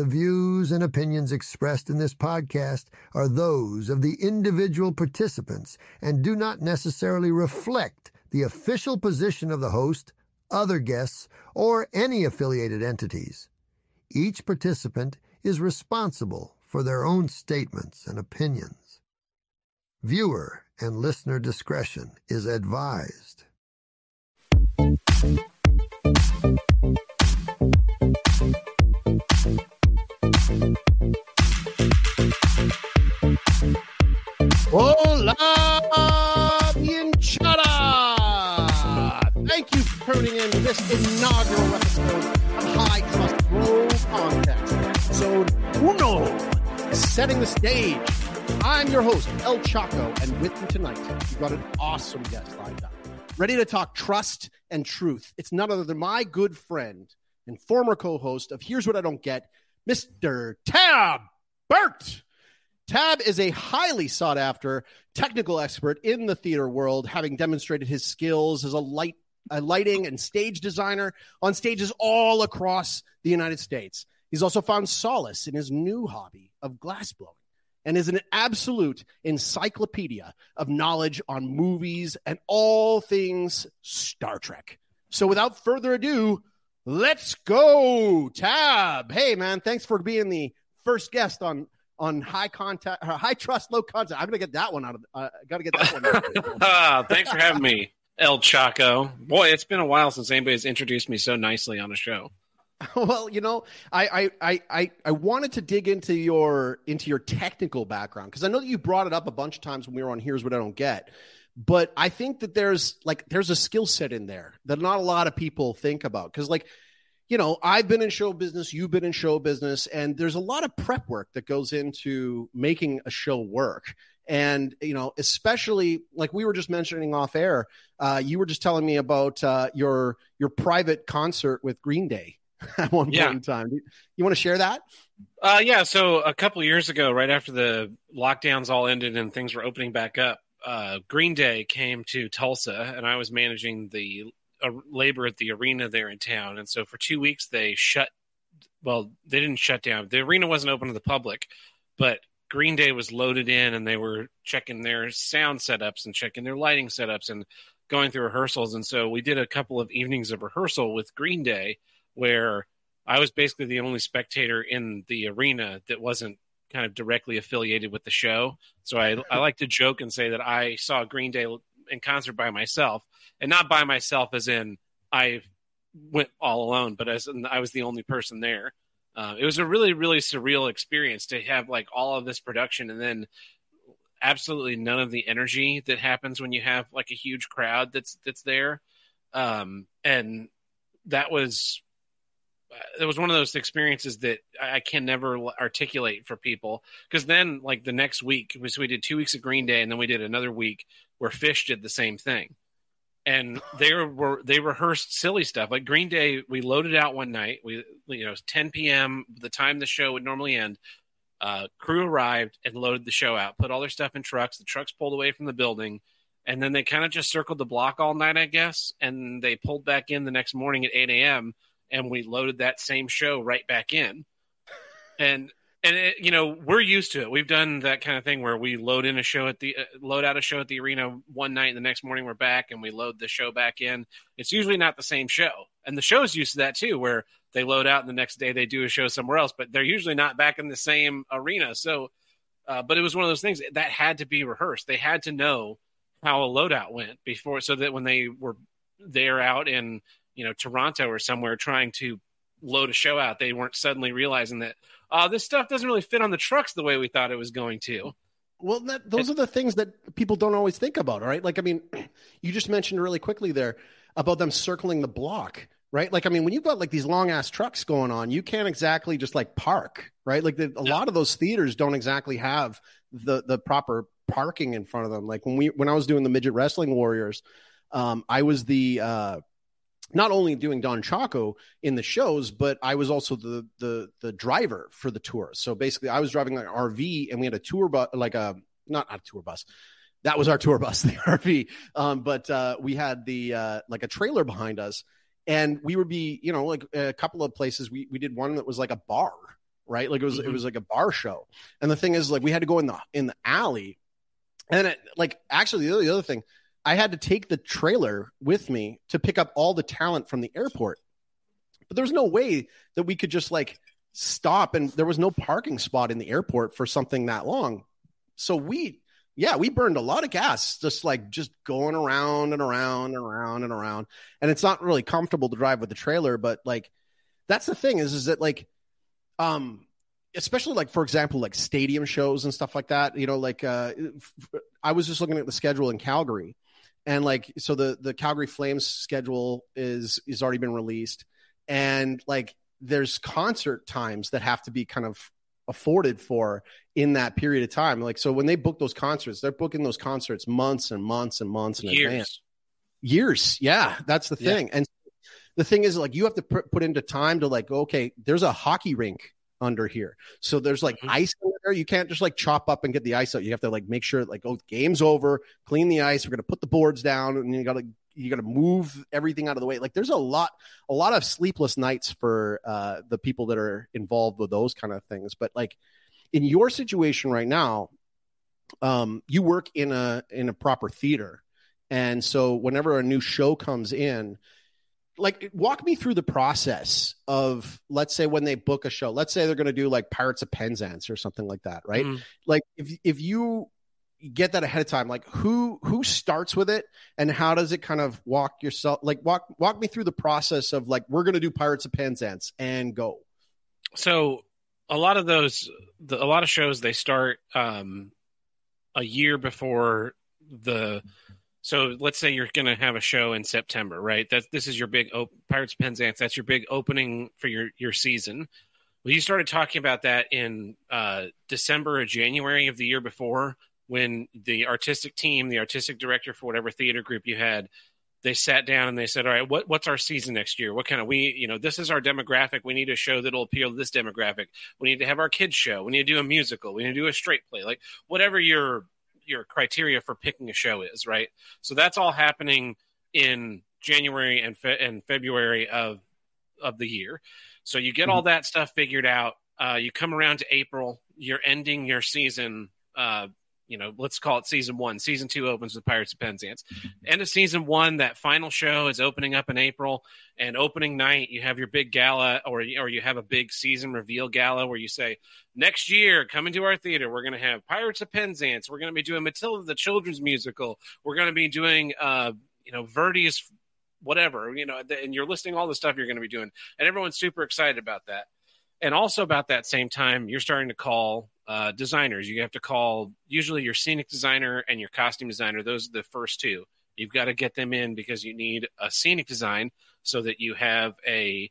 The views and opinions expressed in this podcast are those of the individual participants and do not necessarily reflect the official position of the host, other guests, or any affiliated entities. Each participant is responsible for their own statements and opinions. Viewer and listener discretion is advised. Tuning in to this inaugural episode of High Trust Low Context, episode uno, setting the stage. I'm your host, El Chaco, and with me tonight, we've got an awesome guest lined up, ready to talk trust and truth. It's none other than my good friend and former co-host of Here's What I Don't Get, Mr. Tab Birt. Tab is a highly sought after technical expert in the theater world, having demonstrated his skills as a light a lighting and stage designer on stages all across the United States. He's also found solace in his new hobby of glassblowing and is an absolute encyclopedia of knowledge on movies and all things Star Trek. So without further ado, let's go, Tab. Hey man, thanks for being the first guest on on high contact, high trust, low contact. I'm gonna get that one out of. Uh, Got to get that one. Out of thanks for having me, El Chaco. Boy, it's been a while since anybody's introduced me so nicely on a show. well, you know, I, I I I wanted to dig into your into your technical background because I know that you brought it up a bunch of times when we were on Here's What I Don't Get. But I think that there's like there's a skill set in there that not a lot of people think about because like you know, I've been in show business, you've been in show business, and there's a lot of prep work that goes into making a show work. And, you know, especially like we were just mentioning off air, uh, you were just telling me about uh, your your private concert with Green Day at one Yeah. point in time. You, you want to share that? Uh, yeah, so a couple years ago, right after the lockdowns all ended and things were opening back up, uh, Green Day came to Tulsa, and I was managing the uh, labor at the arena there in town. And so for two weeks, they shut. Well, they didn't shut down. The arena wasn't open to the public, but Green Day was loaded in, and they were checking their sound setups and checking their lighting setups and going through rehearsals. And so we did a couple of evenings of rehearsal with Green Day, where I was basically the only spectator in the arena that wasn't kind of directly affiliated with the show. So I, I like to joke and say that I saw Green Day in concert by myself, and not by myself as in I went all alone, but as I was the only person there. Uh, it was a really, really surreal experience to have like all of this production and then absolutely none of the energy that happens when you have like a huge crowd that's that's there. Um, and that was it was one of those experiences that I can never articulate for people because then like the next week was we did two weeks of Green Day and then we did another week where Phish did the same thing and they were they rehearsed silly stuff like Green Day we loaded out one night we you know 10 p.m. the time the show would normally end uh, crew arrived and loaded the show out put all their stuff in trucks the trucks pulled away from the building and then they kind of just circled the block all night I guess and they pulled back in the next morning at 8 a.m and we loaded that same show right back in. And and it, you know we're used to it. We've done that kind of thing where we load in a show at the uh, load out a show at the arena one night, and the next morning we're back and we load the show back in. It's usually not the same show, and the show's used to that too, where they load out and the next day they do a show somewhere else, but they're usually not back in the same arena. So, uh, but it was one of those things that had to be rehearsed. They had to know how a loadout went before, so that when they were there out in you know Toronto or somewhere trying to load a show out, they weren't suddenly realizing that uh, this stuff doesn't really fit on the trucks the way we thought it was going to. Well, that, those are the things that people don't always think about, all right? Like, I mean, you just mentioned really quickly there about them circling the block, right? Like, I mean, when you've got like these long ass trucks going on, you can't exactly just like park, right? Like, the, a lot of those theaters don't exactly have the the proper parking in front of them. Like when we when I was doing the midget wrestling warriors, um, I was the uh, not only doing Don Chaco in the shows, but I was also the the the driver for the tour. So basically, I was driving like an RV, and we had a tour bus, like a not a tour bus. That was our tour bus, the RV. Um, but uh, we had the uh, like a trailer behind us, and we would be, you know, like a couple of places. We we did one that was like a bar, right? Like it was Mhm. it was like a bar show. And the thing is, like we had to go in the in the alley, and it, like actually the other, the other thing, I had to take the trailer with me to pick up all the talent from the airport. But there was no way that we could just like stop, and there was no parking spot in the airport for something that long. So we, yeah, we burned a lot of gas, just like just going around and around and around and around. And it's not really comfortable to drive with the trailer, but like that's the thing is, is that like, um, especially like for example, like stadium shows and stuff like that. You know, like uh, I was just looking at the schedule in Calgary, and like so the the Calgary Flames schedule is is already been released, and like there's concert times that have to be kind of afforded for in that period of time. Like so when they book those concerts, they're booking those concerts months and months and months in advance Years. years yeah that's the Yeah. thing and the thing is like you have to put put into time to like okay there's a hockey rink under here. So there's like Mhm. ice in there. You can't just like chop up and get the ice out. You have to like make sure like oh game's over. Clean the ice. We're gonna put the boards down and you gotta you gotta move everything out of the way. Like there's a lot a lot of sleepless nights for uh the people that are involved with those kind of things. But like in your situation right now um you work in a in a proper theater. And so whenever a new show comes in, like walk me through the process of let's say when they book a show, let's say they're going to do like Pirates of Penzance or something like that, right? Mhm. Like if if you get that ahead of time, like who who starts with it and how does it kind of walk yourself like walk walk me through the process of like we're going to do Pirates of Penzance and go. so a lot of those the, a lot of shows they start um a year before the so let's say you're going to have a show in September, right? That this is your big op- Pirates of Penzance. That's your big opening for your your season. Well, you started talking about that in uh, December or January of the year before, when the artistic team, the artistic director for whatever theater group you had, they sat down and they said, "All right, what, what's our season next year? What kind of we, you know, this is our demographic. We need a show that'll appeal to this demographic. We need to have our kids show. We need to do a musical. We need to do a straight play, like whatever your your criteria for picking a show is, right? So that's all happening in January and fe- and February of of the year. So you get all that stuff figured out. Uh, you come around to April. You're ending your season. Uh, you know, let's call it season one. Season two opens with Pirates of Penzance. End of season one, that final show is opening up in April. And opening night, you have your big gala, or or you have a big season reveal gala where you say, next year, coming to our theater, we're going to have Pirates of Penzance. We're going to be doing Matilda the children's musical. We're going to be doing, uh, you know, Verdi's whatever, you know, and you're listing all the stuff you're going to be doing, and everyone's super excited about that. And also about that same time, you're starting to call uh, designers. You have to call usually your scenic designer and your costume designer. Those are the first two. You've got to get them in because you need a scenic design so that you have a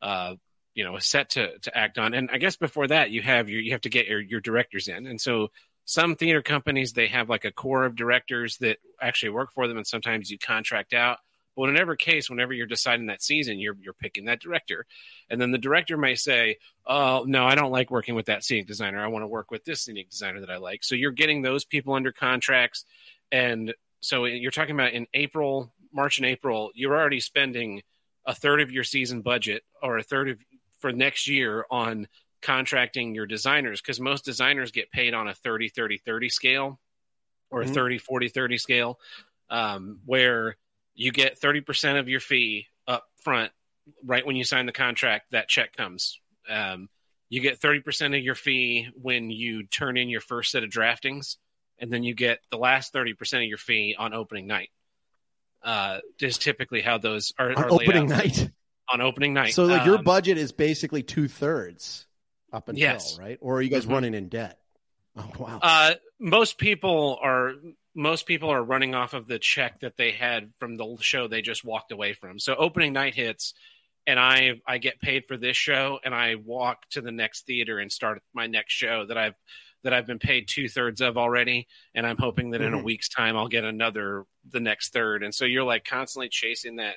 uh, you know a set to to act on. And I guess before that, you have your you have to get your your directors in. And so some theater companies they have like a core of directors that actually work for them, and sometimes you contract out. But in whatever case, whenever you're deciding that season, you're you're picking that director, and then the director may say, "Oh no, I don't like working with that scenic designer. I want to work with this scenic designer that I like." So you're getting those people under contracts, and so you're talking about in April, March, and April, you're already spending a third of your season budget or a third of for next year on contracting your designers because most designers get paid on a 30 30 30 scale or a Mhm. 30 40 30 scale um, where you get 30% of your fee up front right when you sign the contract that check comes um, you get 30% of your fee when you turn in your first set of draftings and then you get the last 30% of your fee on opening night uh, is typically how those are, On are opening out. night. on opening night So like your Um, budget is basically two thirds up until Yes. right, or are you guys Mhm. running in debt? Oh wow. Uh, most people are most people are running off of the check that they had from the show they just walked away from. So opening night hits, and I I get paid for this show, and I walk to the next theater and start my next show that I've that I've been paid two thirds of already, and I'm hoping that in a Mhm. week's time I'll get another the next third, and so you're like constantly chasing that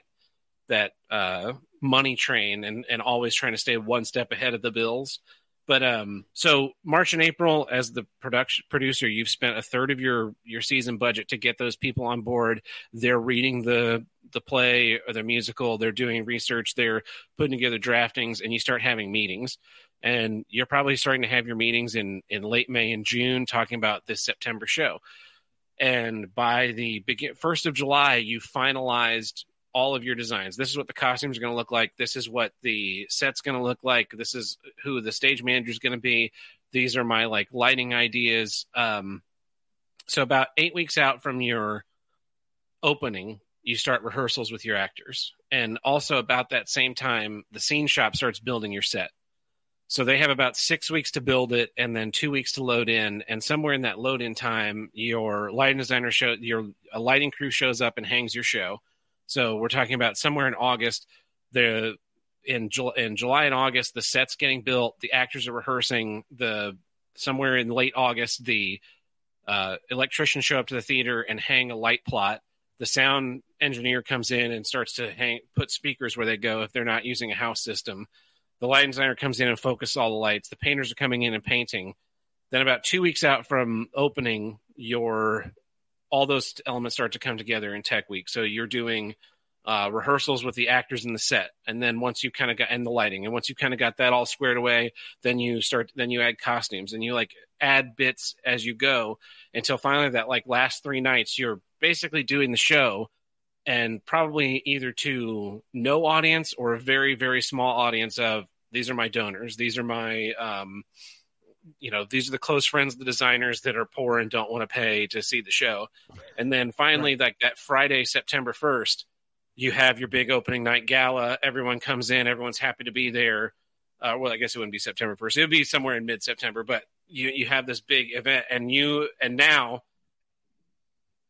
that uh, money train and and always trying to stay one step ahead of the bills. But um, so March and April, as the production producer, you've spent a third of your your season budget to get those people on board. They're reading the the play or the musical. They're doing research. They're putting together draftings, and you start having meetings. And you're probably starting to have your meetings in in late May and June, talking about this September show. And by the begin first of July, you finalized all of your designs. This is what the costumes are going to look like. This is what the set's going to look like. This is who the stage manager is going to be. These are my like lighting ideas. Um, so about eight weeks out from your opening, you start rehearsals with your actors, and also about that same time, the scene shop starts building your set. So they have about six weeks to build it, and then two weeks to load in. And somewhere in that load in time, your lighting designer show, your a lighting crew shows up and hangs your show so we're talking about somewhere in August. The in in July and August, the set's getting built. The actors are rehearsing. The somewhere in late August, the uh, electricians show up to the theater and hang a light plot. The sound engineer comes in and starts to hang put speakers where they go if they're not using a house system. The lighting designer comes in and focuses all the lights. The painters are coming in and painting. Then about two weeks out from opening, your all those elements start to come together in tech week. So you're doing uh, rehearsals with the actors in the set, and then once you kind of got and the lighting, and once you kind of got that all squared away, then you start then you add costumes and you like add bits as you go until finally that like last three nights you're basically doing the show and probably either to no audience or a very very small audience of these are my donors these are my um, you know these are the close friends of the designers that are poor and don't want to pay to see the show. And then finally right. like that friday september 1st you have your big opening night gala. Everyone comes in. Everyone's happy to be there. Uh, well i guess it wouldn't be september 1st it would be somewhere in mid-september but you you have this big event and you and now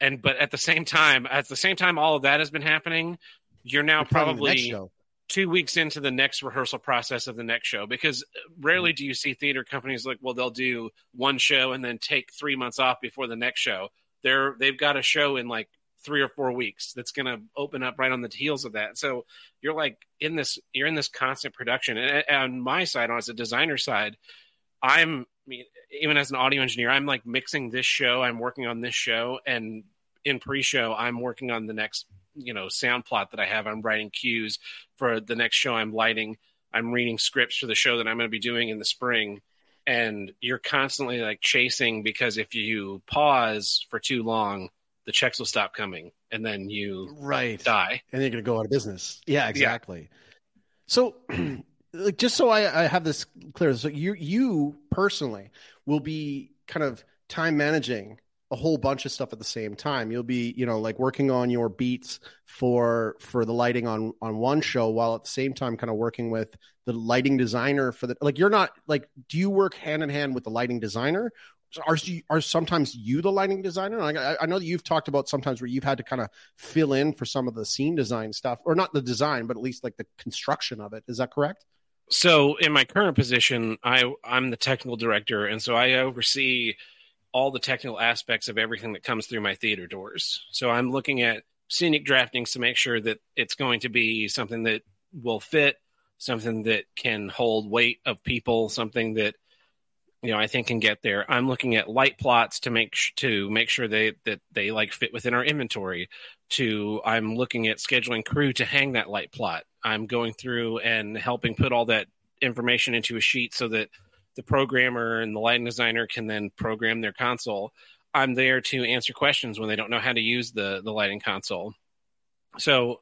and but at the same time at the same time all of that has been happening you're now you're probably two weeks into the next rehearsal process of the next show because rarely do you see theater companies like well they'll do one show and then take three months off before the next show. They're they've got a show in like three or four weeks that's going to open up right on the heels of that. So you're like in this you're in this constant production. And, on my side on as a designer side i'm I mean, even as an audio engineer i'm like mixing this show i'm working on this show and in pre-show i'm working on the next you know sound plot that I have. I'm writing cues for the next show I'm lighting. I'm reading scripts for the show that I'm going to be doing in the spring. And you're constantly like chasing because if you pause for too long, the checks will stop coming, and then you right die, and you're going to go out of business. Yeah, exactly. Yeah. So, like, just so I, I have this clear, so you you personally will be kind of time managing a whole bunch of stuff at the same time. You'll be, you know, like working on your beats for for the lighting on on one show while at the same time kind of working with the lighting designer for the like you're not like do you work hand in hand with the lighting designer? Are are sometimes you the lighting designer? I, I know that you've talked about sometimes where you've had to kind of fill in for some of the scene design stuff, or not the design, but at least like the construction of it. Is that correct? So in my current position, I I'm the technical director, and so I oversee all the technical aspects of everything that comes through my theater doors. So I'm looking at scenic draftings to make sure that it's going to be something that will fit, something that can hold weight of people, something that you know I think can get there. I'm looking at light plots to make sh- to make sure they that they like fit within our inventory. To I'm looking at scheduling crew to hang that light plot. I'm going through and helping put all that information into a sheet so that the programmer and the lighting designer can then program their console. I'm there to answer questions when they don't know how to use the the lighting console. So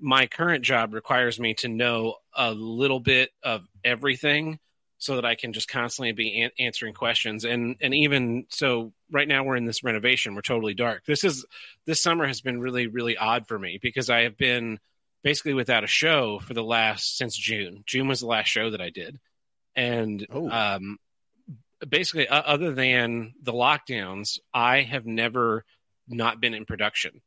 my current job requires me to know a little bit of everything so that I can just constantly be an- answering questions and and even so right now we're in this renovation we're totally dark. This is this summer has been really really odd for me because I have been basically without a show for the last since June. June was the last show that I did and oh. um, basically, uh, other than the lockdowns, I have never not been in production.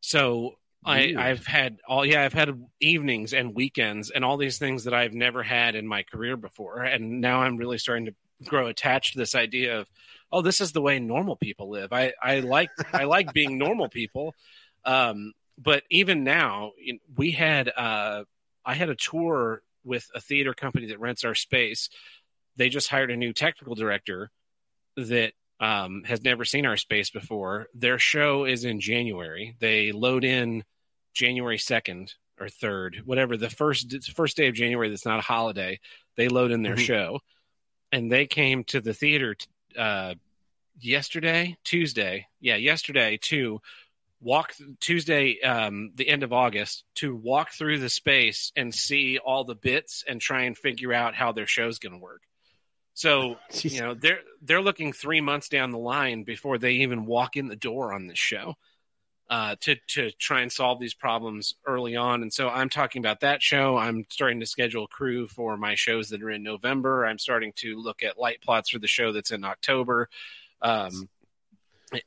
So I, I've had all yeah, I've had evenings and weekends and all these things that I've never had in my career before, and now I'm really starting to grow attached to this idea of oh, this is the way normal people live. I I like I like being normal people. Um, but even now, we had uh, I had a tour with a theater company that rents our space they just hired a new technical director that um, has never seen our space before. Their show is in January. They load in January 2nd or 3rd, whatever, the first first day of January that's not a holiday. They load in their mm-hmm. show. And they came to the theater uh, yesterday, Tuesday. Yeah, yesterday to walk Tuesday, um, the end of August, to walk through the space and see all the bits and try and figure out how their show's going to work. So Jeez. you know they're they're looking three months down the line before they even walk in the door on this show uh, to to try and solve these problems early on. And so I'm talking about that show. I'm starting to schedule crew for my shows that are in November. I'm starting to look at light plots for the show that's in October. Um,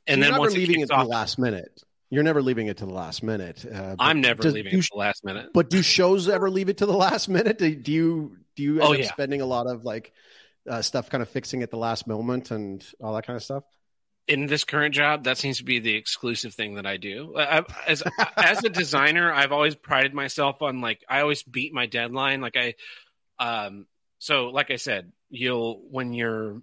and then once leaving it, to off, the last minute. You're never leaving it to the last minute. Uh, I'm never does, leaving it to the last minute. But do shows ever leave it to the last minute? Do, do you do you end oh, up yeah. spending a lot of like uh, stuff kind of fixing at the last moment and all that kind of stuff? In this current job, that seems to be the exclusive thing that I do. I, as as a designer, I've always prided myself on like I always beat my deadline. Like I, um, so like I said, you'll when you're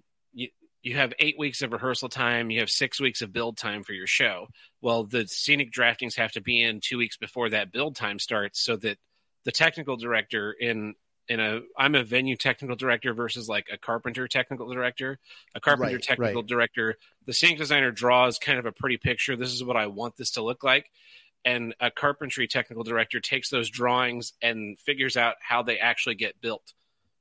you, have eight weeks of rehearsal time, you have six weeks of build time for your show. Well, the scenic draftings have to be in two weeks before that build time starts, so that the technical director in in a I'm a venue technical director versus like a carpenter technical director. A carpenter right, technical right. director, the scenic designer draws kind of a pretty picture. This is what I want this to look like. And a carpentry technical director takes those drawings and figures out how they actually get built.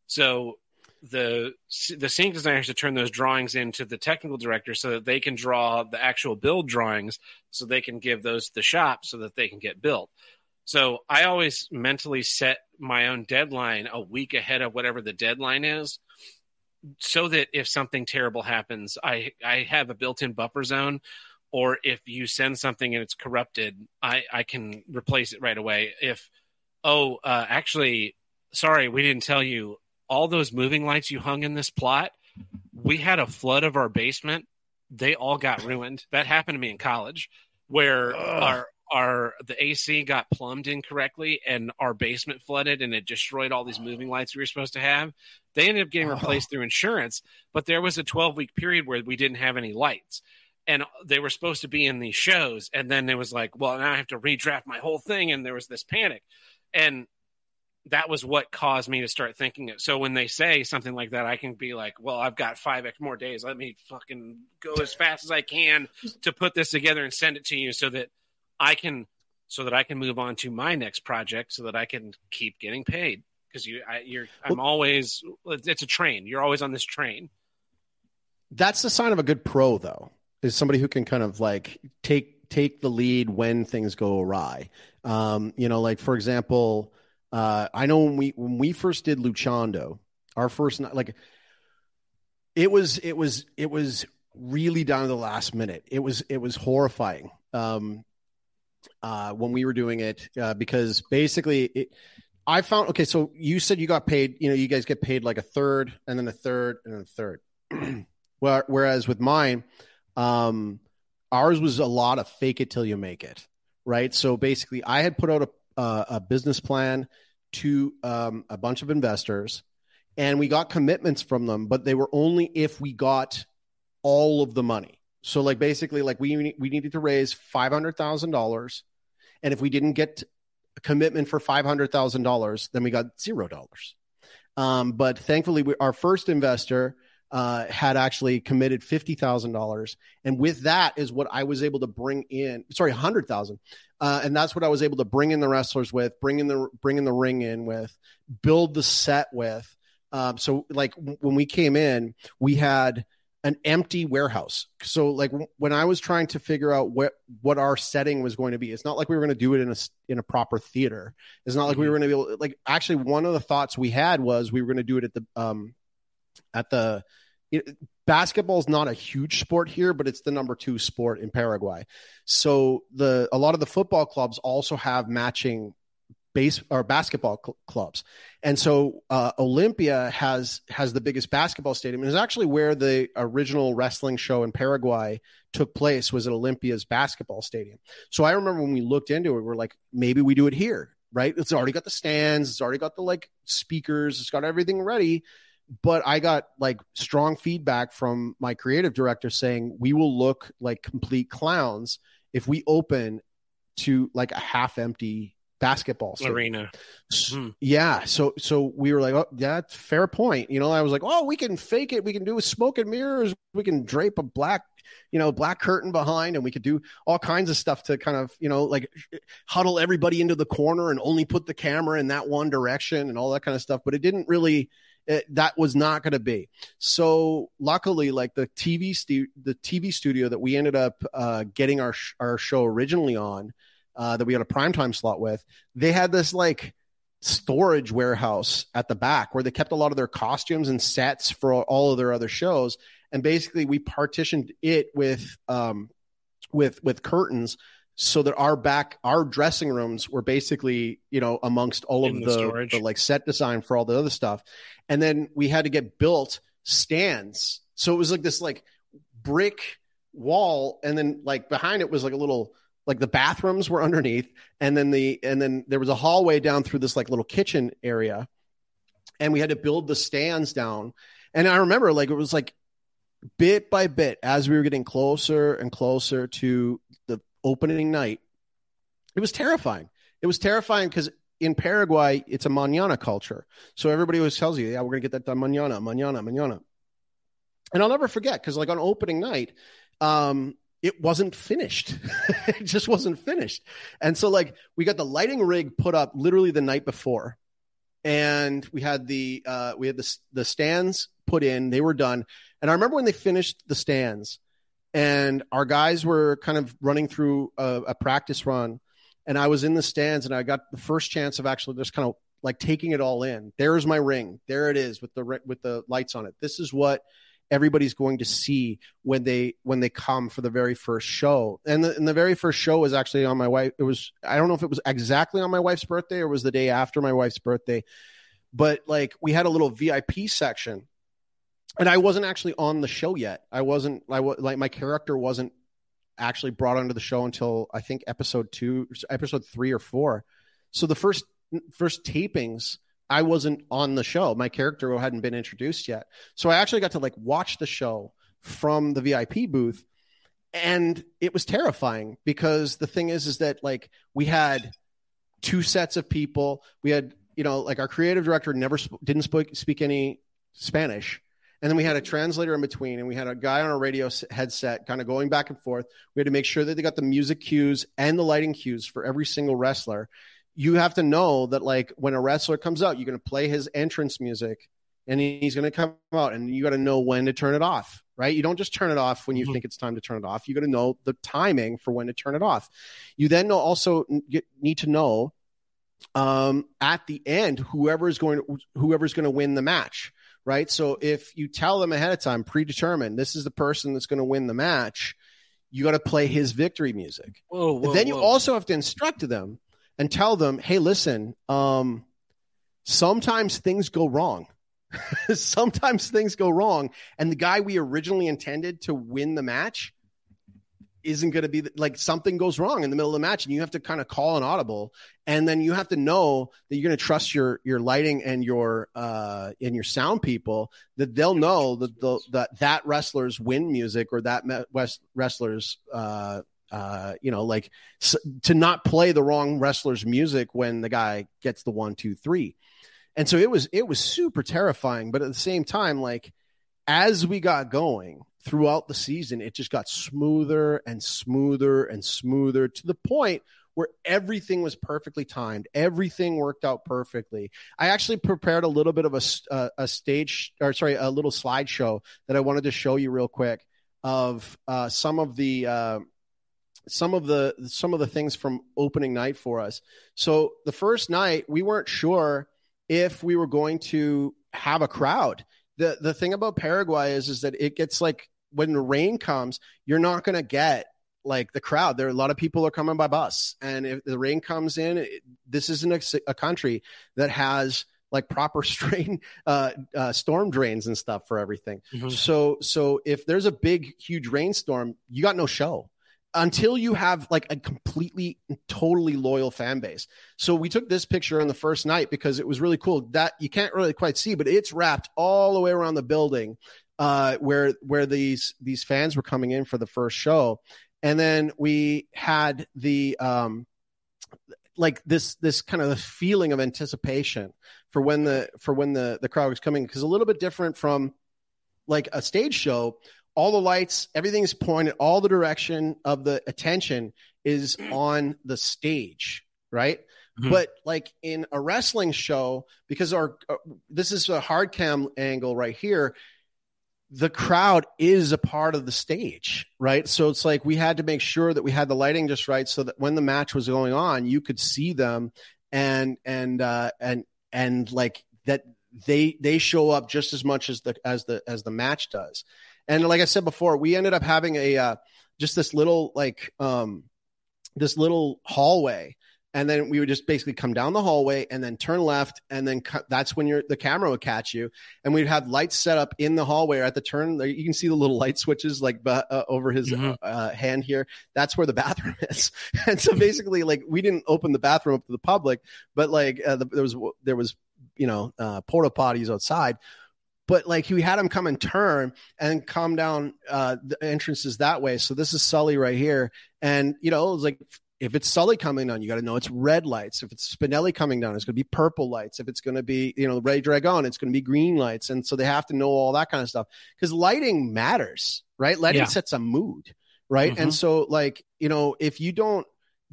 So the the scenic designers to turn those drawings into the technical director so that they can draw the actual build drawings so they can give those to the shop so that they can get built. So I always mentally set my own deadline a week ahead of whatever the deadline is so that if something terrible happens, I, I have a built in buffer zone. Or if you send something and it's corrupted, I, I can replace it right away. If, oh, uh, actually, sorry, we didn't tell you all those moving lights you hung in this plot, we had a flood of our basement. They all got ruined. That happened to me in college where Ugh. our our the AC got plumbed incorrectly and our basement flooded and it destroyed all these moving lights we were supposed to have. They ended up getting replaced oh. through insurance, but there was a 12 week period where we didn't have any lights. And they were supposed to be in these shows. And then it was like, well, now I have to redraft my whole thing. And there was this panic. And that was what caused me to start thinking it. So when they say something like that, I can be like, well, I've got five X more days. Let me fucking go as fast as I can to put this together and send it to you so that I can so that I can move on to my next project so that I can keep getting paid because you I, you're I'm always it's a train. You're always on this train. That's the sign of a good pro though. Is somebody who can kind of like take take the lead when things go awry. Um, you know, like for example, uh, I know when we when we first did Luchando, our first night, like it was it was it was really down to the last minute. It was it was horrifying. Um, uh, when we were doing it uh, because basically it, I found okay. So you said you got paid. You know, you guys get paid like a third, and then a third, and then a third. whereas with mine, um, ours was a lot of fake it till you make it, right? So basically, I had put out a, uh, a business plan to um, a bunch of investors, and we got commitments from them, but they were only if we got all of the money. So like basically like we we needed to raise five hundred thousand dollars, and if we didn't get a commitment for five hundred thousand dollars, then we got zero dollars. Um, but thankfully, we, our first investor uh, had actually committed fifty thousand dollars, and with that is what I was able to bring in. Sorry, hundred thousand, uh, and that's what I was able to bring in the wrestlers with, bring in the bring in the ring in with, build the set with. Um, so like when we came in, we had an empty warehouse. So like when I was trying to figure out what what our setting was going to be, it's not like we were going to do it in a in a proper theater. It's not like mm-hmm. we were going to be able, like actually one of the thoughts we had was we were going to do it at the um at the basketball is not a huge sport here, but it's the number two sport in Paraguay. So the a lot of the football clubs also have matching base or basketball cl- clubs. And so uh, Olympia has has the biggest basketball stadium and is actually where the original wrestling show in Paraguay took place was at Olympia's basketball stadium. So I remember when we looked into it, we are like, maybe we do it here, right? It's already got the stands, it's already got the like speakers, it's got everything ready. But I got like strong feedback from my creative director saying we will look like complete clowns if we open to like a half empty basketball stadium. arena. Hmm. Yeah. So so we were like, oh, that's fair point. You know, I was like, oh, we can fake it. We can do smoke and mirrors. We can drape a black, you know, black curtain behind, and we could do all kinds of stuff to kind of, you know, like huddle everybody into the corner and only put the camera in that one direction and all that kind of stuff. But it didn't really. It, that was not going to be. So luckily, like the TV stu- the TV studio that we ended up uh, getting our sh- our show originally on, uh, that we had a primetime slot with, they had this like storage warehouse at the back where they kept a lot of their costumes and sets for all of their other shows. And basically, we partitioned it with um, with with curtains so that our back our dressing rooms were basically you know amongst all In of the the, the like set design for all the other stuff. And then we had to get built stands. So it was like this like brick wall and then like behind it was like a little like the bathrooms were underneath and then the and then there was a hallway down through this like little kitchen area. And we had to build the stands down. And i remember like it was like bit by bit as we were getting closer and closer to the opening night it was terrifying. It was terrifying because in paraguay it's a manana culture. So everybody always tells you yeah we're gonna get that done manana manana manana and i'll never forget because like on opening night um it wasn't finished. It just wasn't finished. And so like we got the lighting rig put up literally the night before. And we had the uh we had the the stands put in. They were done. And i remember when they finished the stands and our guys were kind of running through a, a practice run and i was in the stands and i got the first chance of actually just kind of like taking it all in. There's my ring. There it is with the with the lights on it. This is what everybody's going to see when they when they come for the very first show. And the, and the very first show was actually on my wife it was i don't know if it was exactly on my wife's birthday or was the day after my wife's birthday but like we had a little vip section and i wasn't actually on the show yet i wasn't i was like my character wasn't actually brought onto the show until i think episode two episode three or four so the first first tapings I wasn't on the show. My character hadn't been introduced yet. So I actually got to like watch the show from the VIP booth and it was terrifying because the thing is is that like we had two sets of people. We had, you know, like our creative director never sp- didn't speak speak any Spanish. And then we had a translator in between, and we had a guy on a radio headset kind of going back and forth. We had to make sure that they got the music cues and the lighting cues for every single wrestler you have to know that like when a wrestler comes out, you're going to play his entrance music and he's going to come out and you got to know when to turn it off, right? You don't just turn it off when you Mhm. think it's time to turn it off. You got to know the timing for when to turn it off. You then also need to know um, at the end whoever is going to, whoever's going to win the match, right? So if you tell them ahead of time, predetermined, this is the person that's going to win the match, you got to play his victory music Whoa, whoa, then you whoa. also have to instruct them and tell them, hey, listen, um, sometimes things go wrong. sometimes things go wrong. And the guy we originally intended to win the match isn't going to be like something goes wrong in the middle of the match and you have to kind of call an audible and then you have to know that you're going to trust your your lighting and your uh and your sound people that they'll know that the, that that wrestler's win music or that west wrestler's uh uh, you know, like s- to not play the wrong wrestler's music when the guy gets the one, two, three. And so it was, it was super terrifying. But at the same time, like as we got going throughout the season, it just got smoother and smoother and smoother to the point where everything was perfectly timed. Everything worked out perfectly. I actually prepared a little bit of a, a stage or sorry, a little slideshow that I wanted to show you real quick of uh, some of the, uh, some of the some of the things from opening night for us. So the first night we weren't sure if we were going to have a crowd. The the thing about Paraguay is is that it gets like when the rain comes, you're not going to get like the crowd. There are a lot of people are coming by bus, and if the rain comes in, it, this isn't a, a country that has like proper strain uh, uh, storm drains and stuff for everything. Mhm. So so if there's a big huge rainstorm, you got no show until you have like a completely totally loyal fan base. So we took this picture on the first night because it was really cool. That you can't really quite see, but it's wrapped all the way around the building uh, where where these these fans were coming in for the first show, and then we had the um, like this this kind of feeling of anticipation for when the for when the the crowd was coming because a little bit different from like a stage show all the lights, everything's pointed, all the direction of the attention is on the stage, right? Mm-hmm. But like in a wrestling show, because our uh, this is a hard cam angle right here, the crowd is a part of the stage, right? So it's like we had to make sure that we had the lighting just right, so that when the match was going on, you could see them, and and uh, and and like that they they show up just as much as the as the as the match does and like I said before, we ended up having a uh, just this little like um, this little hallway. And then we would just basically come down the hallway and then turn left and then cu- that's when your the camera would catch you. And we'd have lights set up in the hallway or at the turn you can see the little light switches like uh, over his mm-hmm. uh, hand here. That's where the bathroom is. And so basically like we didn't open the bathroom up to the public but like uh, the, there was there was you know uh, porta potties outside but like he had him come and turn and come down uh, the entrances that way. So this is Sully right here, and you know, it was like if it's Sully coming down, you got to know it's red lights. If it's Spinelli coming down, it's going to be purple lights. If it's going to be you know Ray Dragon, it's going to be green lights. And so they have to know all that kind of stuff because lighting matters, right? Lighting yeah. sets a mood, right? Mm-hmm. And so like you know if you don't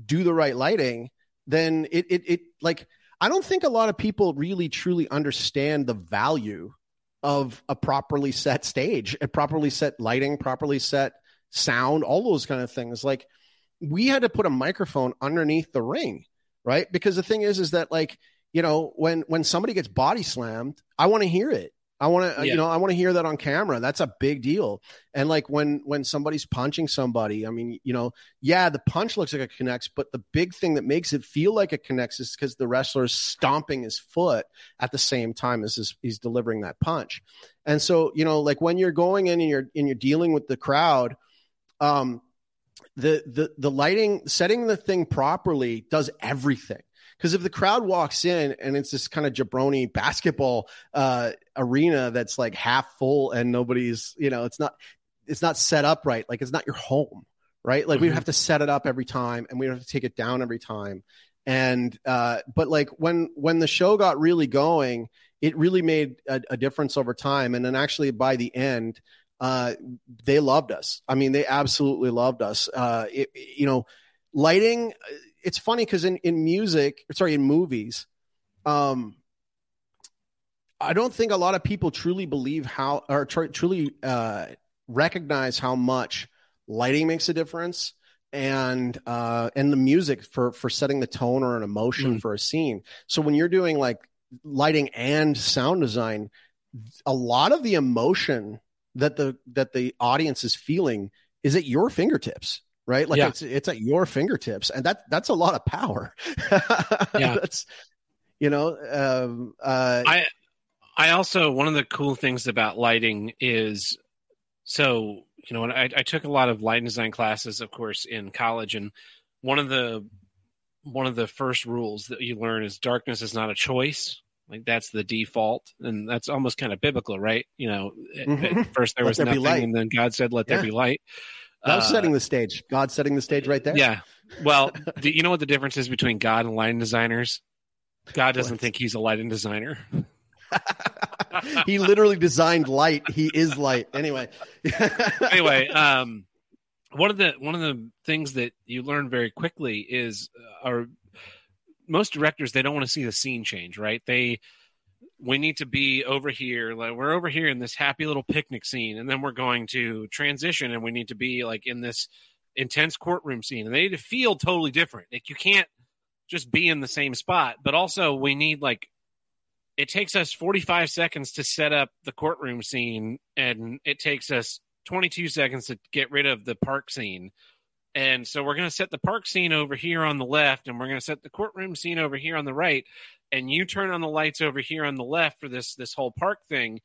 do the right lighting, then it it it like. I don't think a lot of people really truly understand the value of a properly set stage, a properly set lighting, properly set sound, all those kind of things. Like we had to put a microphone underneath the ring, right? Because the thing is, is that like, you know, when when somebody gets body slammed, I want to hear it. I want to, yeah. you know, I want to hear that on camera. That's a big deal. And like when when somebody's punching somebody, I mean, you know, yeah, the punch looks like it connects, but the big thing that makes it feel like it connects is because the wrestler is stomping his foot at the same time as his, he's delivering that punch. And so, you know, like when you're going in and you're and you're dealing with the crowd, um, the the the lighting, setting the thing properly does everything. Because if the crowd walks in and it's this kind of jabroni basketball uh, arena that's like half full and nobody's, you know, it's not it's not set up right. Like it's not your home, right? Like mm-hmm. we have to set it up every time and we have to take it down every time. And uh, but like when when the show got really going, it really made a, a difference over time. And then actually by the end, uh, they loved us. I mean, they absolutely loved us. Uh, it, you know, lighting it's funny because in, in music, sorry, in movies, um, I don't think a lot of people truly believe how or tr- truly uh, recognize how much lighting makes a difference and uh, and the music for for setting the tone or an emotion mm. for a scene. So when you're doing like lighting and sound design, a lot of the emotion that the that the audience is feeling is at your fingertips right? Like yeah. it's it's at your fingertips, and that that's a lot of power. yeah, that's you know. Um, uh, I I also one of the cool things about lighting is so you know I, I took a lot of light design classes, of course, in college, and one of the one of the first rules that you learn is darkness is not a choice. Like that's the default, and that's almost kind of biblical, right? You know, mm-hmm. first there was there nothing, and then God said, "Let yeah. there be light." That was uh, setting the stage. God setting the stage right there. Yeah. Well, do you know what the difference is between God and lighting designers? God doesn't think he's a lighting designer. he literally designed light. He is light. Anyway. anyway, um, one of the one of the things that you learn very quickly is, uh, most directors they don't want to see the scene change, right? They we need to be over here like we're over here in this happy little picnic scene and then we're going to transition and we need to be like in this intense courtroom scene. And they need to feel totally different. Like you can't just be in the same spot but also we need like it takes us 45 seconds to set up the courtroom scene and it takes us 22 seconds to get rid of the park scene. And so we're going to set the park scene over here on the left and we're going to set the courtroom scene over here on the right and you turn on the lights over here on the left for this this whole park thing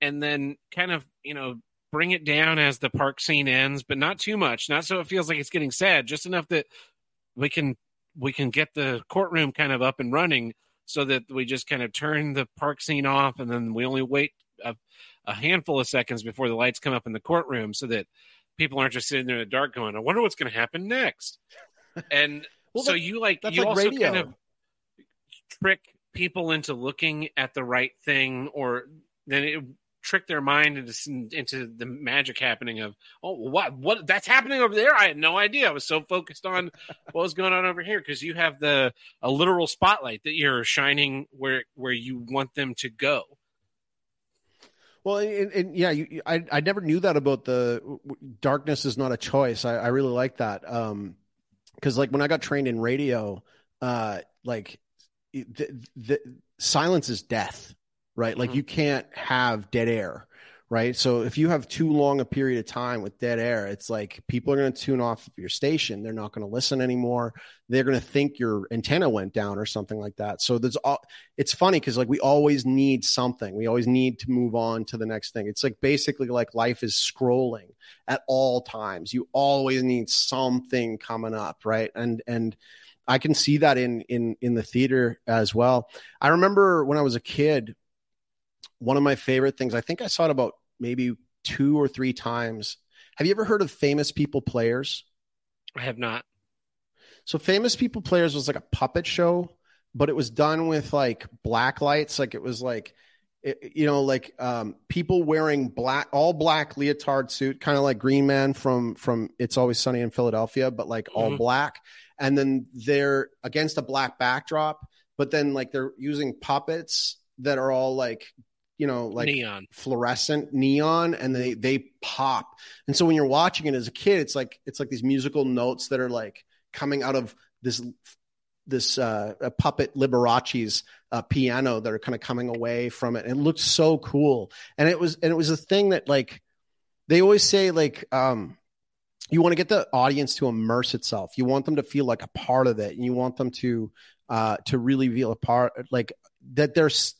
and then kind of you know bring it down as the park scene ends, but not too much, not so it feels like it's getting sad, just enough that we can we can get the courtroom kind of up and running so that we just kind of turn the park scene off and then we only wait a, a handful of seconds before the lights come up in the courtroom so that people aren't just sitting there in the dark going, I wonder what's going to happen next. And well, so you like you like also radio. kind of trick people into looking at the right thing or then it trick their mind into into the magic happening of oh what what that's happening over there i had no idea i was so focused on what was going on over here because you have the a literal spotlight that you're shining where where you want them to go well, and, and yeah, you, I I never knew that about the darkness is not a choice. I, I really like that. Um, because like when I got trained in radio, uh, like the, the silence is death, right? Like mm-hmm. you can't have dead air, right? So if you have too long a period of time with dead air, it's like people are going to tune off your station. They're not going to listen anymore. They're going to think your antenna went down or something like that. So there's all, it's funny because like we always need something. We always need to move on to the next thing. It's like basically like life is scrolling at all times. You always need something coming up, right? And, and, I can see that in in in the theater as well. I remember when I was a kid, one of my favorite things. I think I saw it about maybe two or three times. Have you ever heard of Famous People Players? I have not. So Famous People Players was like a puppet show, but it was done with like black lights. Like it was like it, you know, like um, people wearing black, all black leotard suit, kind of like Green Man from from It's Always Sunny in Philadelphia, but like mm-hmm. all black and then they're against a black backdrop, but then like they're using puppets that are all like you know like neon. fluorescent neon and they they pop. And so when you're watching it as a kid it's like it's like these musical notes that are like coming out of this this uh, puppet liberace's uh, piano that are kind of coming away from it. And it looked so cool. And it was and it was a thing that like they always say like um you want to get the audience to immerse itself. You want them to feel like a part of it. And you want them to uh, to really feel a part, like that. There's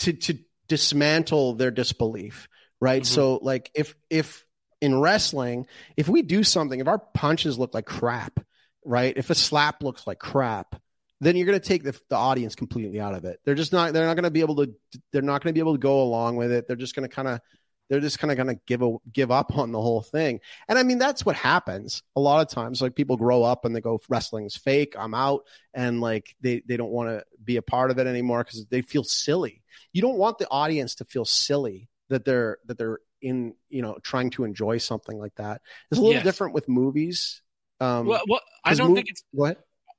to to dismantle their disbelief, right? Mm-hmm. So, like if if in wrestling, if we do something, if our punches look like crap, right? If a slap looks like crap, then you're going to take the, the audience completely out of it. They're just not. They're not going to be able to. They're not going to be able to go along with it. They're just going to kind of they're just kind of going to give a, give up on the whole thing. And I mean, that's what happens a lot of times. Like people grow up and they go, wrestling's fake. I'm out. And like they, they don't want to be a part of it anymore because they feel silly. You don't want the audience to feel silly that they're, that they're in, you know, trying to enjoy something like that. It's a little yes. different with movies. Um, well, well I don't think it's, what?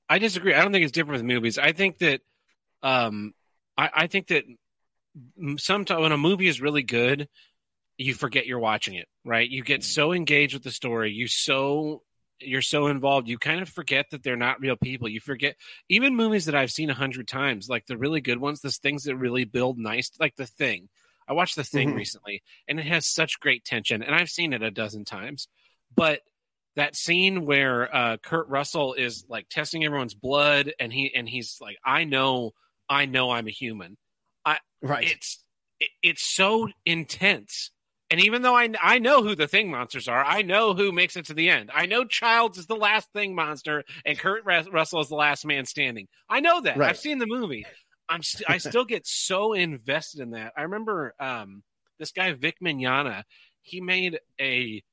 I disagree. I don't think it's different with movies. I think that, um, I, I think that sometimes when a movie is really good, you forget you're watching it, right? You get so engaged with the story, you so you're so involved, you kind of forget that they're not real people. You forget even movies that I've seen a hundred times, like the really good ones, the things that really build nice, like The Thing. I watched The Thing mm-hmm. recently, and it has such great tension, and I've seen it a dozen times. But that scene where uh, Kurt Russell is like testing everyone's blood, and he and he's like, "I know, I know, I'm a human." I right. It's it, it's so intense and even though I, I know who the thing monsters are, I know who makes it to the end. I know Childs is the last thing monster and Kurt Russell is the last man standing. I know that. Right. I've seen the movie. I'm st- I still get so invested in that. I remember um, this guy Vic Mignogna. He made a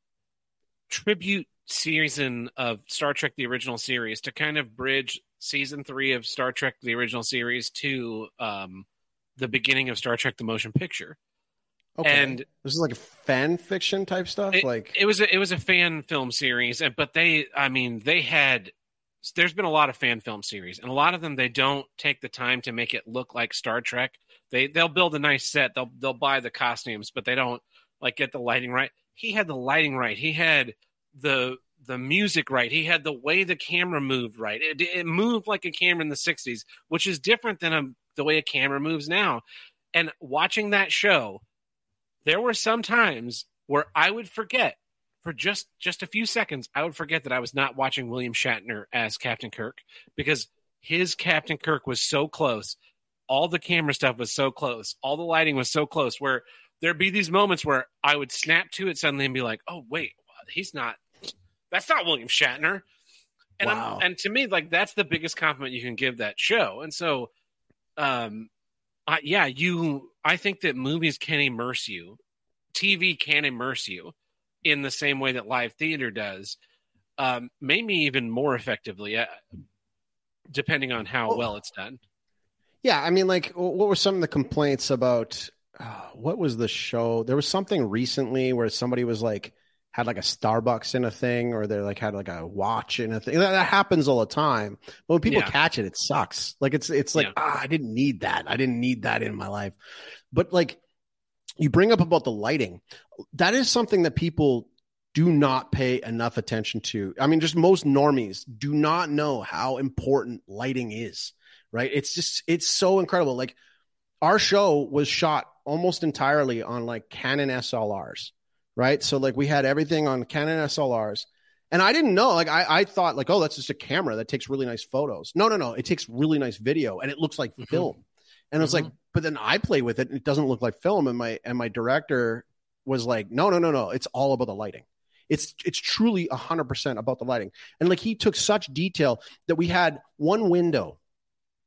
tribute season of Star Trek: The Original Series to kind of bridge season three of Star Trek: The Original Series to um, the beginning of Star Trek: The Motion Picture Okay. And this is like a fan fiction type stuff. It, like it was a, it was a fan film series, and but they, I mean, they had. There's been a lot of fan film series, and a lot of them they don't take the time to make it look like Star Trek. They they'll build a nice set, they'll they'll buy the costumes, but they don't like get the lighting right. He had the lighting right. He had the the music right. He had the way the camera moved right. It, it moved like a camera in the '60s, which is different than a, the way a camera moves now. And watching that show, there were some times where I would forget for just just a few seconds, I would forget that I was not watching William Shatner as Captain Kirk because his Captain Kirk was so close. All the camera stuff was so close. All the lighting was so close where there'd be these moments where I would snap to it suddenly and be like, "Oh wait, he's not. That's not William Shatner." And Wow. I'm, and to me, like that's the biggest compliment you can give that show. And so, um, I, yeah, you. I think that movies can immerse you, TV can immerse you in the same way that live theater does. Um, maybe even more effectively, uh, depending on how Well- well it's done. Yeah, I mean, like, what were some of the complaints about? Uh, what was the show? There was something recently where somebody was like had like a Starbucks in a thing, or they like had like a watch in a thing. That, that happens all the time. But when people Yeah. catch it, it sucks. Like it's it's like Yeah. ah, I didn't need that. I didn't need that in my life. But like you bring up about the lighting, that is something that people do not pay enough attention to. I mean, just most normies do not know how important lighting is right? It's just it's so incredible. Like our show was shot almost entirely on like Canon SLRs, right? So like we had everything on Canon SLRs. And I didn't know, like I, I thought like, oh, that's just a camera that takes really nice photos. No, no, no. It takes really nice video and it looks like Mhm. film. And it's like, but then I play with it and it doesn't look like film. And my and my director was like, no, no, no, no. It's all about the lighting. It's it's truly hundred percent about the lighting. And like he took such detail that we had one window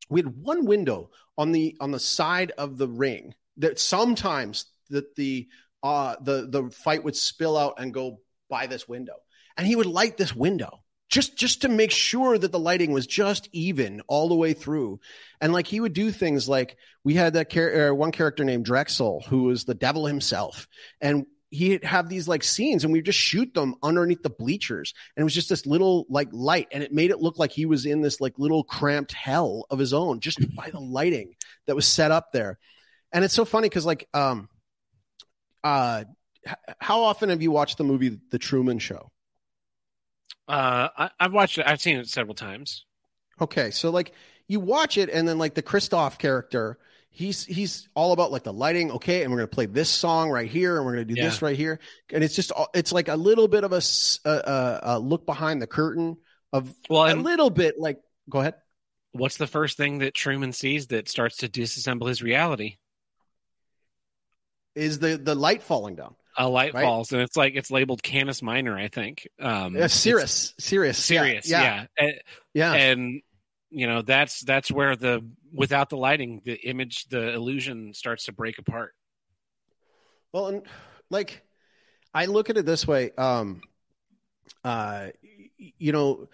we had one window on the on the side of the ring that sometimes that the uh the the fight would spill out and go by this window. And he would light this window just just to make sure that the lighting was just even all the way through. And like he would do things like we had that char- uh, one character named drexel who was the devil himself. And he'd have these like scenes and we'd just shoot them underneath the bleachers. And it was just this little like light. And it made it look like he was in this like little cramped hell of his own just by the lighting that was set up there. And it's so funny because like um uh h- how often have you watched the movie the truman show Uh, I, I've watched it. I've seen it several times. Okay, so like you watch it, and then like the Christof character, he's he's all about like the lighting. Okay, and we're gonna play this song right here, and we're gonna do Yeah. this right here, and it's just it's like a little bit of a a look behind the curtain of Well, a little bit like. Go ahead. what's the first thing that Truman sees that starts to disassemble his reality? Is the the light falling down? A light Right. falls, and it's like it's labeled Canis Minor, I think. Um, Sirius, Sirius, Sirius, yeah, yeah. And, yeah. and you know that's that's where the without the lighting, the image, the illusion starts to break apart. Well, and like I look at it this way, um, uh, you know,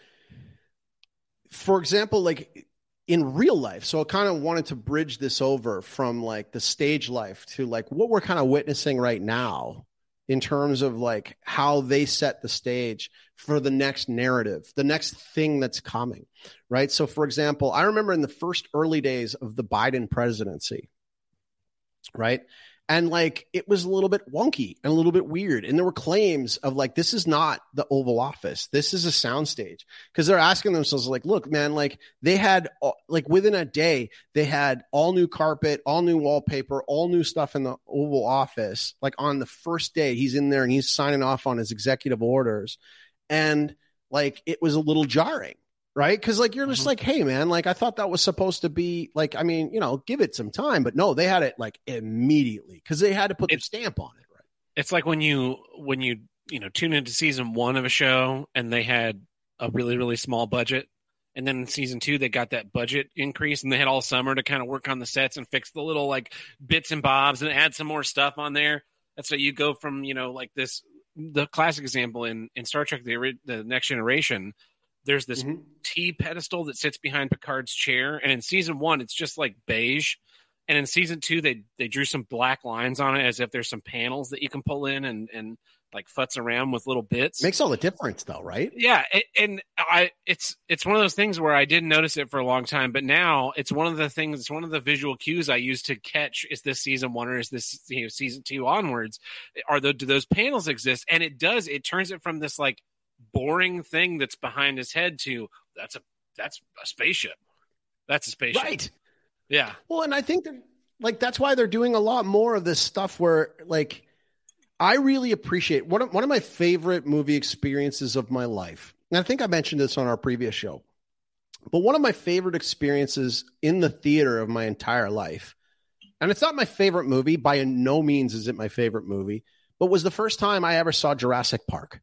for example, like in real life. So I kind of wanted to bridge this over from like the stage life to like what we're kind of witnessing right now in terms of like how they set the stage for the next narrative, the next thing that's coming, right? So, for example, I remember in the first early days of the Biden presidency, right? And like it was a little bit wonky and a little bit weird. And there were claims of like, this is not the Oval Office. This is a soundstage. Because they're asking themselves, like, look, man, like they had, like within a day, they had all new carpet, all new wallpaper, all new stuff in the Oval Office. Like on the first day, he's in there and he's signing off on his executive orders. And like it was a little jarring right? Because like you're just Mhm. like, hey man, like I thought that was supposed to be like, I mean, you know, give it some time, but no, they had it like immediately because they had to put their stamp on it, right? It's like when you when you you know tune into season one of a show and they had a really really small budget, and then in season two they got that budget increase and they had all summer to kind of work on the sets and fix the little like bits and bobs and add some more stuff on there. That's so you go from you know like this the classic example in in Star Trek the the Next Generation. There's this Mhm. T pedestal that sits behind Picard's chair, and in season one it's just like beige. And in season two, they they drew some black lines on it as if there's some panels that you can pull in and and like futz around with little bits. Makes all the difference though, right? yeah, a- and I it's it's one of those things where I didn't notice it for a long time, but now it's one of the things. It's one of the visual cues I use to catch is this season one or is this you know season two onwards? Are the do those panels exist? And it does. It turns it from this like boring thing that's behind his head to that's a that's a spaceship. That's a spaceship. Right. Yeah. Well, and I think that like that's why they're doing a lot more of this stuff where like I really appreciate one of one of my favorite movie experiences of my life. And I think I mentioned this on our previous show. But one of my favorite experiences in the theater of my entire life and it's not my favorite movie. By no means is it my favorite movie, but was the first time I ever saw Jurassic Park.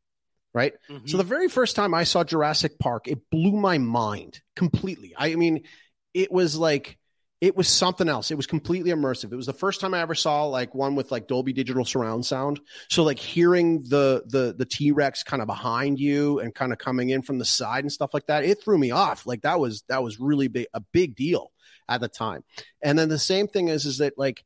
Right. Mm-hmm. So the very first time I saw Jurassic Park, it blew my mind completely. I mean, it was like it was something else. It was completely immersive. It was the first time I ever saw like one with like Dolby Digital surround sound. So like hearing the the the T Rex kind of behind you and kind of coming in from the side and stuff like that, it threw me off. Like that was that was really big a big deal at the time. And then the same thing is is that like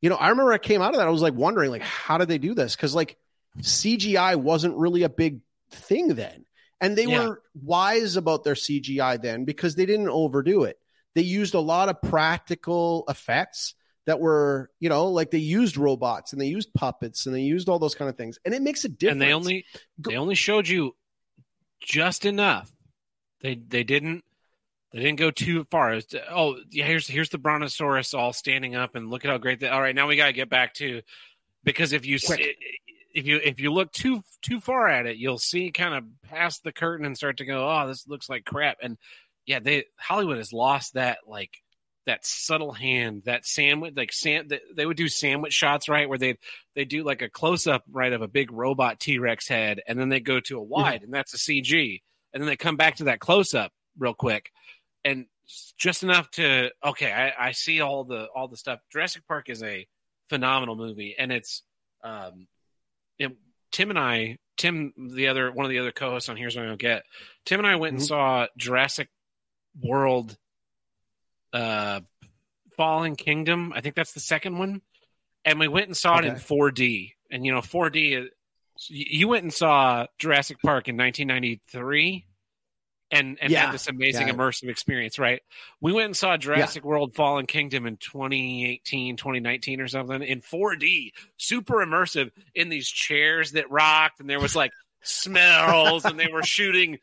you know I remember I came out of that I was like wondering like how did they do this because like CGI wasn't really a big thing then. And they yeah. were wise about their CGI then because they didn't overdo it they used a lot of practical effects that were, you know, like they used robots and they used puppets and they used all those kind of things. And it makes a difference. And they only they only showed you just enough. They they didn't they didn't go too far. Was, oh, yeah, here's here's the brontosaurus all standing up and look at how great they All right, now we got to get back to because if you see, if you if you look too too far at it, you'll see kind of past the curtain and start to go, "Oh, this looks like crap." And yeah, they Hollywood has lost that like that subtle hand, that sandwich, like sam, they would do sandwich shots, right, where they they do like a close up, right, of a big robot T Rex head, and then they go to a wide, mm-hmm. and that's a CG, and then they come back to that close up real quick, and just enough to okay, I, I see all the all the stuff. Jurassic Park is a phenomenal movie, and it's um, it, Tim and I, Tim, the other one of the other co-hosts on Here's What I Don't Get, Tim and I went mm-hmm. and saw Jurassic World uh Fallen Kingdom. I think that's the second one. And we went and saw okay. it in 4D. And you know, 4D you went and saw Jurassic Park in 1993 and and yeah. had this amazing yeah. immersive experience, right? We went and saw Jurassic yeah. World Fallen Kingdom in 2018, 2019 or something in 4D, super immersive in these chairs that rocked and there was like smells and they were shooting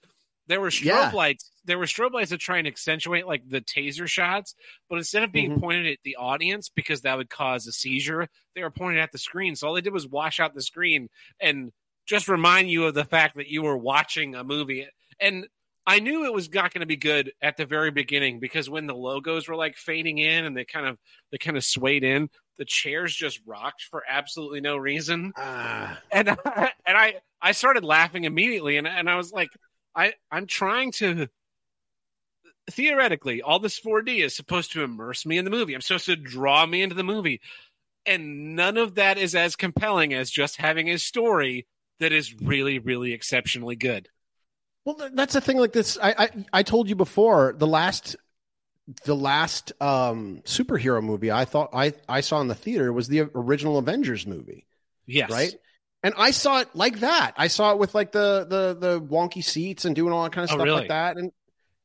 there were strobe lights there were strobe lights that try and accentuate like the taser shots, but instead of being mm-hmm. pointed at the audience because that would cause a seizure, they were pointed at the screen. So all they did was wash out the screen and just remind you of the fact that you were watching a movie. And I knew it was not going to be good at the very beginning because when the logos were like fading in and they kind of they kind of swayed in, the chairs just rocked for absolutely no reason. Uh. And I, and I I started laughing immediately and and I was like I I'm trying to theoretically, all this 4D is supposed to immerse me in the movie. I'm supposed to draw me into the movie. And none of that is as compelling as just having a story that is really, really exceptionally good. Well, that's the thing. Like this, I, I, I told you before the last, the last um, superhero movie I thought I, I saw in the theater was the original Avengers movie. Yes. Right. And I saw it like that. I saw it with like the the the wonky seats and doing all that kind of oh, stuff really? like that. And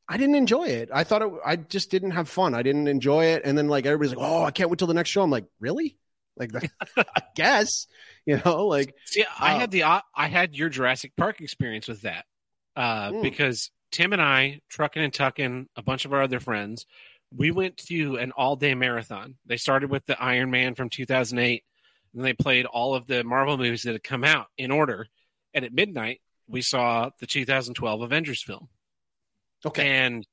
I didn't enjoy it. I thought it, I just didn't have fun. I didn't enjoy it. And then like everybody's like, "Oh, I can't wait till the next show." I'm like, "Really?" Like, I guess you know, like. See, uh, I had the I had your Jurassic Park experience with that uh, mm. because Tim and I, trucking and tucking, a bunch of our other friends, we went to an all day marathon. They started with the Iron Man from 2008, and they played all of the Marvel movies that had come out in order. And at midnight, we saw the 2012 Avengers film. Okay. And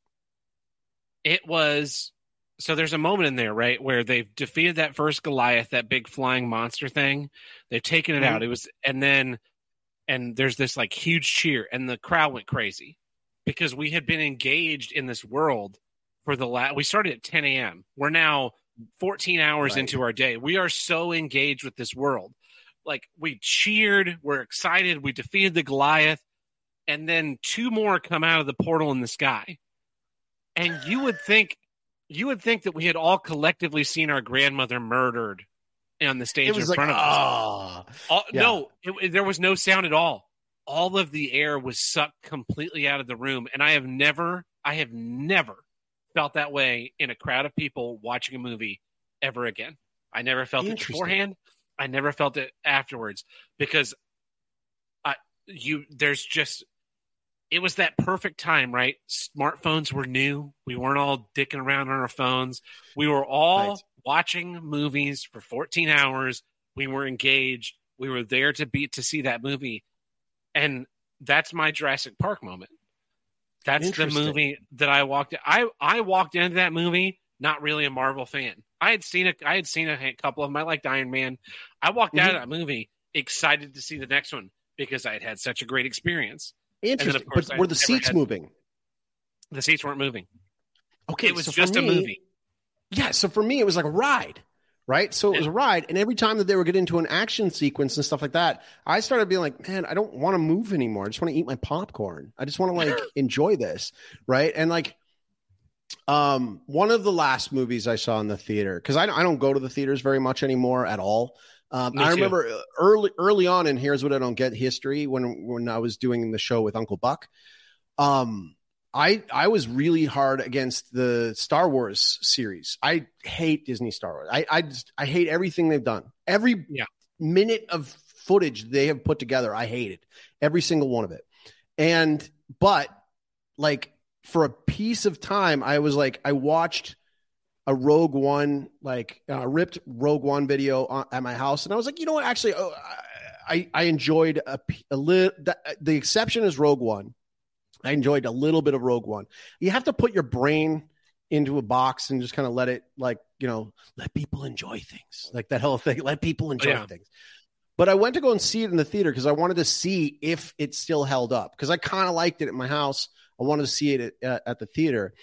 it was so there's a moment in there, right, where they've defeated that first Goliath, that big flying monster thing. They've taken it mm-hmm. out. It was and then and there's this like huge cheer and the crowd went crazy because we had been engaged in this world for the last we started at 10 a.m. We're now 14 hours right. into our day. We are so engaged with this world. Like we cheered, we're excited, we defeated the Goliath and then two more come out of the portal in the sky. And you would think you would think that we had all collectively seen our grandmother murdered on the stage in like, front of us. Oh, all, yeah. No, it, it, there was no sound at all. All of the air was sucked completely out of the room, and I have never, I have never felt that way in a crowd of people watching a movie ever again. I never felt it beforehand. I never felt it afterwards because I, you, there's just it was that perfect time, right? Smartphones were new. We weren't all dicking around on our phones. We were all right. Watching movies for 14 hours. We were engaged. We were there to be to see that movie. And that's my Jurassic Park moment. That's the movie that I walked I I walked into that movie not really a Marvel fan. I had seen a I had seen a couple of them. I liked Iron Man. I walked mm-hmm. out of that movie excited to see the next one because I had had such a great experience. Interesting. Course, but were the seats had, moving? The seats weren't moving. Okay, it was so just me, a movie. Yeah, so for me, it was like a ride, right? So it was a ride, and every time that they were getting into an action sequence and stuff like that, I started being like, man, I don't want to move anymore. I just want to eat my popcorn. I just want to like enjoy this, right? And like, um, one of the last movies I saw in the theater because I, I don't go to the theaters very much anymore at all. Um, I remember early early on, and here's what I don't get history when when I was doing the show with Uncle Buck. Um, I I was really hard against the Star Wars series. I hate Disney Star Wars. I I just I hate everything they've done. Every yeah. minute of footage they have put together, I hate it. Every single one of it. And but like for a piece of time, I was like I watched a Rogue One like uh, ripped Rogue One video on, at my house, and I was like, you know what? Actually, oh, I I enjoyed a, a little. The, the exception is Rogue One I enjoyed a little bit of Rogue One. You have to put your brain into a box and just kind of let it, like, you know, let people enjoy things, like that whole thing. Let people enjoy yeah. things. But I went to go and see it in the theater because I wanted to see if it still held up because I kind of liked it at my house. I wanted to see it at, uh, at the theater.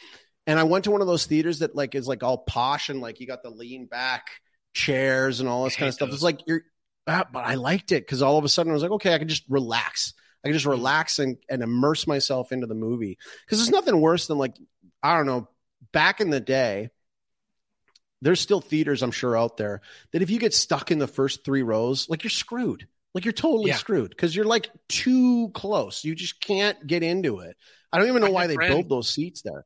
And I went to one of those theaters that like is like all posh and like you got the lean back chairs and all this kind of stuff. It's like you're, ah, but I liked it because all of a sudden I was like, okay, I can just relax. I can just relax and, and immerse myself into the movie. Because there's nothing worse than like, I don't know, back in the day, there's still theaters I'm sure out there that if you get stuck in the first three rows, like you're screwed. Like you're totally yeah. screwed because you're like too close. You just can't get into it. I don't even know why they friend, build those seats there.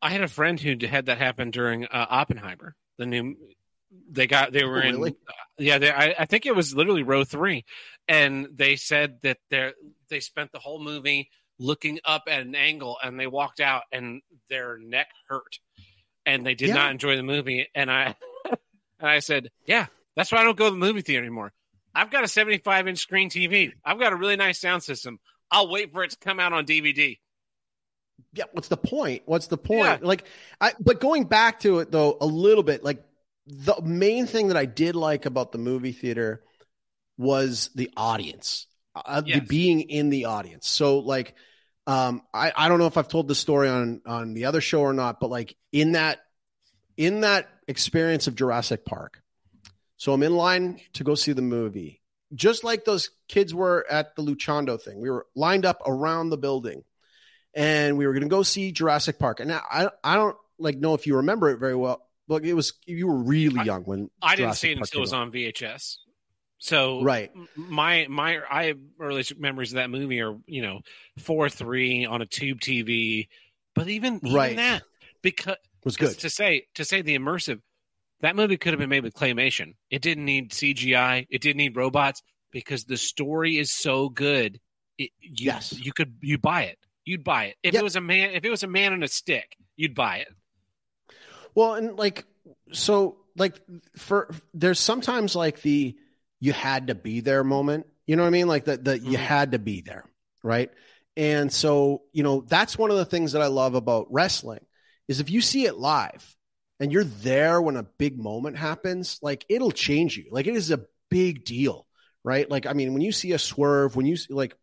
I had a friend who had that happen during uh, Oppenheimer, the new they got they were oh, really? in yeah they, I, I think it was literally row three and they said that they they spent the whole movie looking up at an angle and they walked out and their neck hurt and they did yeah. not enjoy the movie. And i and i said yeah that's why i don't go to the movie theater anymore. I've got a 75 inch screen tv i've got a really nice sound system. I'll wait for it to come out on dvd yeah what's the point? What's the point? Yeah. like i but going back to it though a little bit like the main thing that I did like about the movie theater was the audience, uh, yes. the being in the audience. So like, um, I, I don't know if I've told the story on on the other show or not, but like in that in that experience of Jurassic Park. So I'm in line to go see the movie, just like those kids were at the Luchando thing. We were lined up around the building, and we were going to go see Jurassic Park. And I I don't like know if you remember it very well but it was you were really young when I, didn't see it until it was on VHS. So right, my my I early memories of that movie are you know four three on a tube TV, but even, even right. that because was good to say to say the immersive that movie could have been made with claymation. It didn't need CGI. It didn't need robots because the story is so good. It, you, yes, you could you buy it. You'd buy it if yep. it was a man. If it was a man on a stick, you'd buy it. Well, and like so like for there's sometimes like the you had to be there moment. You know what I mean? Like that that mm-hmm. you had to be there, right? And so, you know, that's one of the things that I love about wrestling is if you see it live and you're there when a big moment happens, like it'll change you. Like it is a big deal, right? Like I mean, when you see a swerve, when you see like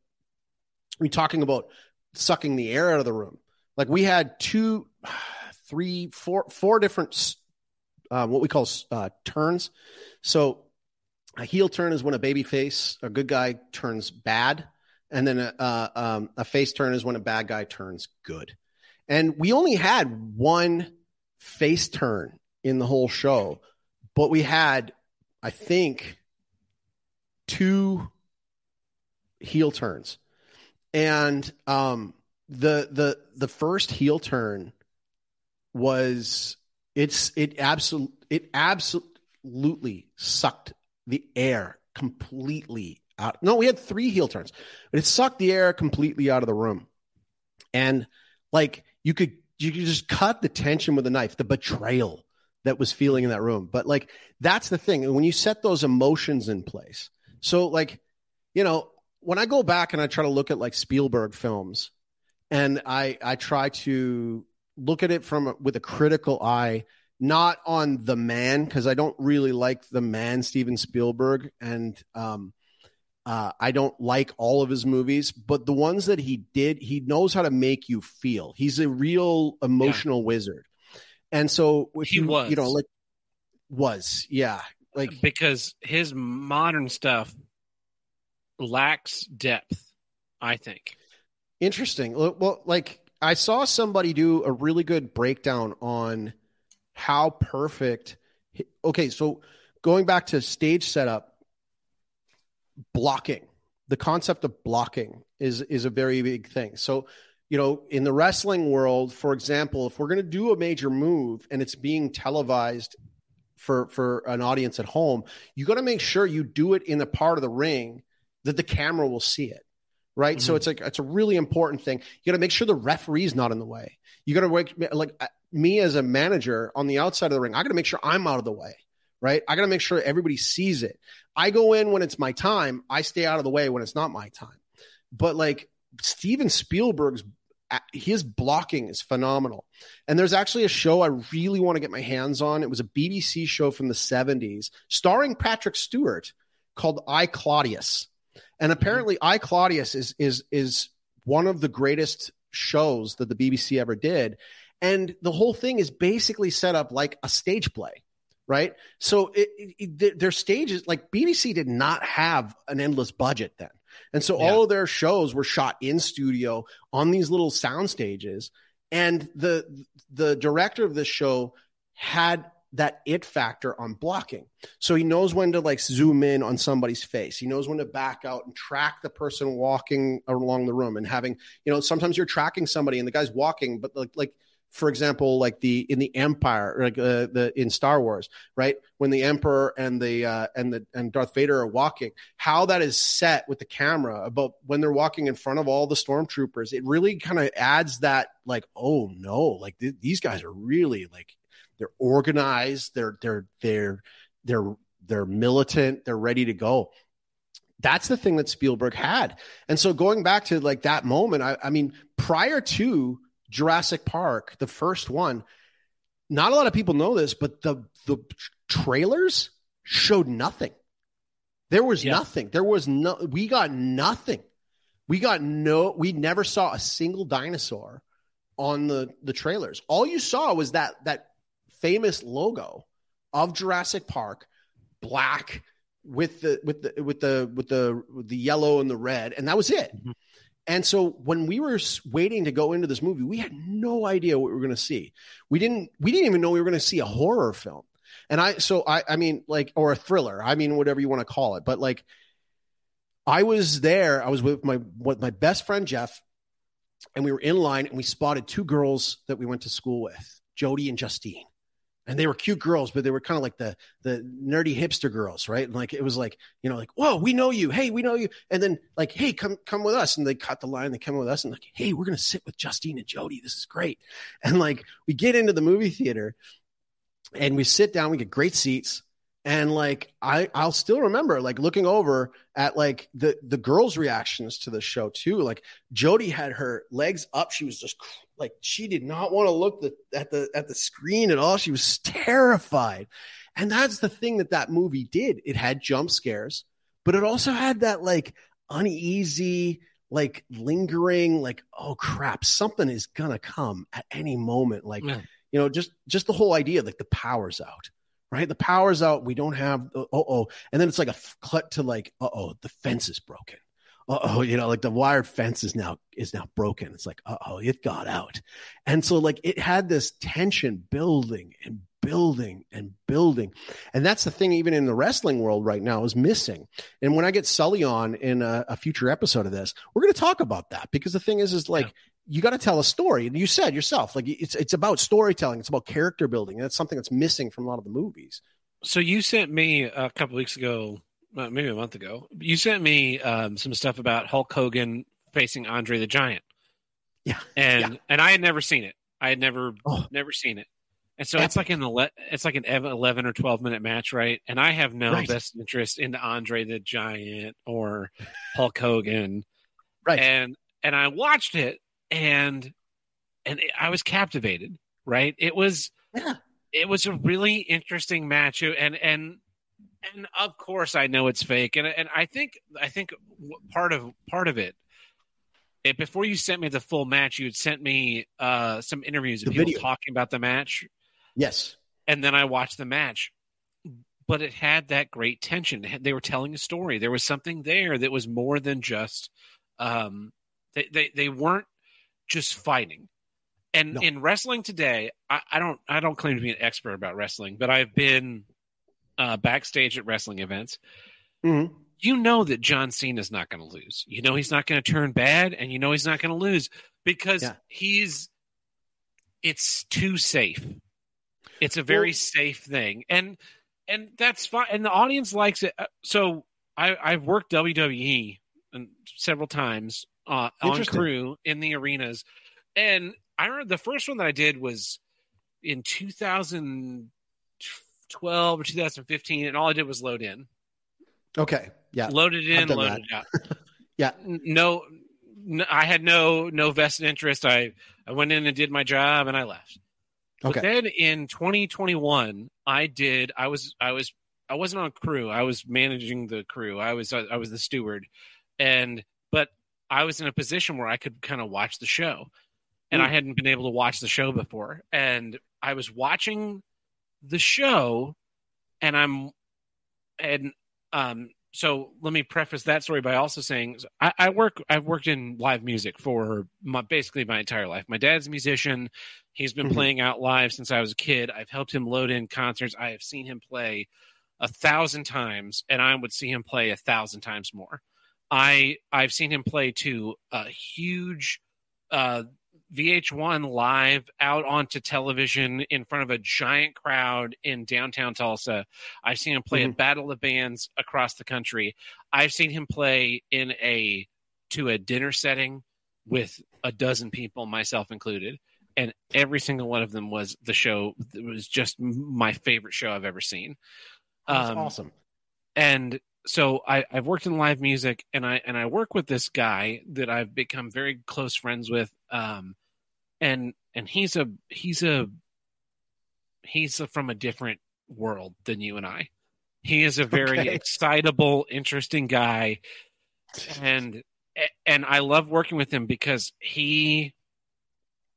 we talking about sucking the air out of the room. Like we had two three, four, four different uh, what we call uh, turns. So a heel turn is when a baby face, a good guy turns bad, and then a, uh, um, a face turn is when a bad guy turns good. And we only had one face turn in the whole show, but we had, I think, two heel turns. And um, the the the first heel turn was it's it absolutely it absolutely sucked the air completely out. No, we had three heel turns, but it sucked the air completely out of the room. And like you could you could just cut the tension with a knife, the betrayal that was feeling in that room. But like that's the thing. When you set those emotions in place. So like, you know, when I go back and I try to look at like Spielberg films and I I try to look at it from with a critical eye not on the man because I don't really like the man Steven Spielberg, and um, uh, I don't like all of his movies, but the ones that he did, he knows how to make you feel. He's a real emotional yeah. wizard, and so he you, was, you know, like was yeah, like because his modern stuff lacks depth. I think. Interesting. Well, like I saw somebody do a really good breakdown on how perfect. Okay, so going back to stage setup, blocking, the concept of blocking is is a very big thing. So, you know, in the wrestling world, for example, if we're going to do a major move and it's being televised for for an audience at home, you got to make sure you do it in the part of the ring that the camera will see it right? Mm-hmm. So it's like it's a really important thing. You got to make sure the referee's not in the way. You got to like like me as a manager on the outside of the ring. I got to make sure I'm out of the way, right? I got to make sure everybody sees it. I go in when it's my time. I stay out of the way when it's not my time. But like Steven Spielberg's his blocking is phenomenal. And there's actually a show I really want to get my hands on. It was a BBC show from the 70s starring Patrick Stewart called I Claudius and mm-hmm. apparently, I Claudius is is is one of the greatest shows that the BBC ever did. And the whole thing is basically set up like a stage play, right? So it, it, their stages, like BBC did not have an endless budget then. And so yeah. all of their shows were shot in studio on these little sound stages. And the the director of this show had that it factor on blocking. So he knows when to like zoom in on somebody's face. He knows when to back out and track the person walking along the room and having, you know, sometimes you're tracking somebody and the guy's walking, but like, like for example, like the in the Empire, like uh, the in Star Wars, right? When the Emperor and the uh, and the and Darth Vader are walking, how that is set with the camera about when they're walking in front of all the stormtroopers, it really kind of adds that like, oh no, like th- these guys are really like they're organized. They're they're they're they're they're militant. They're ready to go. That's the thing that Spielberg had. And so going back to like that moment, I, I mean, prior to Jurassic Park, the first one, not a lot of people know this, but the the trailers showed nothing. There was yeah. nothing. There was no. We got nothing. We got no. We never saw a single dinosaur on the the trailers. All you saw was that that famous logo of Jurassic Park, black with the with the with the with the with the yellow and the red, and that was it. Mm-hmm. And so when we were waiting to go into this movie, we had no idea what we were going to see. We didn't we didn't even know we were going to see a horror film. And I so I I mean like or a thriller. I mean whatever you want to call it. But like I was there. I was with my with my best friend Jeff, and we were in line and we spotted two girls that we went to school with, Jody and Justine and they were cute girls, but they were kind of like the the nerdy hipster girls, right? And like it was like you know, like whoa, we know you, hey, we know you, and then like hey, come come with us, and they cut the line, they come with us, and like hey, we're gonna sit with Justine and Jody, this is great, and like we get into the movie theater, and we sit down, we get great seats, and like I I'll still remember like looking over at like the the girls' reactions to the show too, like Jody had her legs up, she was just like she did not want to look the, at the at the screen at all. She was terrified. And that's the thing that that movie did. It had jump scares, but it also had that like uneasy, like lingering, like oh crap, something is gonna come at any moment. Like yeah. you know, just just the whole idea, like the power's out, right? The power's out. We don't have oh oh, and then it's like a cut to like uh oh, the fence is broken Uh oh, you know, like the wired fence is now is now broken. It's like, uh oh, it got out. And so like it had this tension building and building and building. And that's the thing, even in the wrestling world right now, is missing. And when I get Sully on in a, a future episode of this, we're going to talk about that because the thing is, is like. You got to tell a story. And you said yourself, like it's, it's about storytelling. It's about character building. And that's something that's missing from a lot of the movies. So you sent me a couple weeks ago uh, maybe a month ago. You sent me um, some stuff about Hulk Hogan facing Andre the Giant. Yeah, and yeah. and I had never seen it. I had never oh. never seen it. And so Epic. it's like an ele- it's like an eleven or twelve minute match, right? And I have no right. best interest in Andre the Giant or Hulk Hogan, right? And and I watched it, and and I was captivated, right? It was yeah. it was a really interesting match, and and and of course I know it's fake, and and I think I think part of part of it. it before you sent me the full match, you had sent me uh, some interviews of The people video. talking about the match, Yes. and then I watched the match. But it had that great tension. They were telling a story. There was something there that was more than just. Um, they, they they weren't just fighting. And No. in wrestling today, I, I don't I don't claim to be an expert about wrestling, but I've been uh, backstage at wrestling events. Mhm. You know that John Cena's not going to lose. You know he's not going to turn bad, and you know he's not going to lose because Yeah. he's. It's too safe. It's a very Well- safe thing, and and that's fine. And the audience likes it. Uh, So I, I've worked WWE several times uh, on crew in the arenas, and I remember the first one that I did was in 2012 or 2015, and all I did was load in, Okay. Yeah. loaded in, loaded out. Yeah. No, no, I had no no vested interest. I I went in and did my job, and I left. But Okay. then in 2021, I did. I was. I was. I wasn't on crew. I was managing the crew. I was. I was the steward, and I was in a position where I could kind of watch the show, and I Mm. hadn't been able to watch the show before. And I was watching the show, and I'm, and um. So let me preface that story by also saying I, I work. I've worked in live music for my, basically my entire life. My dad's a musician. He's been Mhm. playing out live since I was a kid. I've helped him load in concerts. I have seen him play a thousand times, and I would see him play a thousand times more. I I've seen him play to a huge uh, VH1 live out onto television in front of a giant crowd in downtown Tulsa. I've seen him play at Battle of Bands across the country. I've seen him play in a to a dinner setting with a dozen people, myself included, and every single one of them was the show. It was just my favorite show I've ever seen. That's Um, awesome. and so I, I've worked in live music and I and I work with this guy that I've become very close friends with. Um, and and he's a he's a he's a, from a different world than you and I. He is a very Okay. excitable, interesting guy, and and I love working with him because he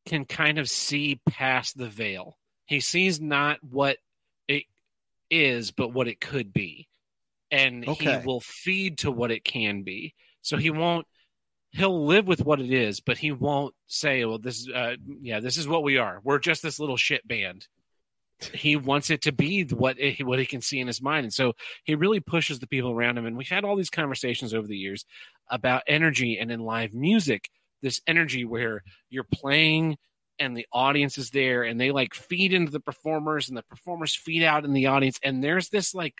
can kind of see past the veil. He sees not what it is, but what it could be. And Okay. he will feed to what it can be. So he won't he'll live with what it is, but he won't say, Well, this is uh yeah, this is what we are. We're just this little shit band. He wants it to be what it, what he can see in his mind. And so he really pushes the people around him. And we've had all these conversations over the years about energy and in live music, this energy where you're playing and the audience is there and they like feed into the performers and the performers feed out in the audience. And there's this like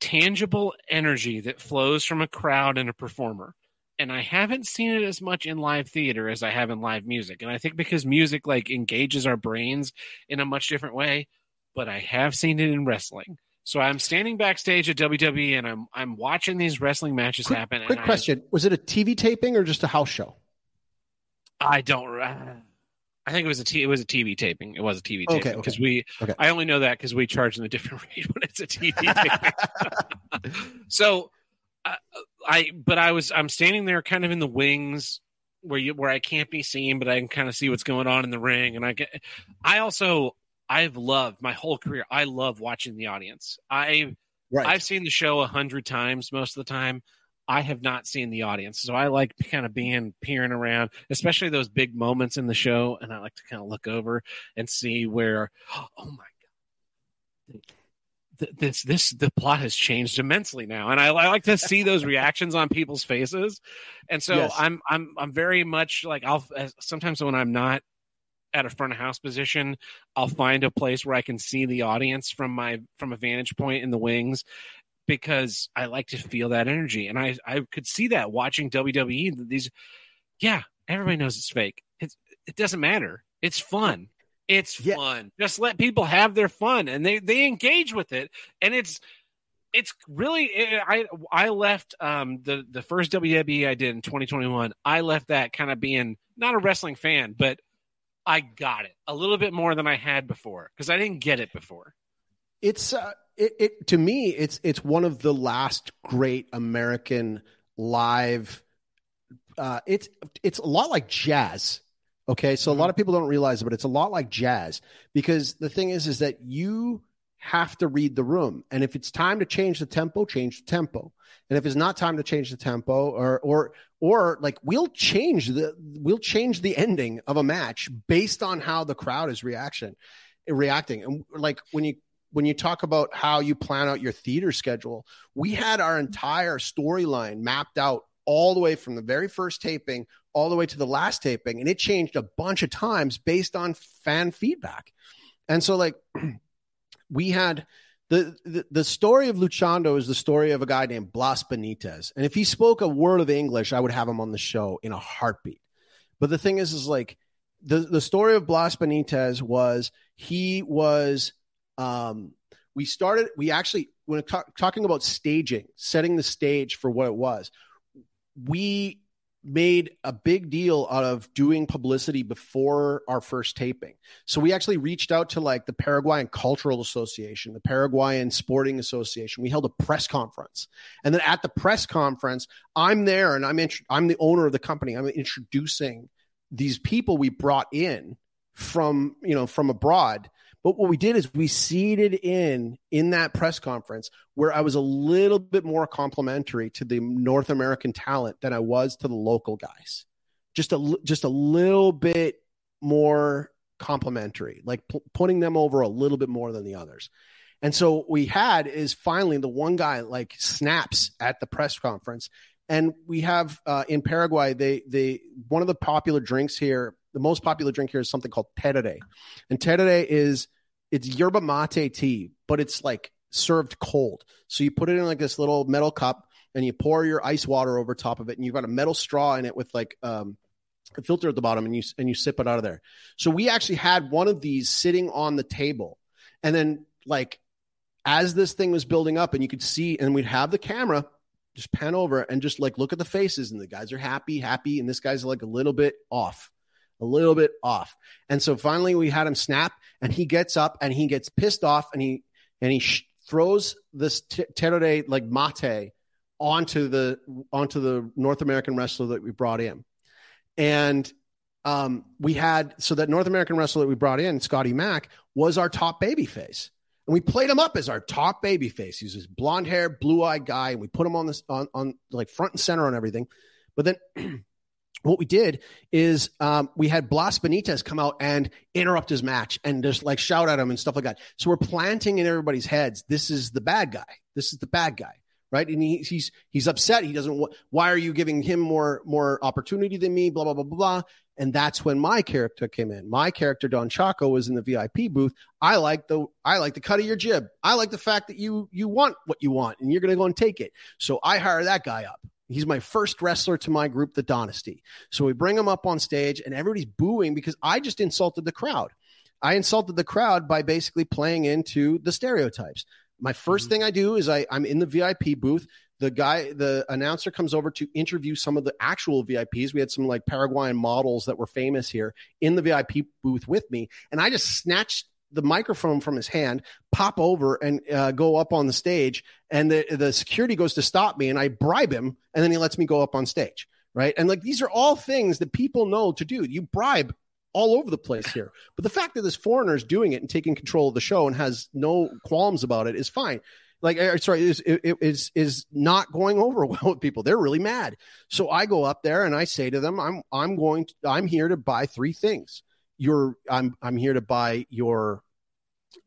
tangible energy that flows from a crowd and a performer. And I haven't seen it as much in live theater as I have in live music. And I think because music like engages our brains in a much different way, but I have seen it in wrestling. So I'm standing backstage at WWE and I'm I'm watching these wrestling matches Quick, happen. quick and I- question: Was it a TV taping or just a house show? I don't. Uh, I think it was a t- it was a TV taping. It was a TV Okay, taping okay. because we. Okay. I only know that because we charge them a different rate when it's a TV taping. so, uh, I but I was I'm standing there kind of in the wings where you where I can't be seen, but I can kind of see what's going on in the ring, and I get. I also I've loved my whole career. I love watching the audience. I Right. I've seen the show a hundred times most of the time. I have not seen the audience, so I like kind of being peering around, especially those big moments in the show, and I like to kind of look over and see where, oh my god, this this the plot has changed immensely now, and I, I like to see those reactions on people's faces, and so Yes. I'm I'm I'm very much like I'll sometimes when I'm not at a front of house position, I'll find a place where I can see the audience from my from a vantage point in the wings because I like to feel that energy. And I I could see that watching WWE these yeah, everybody knows it's fake. It's it doesn't matter. It's fun. It's Yeah. fun. Just let people have their fun and they they engage with it and it's it's really I I left um the the first WWE I did in 2021. I left that kind of being not a wrestling fan, but I got it a little bit more than I had before because I didn't get it before. It's uh, it, it to me it's it's one of the last great American live. Uh, it's it's a lot like jazz. Okay, so a lot of people don't realize it, but it's a lot like jazz because the thing is, is that you have to read the room, and if it's time to change the tempo, change the tempo, and if it's not time to change the tempo, or or or like we'll change the we'll change the ending of a match based on how the crowd is reaction reacting, and like when you when you talk about how you plan out your theater schedule, we had our entire storyline mapped out all the way from the very first taping all the way to the last taping and it changed a bunch of times based on fan feedback and so like we had the, the, the story of Luchando is the story of a guy named Blas Benitez. And if he spoke a word of English, I would have him on the show in a heartbeat. But the thing is, is like the, the story of Blas Benitez was he was, um, we started, we actually, when talk, talking about staging, setting the stage for what it was, we made a big deal out of doing publicity before our first taping. So we actually reached out to like the Paraguayan Cultural Association, the Paraguayan Sporting Association. We held a press conference. And then at the press conference, I'm there and I'm int- I'm the owner of the company. I'm introducing these people we brought in from, you know, from abroad but what we did is we seeded in in that press conference where I was a little bit more complimentary to the North American talent than I was to the local guys. Just a just a little bit more complimentary, like p- putting them over a little bit more than the others. And so we had is finally the one guy like snaps at the press conference. And we have uh, in Paraguay, they they one of the popular drinks here the most popular drink here is something called tereré. And tereré is it's yerba mate tea, but it's like served cold. So you put it in like this little metal cup and you pour your ice water over top of it and you've got a metal straw in it with like um, a filter at the bottom and you and you sip it out of there. So we actually had one of these sitting on the table. And then like as this thing was building up and you could see and we'd have the camera just pan over and just like look at the faces and the guys are happy, happy and this guy's like a little bit off a little bit off. And so finally we had him snap and he gets up and he gets pissed off and he and he sh- throws this t- tereré like mate onto the onto the North American wrestler that we brought in. And um, we had so that North American wrestler that we brought in, Scotty Mack, was our top baby face. And we played him up as our top baby face. He's this blonde hair, blue eyed guy, and we put him on this on, on like front and center on everything. But then what we did is um, we had Blas Benitez come out and interrupt his match and just like shout at him and stuff like that. So we're planting in everybody's heads, this is the bad guy. This is the bad guy, right? And he, he's he's upset. He doesn't. Why are you giving him more more opportunity than me? Blah blah blah blah blah. And that's when my character came in. My character Don Chaco was in the VIP booth. I like the I like the cut of your jib. I like the fact that you you want what you want and you're going to go and take it. So I hire that guy up. He's my first wrestler to my group, the Dynasty. So we bring him up on stage, and everybody's booing because I just insulted the crowd. I insulted the crowd by basically playing into the stereotypes. My 1st mm-hmm. thing I do is I, I'm in the VIP booth. The guy, the announcer comes over to interview some of the actual VIPs. We had some like Paraguayan models that were famous here in the VIP booth with me. And I just snatched the microphone from his hand, pop over and uh, go up on the stage. And the, the security goes to stop me and I bribe him and then he lets me go up on stage. Right. And like these are all things that people know to do. You bribe all over the place here. But the fact that this foreigner is doing it and taking control of the show and has no qualms about it is fine. Like, sorry, is is is not going over well with people. They're really mad. So I go up there and I say to them, "I'm I'm going to I'm here to buy three things your I'm I'm here to buy your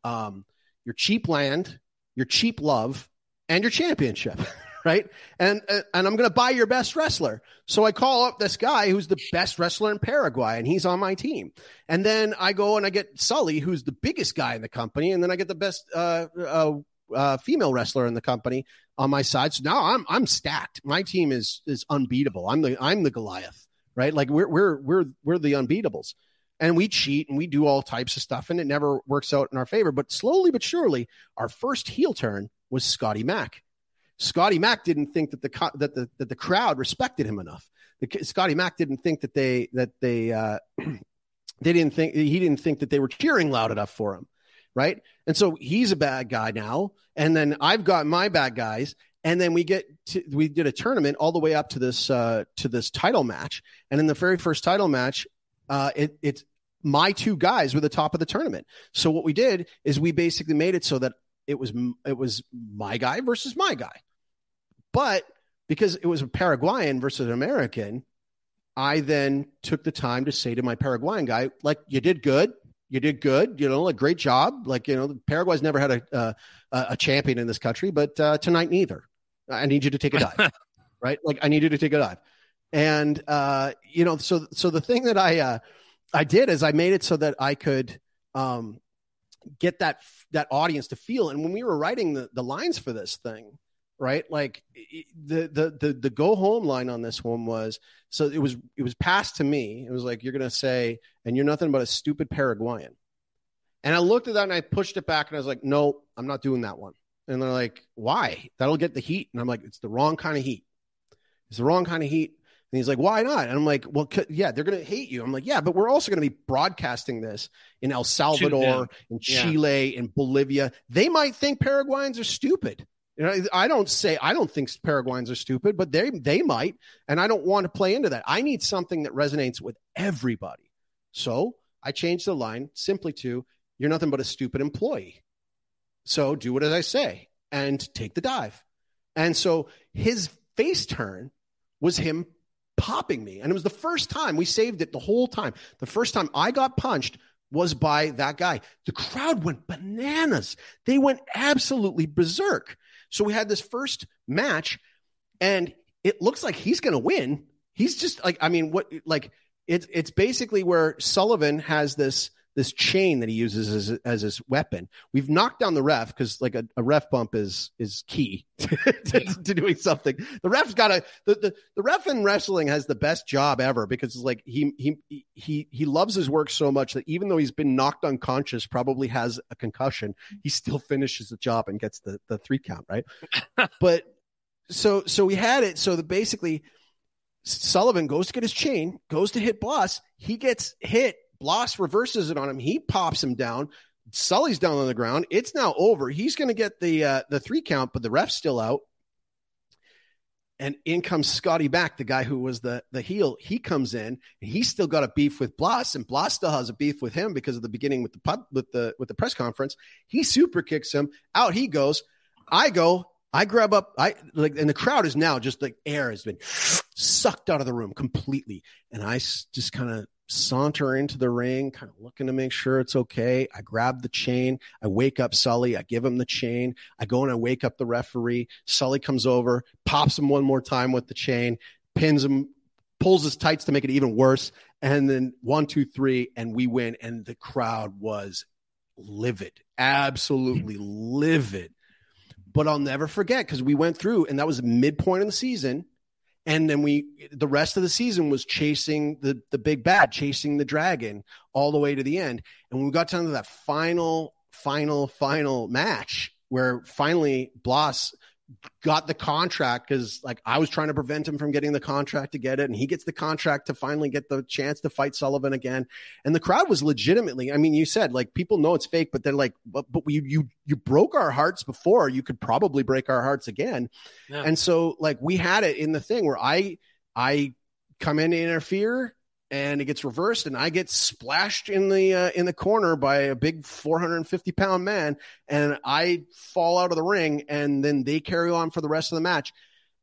um your cheap land, your cheap love, and your championship, right? And and I'm going to buy your best wrestler. So I call up this guy who's the best wrestler in Paraguay, and he's on my team. And then I go and I get Sully, who's the biggest guy in the company, and then I get the best uh, uh, uh, female wrestler in the company on my side. So now I'm I'm stacked. My team is is unbeatable. I'm the I'm the Goliath, right? Like we're we're we're we're the unbeatables and we cheat and we do all types of stuff and it never works out in our favor. But slowly but surely, our first heel turn was Scotty Mack. Scotty Mack didn't think that the that the that the crowd respected him enough. The, Scotty Mack didn't think that they that they uh, they didn't think he didn't think that they were cheering loud enough for him, right? And so he's a bad guy now, and then I've got my bad guys, and then we get to, we did a tournament all the way up to this uh, to this title match, and in the very first title match, uh, it, it's my two guys were the top of the tournament. So what we did is we basically made it so that it was it was my guy versus my guy, but because it was a Paraguayan versus an American, I then took the time to say to my Paraguayan guy, like, you did good. You did good. You know, like, great job. Like, you know, Paraguay's never had a, uh, a champion in this country, but uh, tonight neither. I need you to take a dive, right? Like, I need you to take a dive. And, uh, you know, so, so the thing that I, uh, I did is I made it so that I could, um, get that, that audience to feel. And when we were writing the, the lines for this thing, right? Like the the the the go home line on this one was so it was it was passed to me. It was like you're gonna say, and you're nothing but a stupid Paraguayan. And I looked at that and I pushed it back and I was like, no, I'm not doing that one. And they're like, why? That'll get the heat. And I'm like, it's the wrong kind of heat. It's the wrong kind of heat. And he's like, why not? And I'm like, well, yeah, they're going to hate you. I'm like, yeah, but we're also going to be broadcasting this in El Salvador, in Chile, yeah. in Bolivia. They might think Paraguayans are stupid. You know, I don't say I don't think Paraguayans are stupid, but they they might, and I don't want to play into that. I need something that resonates with everybody. So I changed the line simply to "You're nothing but a stupid employee." So do what as I say and take the dive. And so his face turn was him popping me, and it was the first time we saved it the whole time. The first time I got punched was by that guy. The crowd went bananas. They went absolutely berserk. So we had this first match, and it looks like he's going to win. He's just like, I mean, what like it's it's basically where Sullivan has this this chain that he uses as, as his weapon. We've knocked down the ref because like a, a, ref bump is is key to, to, to doing something. The ref's got a the, the the ref in wrestling has the best job ever because it's like he he he he loves his work so much that even though he's been knocked unconscious, probably has a concussion, he still finishes the job and gets the the three count right. but so so we had it so that basically. Sullivan goes to get his chain, goes to hit Blas. He gets hit Blas reverses it on him. He pops him down. Sully's down on the ground. It's now over. He's going to get the uh, the three count, but the ref's still out. And in comes Scotty Mack, the guy who was the the heel. He comes in, and he's still got a beef with Blas, and Blas still has a beef with him because of the beginning with the pub with the with the press conference. He super kicks him out. He goes. I go. I grab up. I like, and the crowd is now just like air has been sucked out of the room completely, and I just kind of saunter into the ring, kind of looking to make sure it's okay. I grab the chain. I wake up Sully. I give him the chain. I go and I wake up the referee. Sully comes over, pops him one more time with the chain, pins him, pulls his tights to make it even worse. And then one, two, three, and we win. And the crowd was livid, absolutely livid. But I'll never forget because we went through, and that was midpoint in the season and then we the rest of the season was chasing the the big bad chasing the dragon all the way to the end. And when we got down to that final final final match where finally Blas got the contract because like I was trying to prevent him from getting the contract to get it, and he gets the contract to finally get the chance to fight Sullivan again. And the crowd was legitimately, I mean, you said like people know it's fake, but they're like, but, but you you you broke our hearts before, you could probably break our hearts again. Yeah. And so like we had it in the thing where I I come in to interfere and it gets reversed and I get splashed in the uh, in the corner by a big 450 pound man and I fall out of the ring and then they carry on for the rest of the match.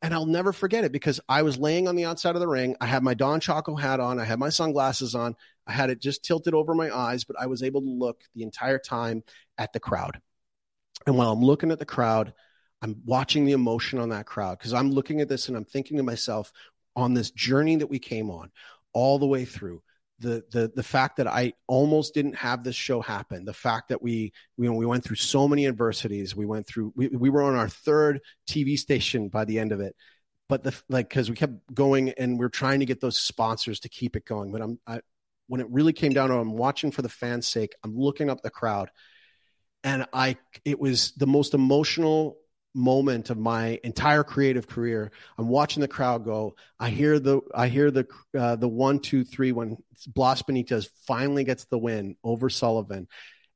And I'll never forget it because I was laying on the outside of the ring. I had my Don Chaco hat on. I had my sunglasses on. I had it just tilted over my eyes but I was able to look the entire time at the crowd. And while I'm looking at the crowd I'm watching the emotion on that crowd because I'm looking at this and I'm thinking to myself on this journey that we came on all the way through. The, the the fact that I almost didn't have this show happen, the fact that we we, we went through so many adversities, we went through we, we were on our third TV station by the end of it, but the like because we kept going and we are trying to get those sponsors to keep it going. But I'm I, when it really came down to, I'm watching for the fans' sake. I'm looking up the crowd, and I it was the most emotional moment of my entire creative career. I'm watching the crowd go. I hear the I hear the uh, the one two three when Blas Benitez finally gets the win over Sullivan,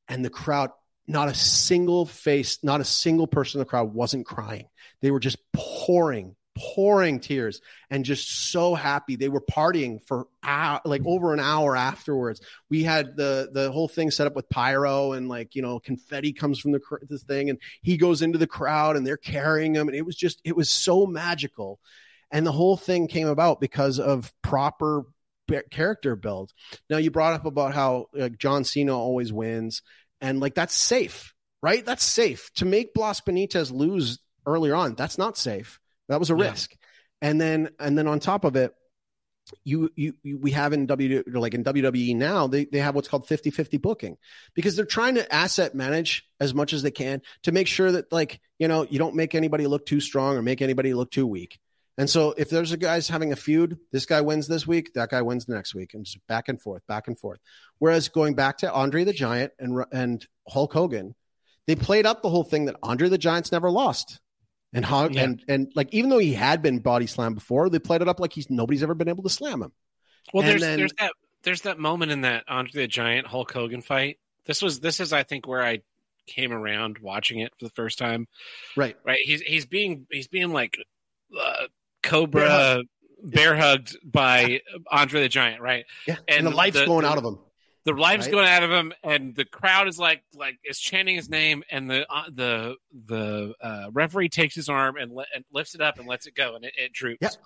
and the crowd. Not a single face, not a single person in the crowd wasn't crying. They were just pouring, pouring tears and just so happy. They were partying for hour, like over an hour afterwards. We had the the whole thing set up with pyro and like you know confetti comes from the this thing and he goes into the crowd and they're carrying him and it was just it was so magical. And the whole thing came about because of proper character build. Now you brought up about how like, john cena always wins and like that's safe right? That's safe. To make blas benitez lose earlier on that's not safe that was a yeah. risk. And then and then on top of it, you, you, you we have in W like in WWE now they, they have what's called 50-50 booking because they're trying to asset manage as much as they can to make sure that like you know you don't make anybody look too strong or make anybody look too weak. And so if there's a guy's having a feud, this guy wins this week, that guy wins the next week, and just back and forth, back and forth. Whereas going back to Andre the Giant and and Hulk Hogan, they played up the whole thing that Andre the Giant's never lost. And how yeah. and and like even though he had been body slammed before, they played it up like he's nobody's ever been able to slam him. Well, and there's then, there's that there's that moment in that Andre the Giant Hulk Hogan fight. This was this is I think where I came around watching it for the first time. Right, right. He's he's being he's being like uh, Cobra bear hugged by Andre the Giant, right? Yeah, and, and the life's the, going the, out of him the life's right? going out of him, and the crowd is like like is chanting his name, and the uh, the the uh, referee takes his arm and, le- and, lifts it up and lets it go, and it, it droops.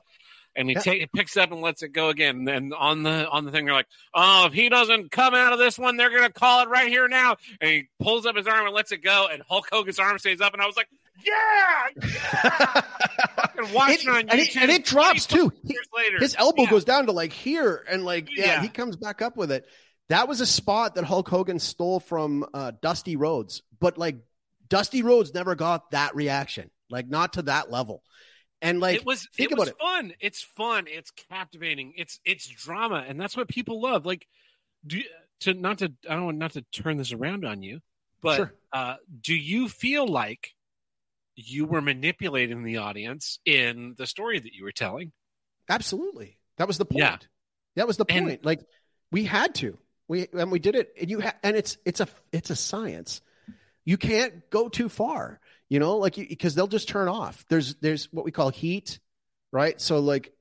And he yep. take, picks it up and lets it go again. And on the on the thing, they're like, "Oh, if he doesn't come out of this one, they're gonna call it right here now." And he pulls up his arm and lets it go, and Hulk Hogan's arm stays up. And I was like, "Yeah, yeah!" watching it, on YouTube, and it, and it drops too. He, his elbow yeah. goes down to like here, and like yeah, yeah, he comes back up with it. That was a spot that Hulk Hogan stole from uh, Dusty Rhodes, but like Dusty Rhodes never got that reaction, like not to that level. And like it was, think it about was it. fun. It's fun. It's captivating. It's it's drama, and that's what people love. Like, do to not to I don't want not to turn this around on you, but sure. uh, do you feel like you were manipulating the audience in the story that you were telling? Absolutely. That was the point. Yeah. That was the point. And, like we had to. We and we did it, and you ha- and it's it's a it's a science. You can't go too far, you know, like because they'll just turn off. There's there's what we call heat, right? So like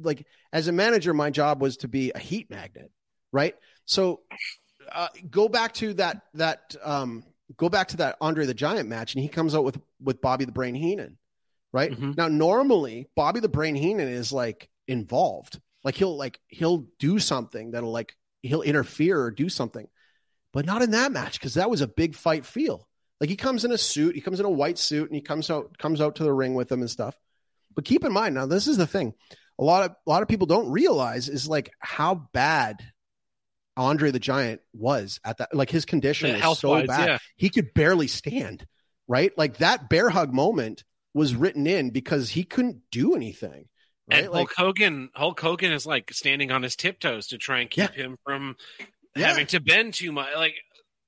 like as a manager, my job was to be a heat magnet, right? So uh, go back to that that um, go back to that Andre the Giant match, and he comes out with with Bobby the Brain Heenan, right? Mm-hmm. Now normally Bobby the Brain Heenan is like involved, like he'll like he'll do something that'll like he'll interfere or do something, but not in that match because that was a big fight feel. Like he comes in a suit, he comes in a white suit, and he comes out comes out to the ring with them and stuff. But keep in mind now, this is the thing. A lot of a lot of people don't realize is like how bad Andre the Giant was at that. Like his condition was so bad, yeah. he could barely stand. Right, like that bear hug moment was written in because he couldn't do anything. Right? And Hulk Hogan, Hulk Hogan is like standing on his tiptoes to try and keep yeah. him from yeah. having to bend too much. Like,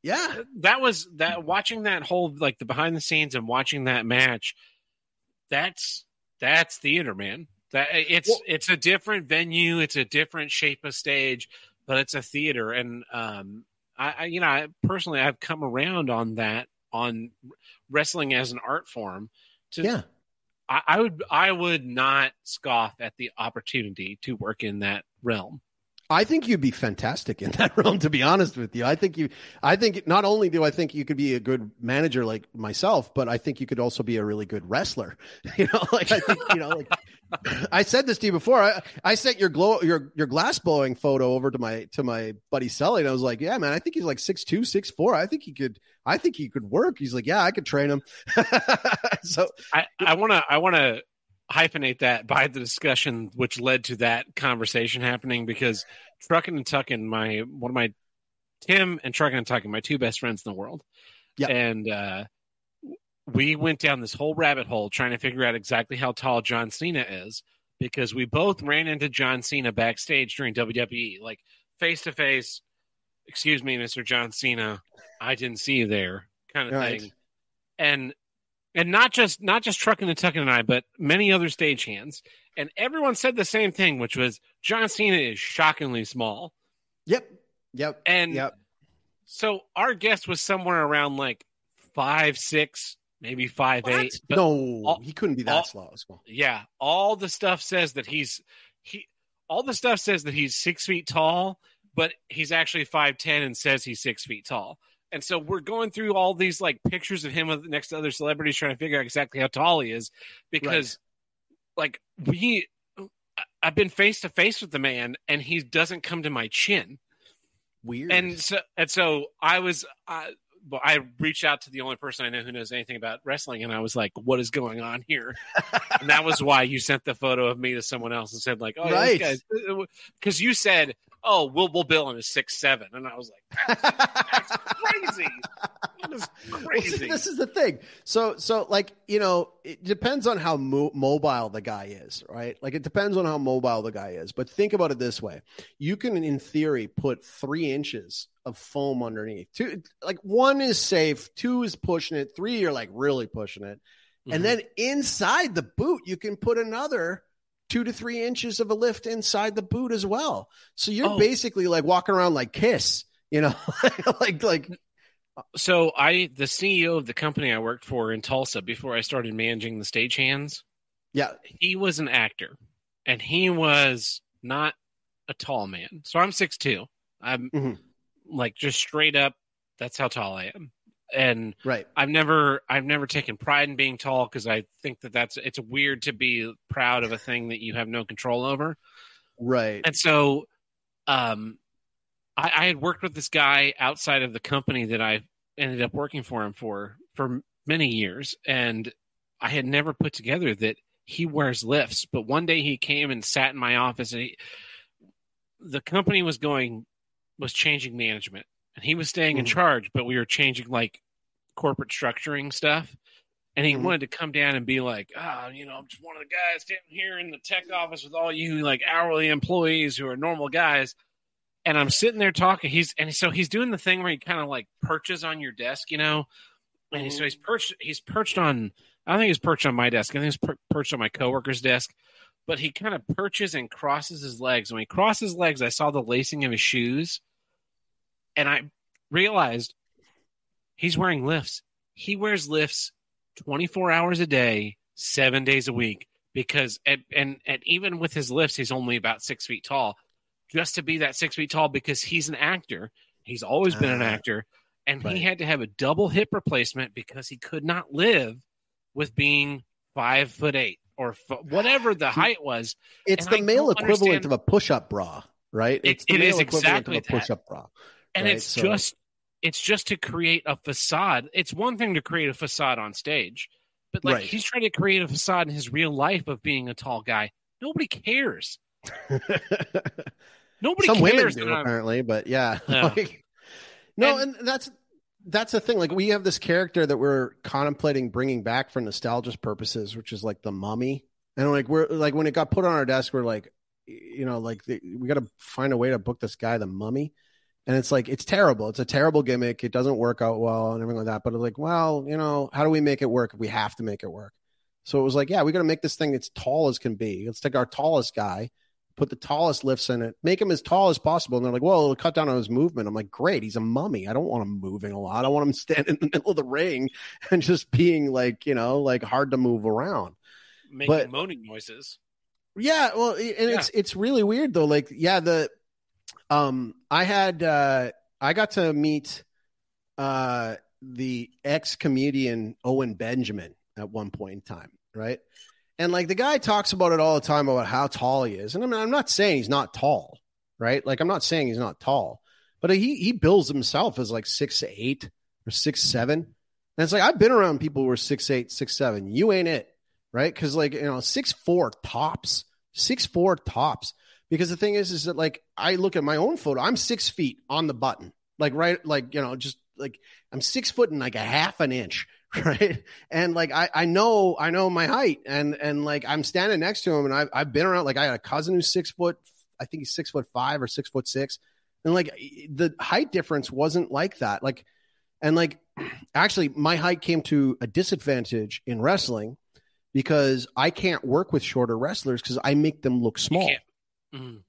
yeah, that was that. Watching that whole like the behind the scenes and watching that match, that's that's theater, man. That it's well, it's a different venue, it's a different shape of stage, but it's a theater. And um, I, I you know, I, personally, I've come around on that on wrestling as an art form to yeah. I, I would I would not scoff at the opportunity to work in that realm. I think you'd be fantastic in that realm. To be honest with you, I think you. I think not only do I think you could be a good manager like myself, but I think you could also be a really good wrestler. You know, like I think you know, like I said this to you before. I, I sent your glow your your glass blowing photo over to my to my buddy Sully, and I was like, "Yeah, man, I think he's like six two, six four. I think he could. I think he could work." He's like, "Yeah, I could train him." so I I want to I want to hyphenate that by the discussion which led to that conversation happening because Trucking and Tucking, my one of my Tim and Trucking and Tucking, my two best friends in the world. Yeah. And uh, we went down this whole rabbit hole trying to figure out exactly how tall John Cena is because we both ran into John Cena backstage during WWE, like face to face. Excuse me, Mr. John Cena, I didn't see you there, kind of right. thing. And and not just not just Truckin' and Tuckin and I, but many other stagehands, and everyone said the same thing, which was John Cena is shockingly small. Yep. Yep. And yep. so our guest was somewhere around like five six, maybe five What? eight. but no, all- he couldn't be that all- slow. Small. Yeah, all the stuff says that he's he. All the stuff says that he's six feet tall, but he's actually five ten and says he's six feet tall. And so we're going through all these like pictures of him with next to other celebrities, trying to figure out exactly how tall he is, because like we, I- I've been face to face with the man, and he doesn't come to my chin. Weird. And so, and so I was, I, well, I reached out to the only person I know who knows anything about wrestling, and I was like, "What is going on here?" and that was why you sent the photo of me to someone else and said, "Like, oh, Right. this because uh, uh, you said, "Oh, we'll we'll bill him as six seven. and I was like, "That's crazy! That is Well, see, crazy!" this is the thing. So, so like you know, it depends on how mo- mobile the guy is, right? Like it depends on how mobile the guy is. But think about it this way: you can, in theory, put three inches of foam underneath. Two, like one is safe, two is pushing it, three you're like really pushing it, Mhm. and then inside the boot you can put another. Two to three inches of a lift inside the boot as well. So you're Oh. basically like walking around like Kiss, you know, like like so I, the CEO of the company I worked for in Tulsa before I started managing the stagehands, yeah, he was an actor and he was not a tall man. So I'm 6'2. I'm Mhm. like just straight up that's how tall I am. And right. I've never I've never taken pride in being tall because I think that that's it's weird to be proud of a thing that you have no control over. Right. And so um I, I had worked with this guy outside of the company that I ended up working for him for for many years and I had never put together that he wears lifts, but one day he came and sat in my office and he, the company was going was changing management and he was staying in Mhm. charge, but we were changing like corporate structuring stuff. And he Mhm. wanted to come down and be like, ah, you know, I'm just one of the guys standing here in the tech office with all you like hourly employees who are normal guys. And I'm sitting there talking. He's and so he's doing the thing where he kind of like perches on your desk, you know. And so he's perched. He's perched on. I don't think he's perched on my desk. I think he's per- perched on my coworker's desk. But he kind of perches and crosses his legs. When he crosses his legs, I saw the lacing of his shoes, and I realized he's wearing lifts. He wears lifts 24 hours a day, seven days a week. Because at, and and even with his lifts, he's only about six feet tall. Just to be that six feet tall, because he's an actor. He's always been an Ah, actor, and right. he had to have a double hip replacement because he could not live with being five foot eight or f- whatever the height was. It's And the I male equivalent understand- of a push-up bra, right? It- It's the it male is equivalent exactly of a push-up bra. And Right, it's so- just it's just to create a facade it's one thing to create a facade on stage but like Right. he's trying to create a facade in his real life of being a tall guy nobody cares nobody Some women cares do apparently, but yeah. Yeah. Like- no, And- and, that's that's the thing. Like we have this character that we're contemplating bringing back for nostalgia purposes, which is like the mummy. And like we're like when it got put on our desk, we're like, you know, like the, we got to find a way to book this guy, the mummy. And it's like it's terrible. It's a terrible gimmick. It doesn't work out well and everything like that. But it's like, well, you know, how do we make it work? We have to make it work. So it was like, yeah, we got to make this thing as tall as can be. Let's take our tallest guy, put the tallest lifts in it, make him as tall as possible. And they're like, well, it'll cut down on his movement. I'm like, great, he's a mummy. I don't want him moving a lot. I want him standing in the middle of the ring and just being like, you know, like hard to move around. making but- moaning noises Yeah, well, and it's it's really weird though. Like, yeah, the um, I had uh, I got to meet uh the ex comedian Owen Benjamin at one point in time, right? And like the guy talks about it all the time about how tall he is, and I'm I'm not saying he's not tall, right? Like I'm not saying he's not tall, but he he bills himself as like six eight or six seven, and it's like I've been around people who are six eight, six seven. You ain't it right? Because like you know, six four tops, six four tops. Because the thing is, is that like I look at my own photo, I'm six feet on the button, like right, like you know, just like I'm six foot and like a half an inch, right? And like I, I know, I know my height, and and like I'm standing next to him, and I've I've been around. Like I had a cousin who's six foot, I think he's six foot five or six foot six, and like the height difference wasn't like that, like, and like actually, my height came to a disadvantage in wrestling because I can't work with shorter wrestlers because I make them look small. Mm.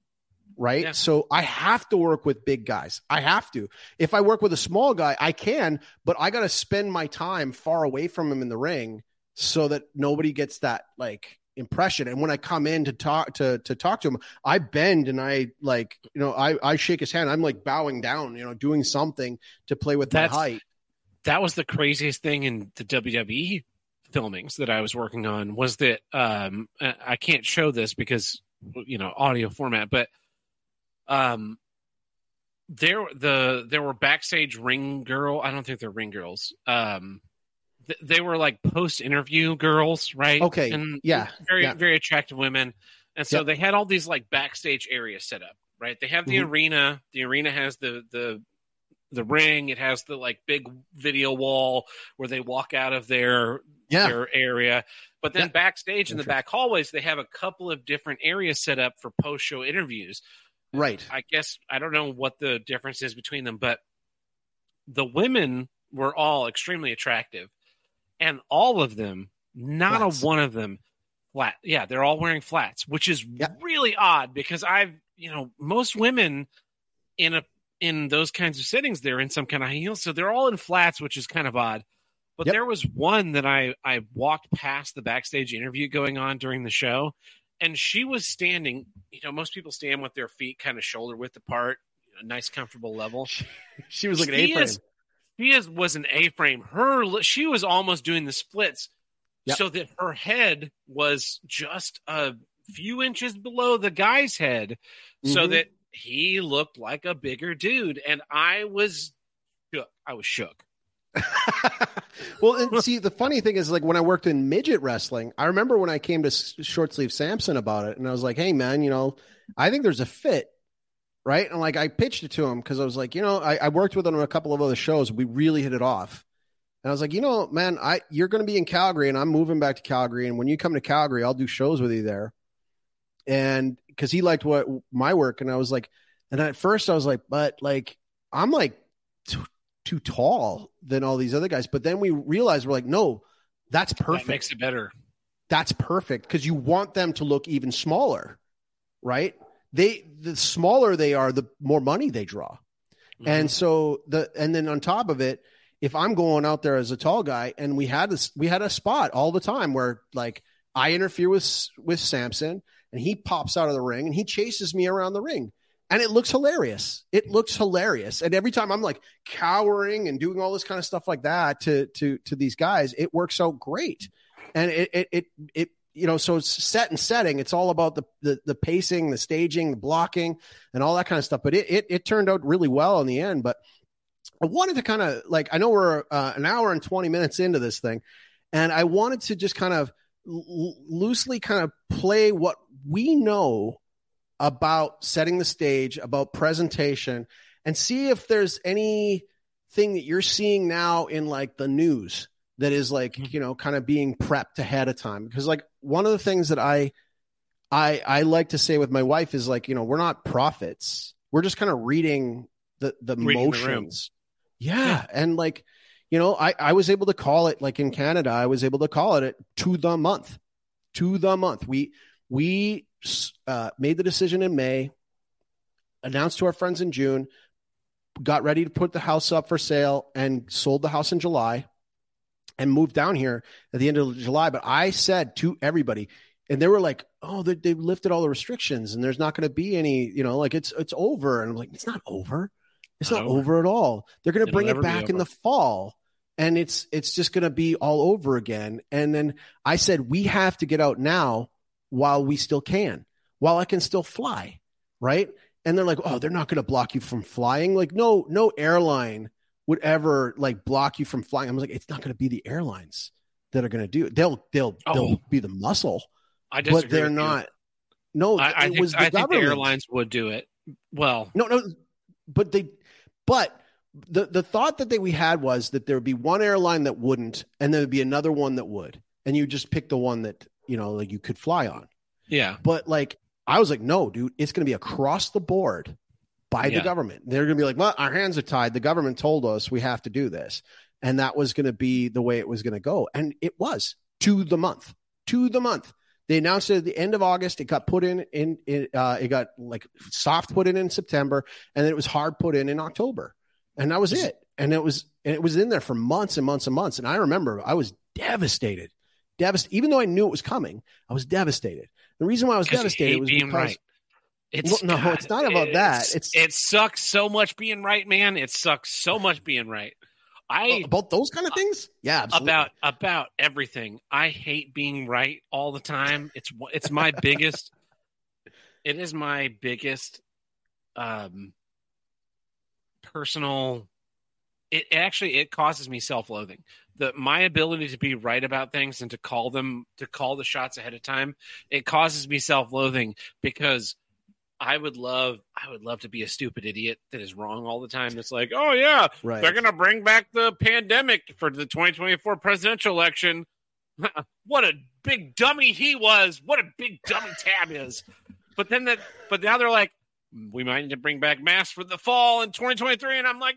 Right. Yeah. So I have to work with big guys. I have to. If I work with a small guy, I can, but I got to spend my time far away from him in the ring so that nobody gets that like impression. And when I come in to talk to to talk to him, I bend and I like, you know, I I shake his hand. I'm like bowing down, you know, doing something to play with That's- my height. that was the craziest thing in the WWE filmings that I was working on was that um I can't show this because you know audio format but um there the there were backstage ring girl I don't think they're ring girls um th- they were like post interview girls right Okay, and yeah, very yeah. very attractive women and so Yep. they had all these like backstage areas set up right they have the Mhm. arena the arena has the the the ring it has the like big video wall where they walk out of their Yeah. their area but then Yeah. backstage in the back hallways they have a couple of different areas set up for post show interviews Right. i guess i don't know what the difference is between them but the women were all extremely attractive and all of them not Flats. a one of them flat yeah they're all wearing flats which is Yeah. really odd because i've you know most women in a in those kinds of settings they're in some kind of high heels so they're all in flats which is kind of odd but Yep. there was one that i i walked past the backstage interview going on during the show and she was standing you know most people stand with their feet kind of shoulder width apart a nice comfortable level She was like an A frame. she is was an A frame. Her she was almost doing the splits, Yep. so that her head was just a few inches below the guy's head, so Mhm. that he looked like a bigger dude. And I was shook. I was shook. well, and see, the funny thing is, like when I worked in midget wrestling, I remember when I came to Short Sleeve Sampson about it, and I was like, "Hey, man, you know, I think there's a fit, right?" And like I pitched it to him because I was like, you know, I, I worked with him on a couple of other shows. We really hit it off, and I was like, you know, man, I you're going to be in Calgary, and I'm moving back to Calgary, and when you come to Calgary, I'll do shows with you there. And because he liked what my work, and I was like, and at first I was like, but like I'm like too tall than all these other guys. But then we realized we're like, no, that's That perfect. makes it better. that's perfect because you want them to look even smaller, right? They the smaller they are, the more money they draw. Mm-hmm. And so the and then on top of it, if I'm going out there as a tall guy and we had this we had a spot all the time where like I interfere with with Sampson and he pops out of the ring and he chases me around the ring. And it looks hilarious. It looks hilarious. And every time I'm like cowering and doing all this kind of stuff like that to to to these guys, it works out great. And it it it, it you know, so it's set and setting. It's all about the, the the pacing, the staging, the blocking, and all that kind of stuff. But it it, it turned out really well in the end. But I wanted to kind of like I know we're uh, an hour and twenty minutes into this thing, and I wanted to just kind of l- loosely kind of play what we know about setting the stage, about presentation, and see if there's anything that you're seeing now in like the news that is like Mhm. you know kind of being prepped ahead of time because like one of the things that i i i like to say with my wife is like you know we're not prophets we're just kind of reading the the Reading the room. motions yeah. and like you know i i was able to call it like in canada i was able to call it it to the month to the month we we uh, made the decision in may announced to our friends in june got ready to put the house up for sale and sold the house in july and moved down here at the end of July. But I said to everybody, and they were like, "Oh, they, they lifted all the restrictions, and there's not going to be any, you know, like it's it's over." And I'm like, "It's not over. It's Not not, over. over. at all. They're going to bring it back in the fall." And it's it's just going to be all over again. And then I said, we have to get out now while we still can, while I can still fly, right? And they're like, oh, they're not going to block you from flying. Like, no, no airline would ever like block you from flying. I was like, it's not going to be the airlines that are going to do it. They'll they'll Oh. they'll be the muscle, I disagree but they're with you. not. No, I, I it think, was the I think the government. airlines would do it. Well, No, no, but they, but the the thought that they we had was that there would be one airline that wouldn't, and there would be another one that would, and you just pick the one that you know like you could fly on. yeah. But like I was like, no, dude, it's going to be across the board by Yeah. the government. They're going to be like, well, our hands are tied. The government told us we have to do this. and that was going to be the way it was going to go. And it was to the month, to the month. They announced it at the end of August. It got put in in, in uh, it got like soft put in in September, and then it was hard put in in October, and that was it. And it was and it was in there for months and months and months. And I remember I was devastated, devastated. Even though I knew it was coming, I was devastated. The reason why I was devastated was because right. It's well, no, God, it's not about that. It's it sucks so much being right, man. It sucks so much being right. I about those kind of things. Yeah, absolutely. about about everything. I hate being right all the time. It's it's my biggest. It is my biggest, um, personal. It actually it causes me self loathing. The my ability to be right about things and to call them to call the shots ahead of time. It causes me self loathing because I would love I would love to be a stupid idiot that is wrong all the time. It's like, oh yeah, right. they're gonna bring back the pandemic for the 2024 presidential election. what a big dummy he was. What a big dummy Tab is. But then that but now they're like, we might need to bring back masks for the fall in 2023, and I'm like,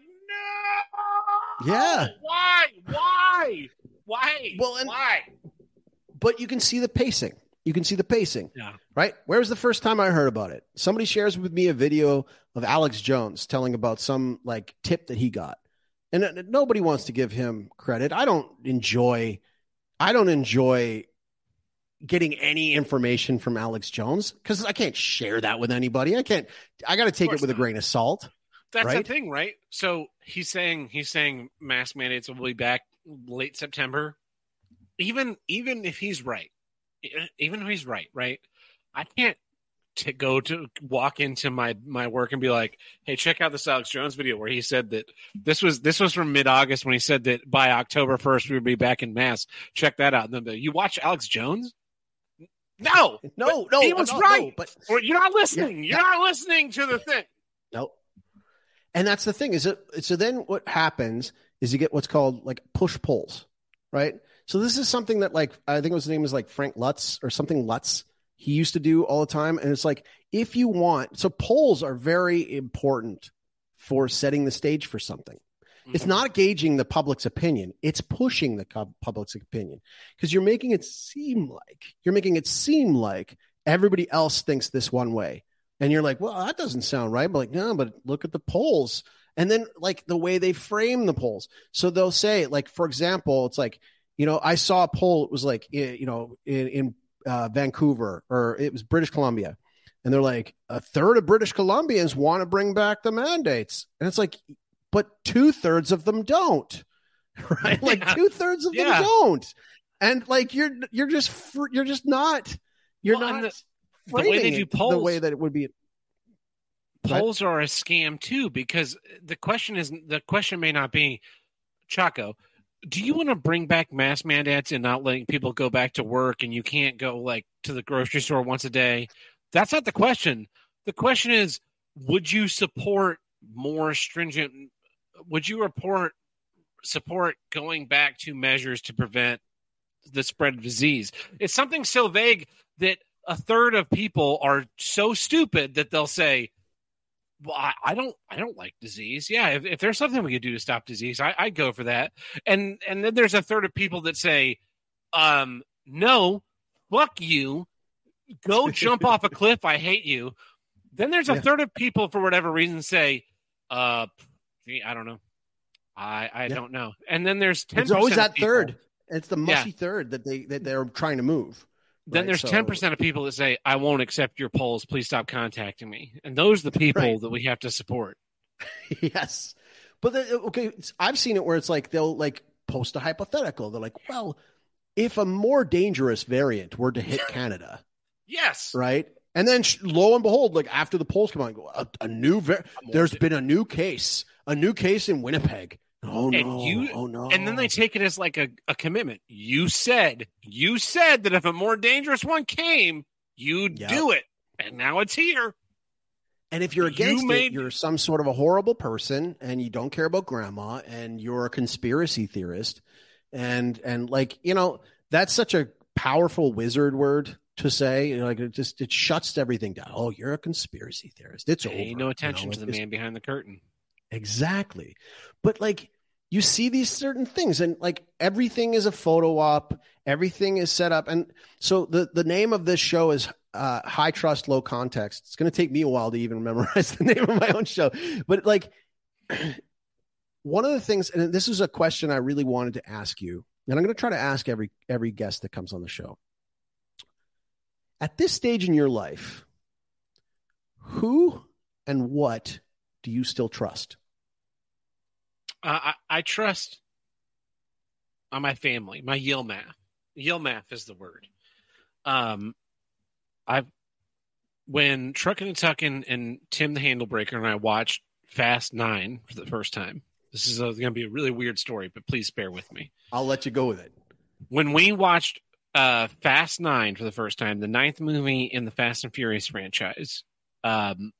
Yeah. Why? Why? Why? Well, and, why? But you can see the pacing you can see the pacing. Yeah. Right? Where was the first time I heard about it? Somebody shares with me a video of Alex Jones telling about some like tip that he got. And uh, nobody wants to give him credit. I don't enjoy I don't enjoy getting any information from Alex Jones cuz I can't share that with anybody. I can't I got to take it with not. a grain of salt. That's right? the thing, right? So he's saying he's saying mask mandates will be back late September. Even even if he's right, even if he's right, right? I can't to go to walk into my my work and be like, "Hey, check out this Alex Jones video where he said that this was this was from mid August when he said that by October first we would be back in mass. Check that out." And then you watch Alex Jones? No, no, no. He was no, right. No, but you're not listening. Yeah, you're not listening to the thing. And that's the thing is it. So then what happens is you get what's called like push polls, right? So this is something that like I think his name is like Frank Lutz or something Lutz. He used to do all the time, and it's like if you want, so polls are very important for setting the stage for something. Mm-hmm. It's not gauging the public's opinion; it's pushing the public's opinion because you're making it seem like you're making it seem like everybody else thinks this one way, and you're like, well, that doesn't sound right. But like, no, but look at the polls, and then like the way they frame the polls. So they'll say, like, for example, it's like you know, I saw a poll. It was like, you know, in, in uh, Vancouver or it was British Columbia, and they're like a third of British Columbians want to bring back the mandates, and it's like, but two thirds of them don't, right? Like two thirds of yeah. them don't, and like you're you're just you're just not you're well, not the, way they do polls the way that it would be. Polls are a scam too because the question is the question may not be Chaco do you want to bring back mask mandates and not letting people go back to work and you can't go like to the grocery store once a day? That's not the question. The question is, would you support more stringent? Would you report support going back to measures to prevent the spread of disease? It's something so vague that a third of people are so stupid that they'll say, well, I, I, don't, I don't like disease. Yeah, if, if, there's something we could do to stop disease, I, I'd go for that. And and then there's a third of people that say, um, no, fuck you, go jump off a cliff. I hate you. Then there's a yeah. third of people for whatever reason say, uh, I don't know, I I yeah. don't know. And then there's ten. It's always that third. It's the mushy yeah. third that they that they're trying to move. Then right? there's ten so, percent of people that say, "I won't accept your polls. Please stop contacting me." And those are the people right. that we have to support. yes, but the, okay, I've seen it where it's like they'll like post a hypothetical. They're like, "Well, if a more dangerous variant were to hit Canada, yes, right." And then lo and behold, like after the polls come out, go, a, a new ver- there's been a new case, a new case in Winnipeg Oh and no! You, oh no! And then they take it as like a, a commitment. You said, you said that if a more dangerous one came, you'd yep. do it, and now it's here. And if you're against you made... it, you're some sort of a horrible person, and you don't care about grandma, and you're a conspiracy theorist, and and like you know that's such a powerful wizard word to say. You know, like it just it shuts everything down. Oh, you're a conspiracy theorist. It's Pay over. no attention you know, to the man behind the curtain. Exactly. But like you see these certain things and like everything is a photo op everything is set up and so the the name of this show is uh, high trust low context. It's going to take me a while to even memorize the name of my own show. But like one of the things and this is a question i really wanted to ask you and i'm going to try to ask every every guest that comes on the show. At this stage in your life who and what do you still trust uh, I, I trust on my family, my Yilmaf. math is the word. Um, I've when Truckin' and Tuckin' and Tim the Handlebreaker and I watched Fast Nine for the first time. This is going to be a really weird story, but please bear with me. I'll let you go with it. When we watched uh, Fast Nine for the first time, the ninth movie in the Fast and Furious franchise, um,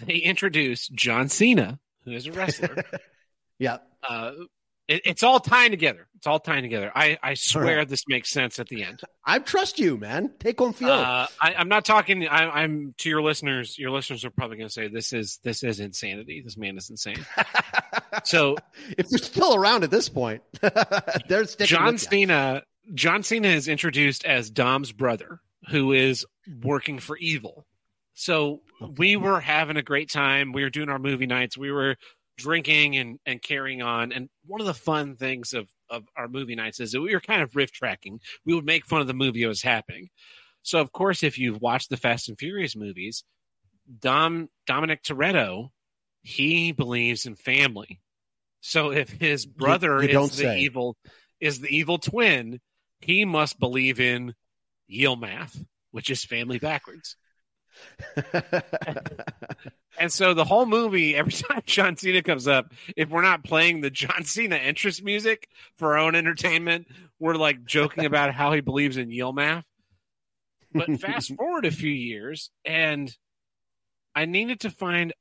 they introduce John Cena, who is a wrestler. Yeah. Uh, it, it's all tying together. It's all tying together. I, I swear right. this makes sense at the end. I trust you, man. Take on field. Uh, I, am not talking. I, am to your listeners. Your listeners are probably going to say this is this is insanity. This man is insane. so if you're still around at this point, there's John Cena. John Cena is introduced as Dom's brother, who is working for evil. So we were having a great time. We were doing our movie nights. We were drinking and, and carrying on. And one of the fun things of, of our movie nights is that we were kind of riff tracking. We would make fun of the movie that was happening. So, of course, if you've watched the Fast and Furious movies, Dom Dominic Toretto, he believes in family. So if his brother you, you is the say. evil is the evil twin, he must believe in Yilmaf, which is family backwards. and so the whole movie, every time John Cena comes up, if we're not playing the John Cena entrance music for our own entertainment, we're like joking about how he believes in Yilmaf. But fast forward a few years, and I needed to find.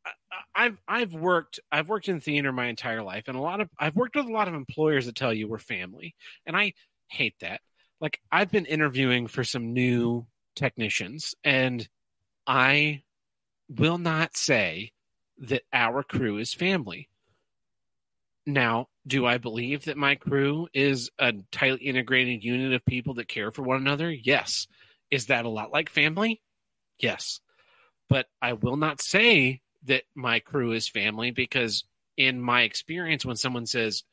I've I've worked I've worked in theater my entire life, and a lot of I've worked with a lot of employers that tell you we're family, and I hate that. Like I've been interviewing for some new technicians, and I will not say that our crew is family. Now, do I believe that my crew is a tightly integrated unit of people that care for one another? Yes. Is that a lot like family? Yes. But I will not say that my crew is family because, in my experience, when someone says,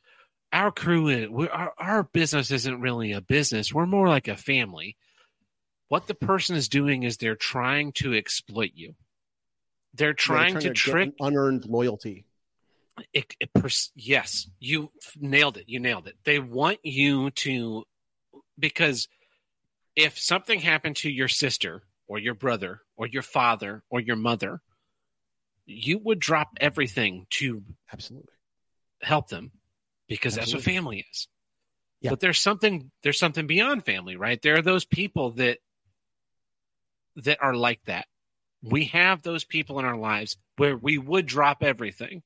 our crew, our, our business isn't really a business, we're more like a family what the person is doing is they're trying to exploit you. They're trying, they're trying to, to, trick unearned loyalty. It, it pers- yes, you nailed it. You nailed it. They want you to because if something happened to your sister or your brother or your father or your mother, you would drop everything to absolutely help them because absolutely. that's what family is. Yeah. But there's something there's something beyond family, right? There are those people that that are like that. Hmm. We have those people in our lives where we would drop everything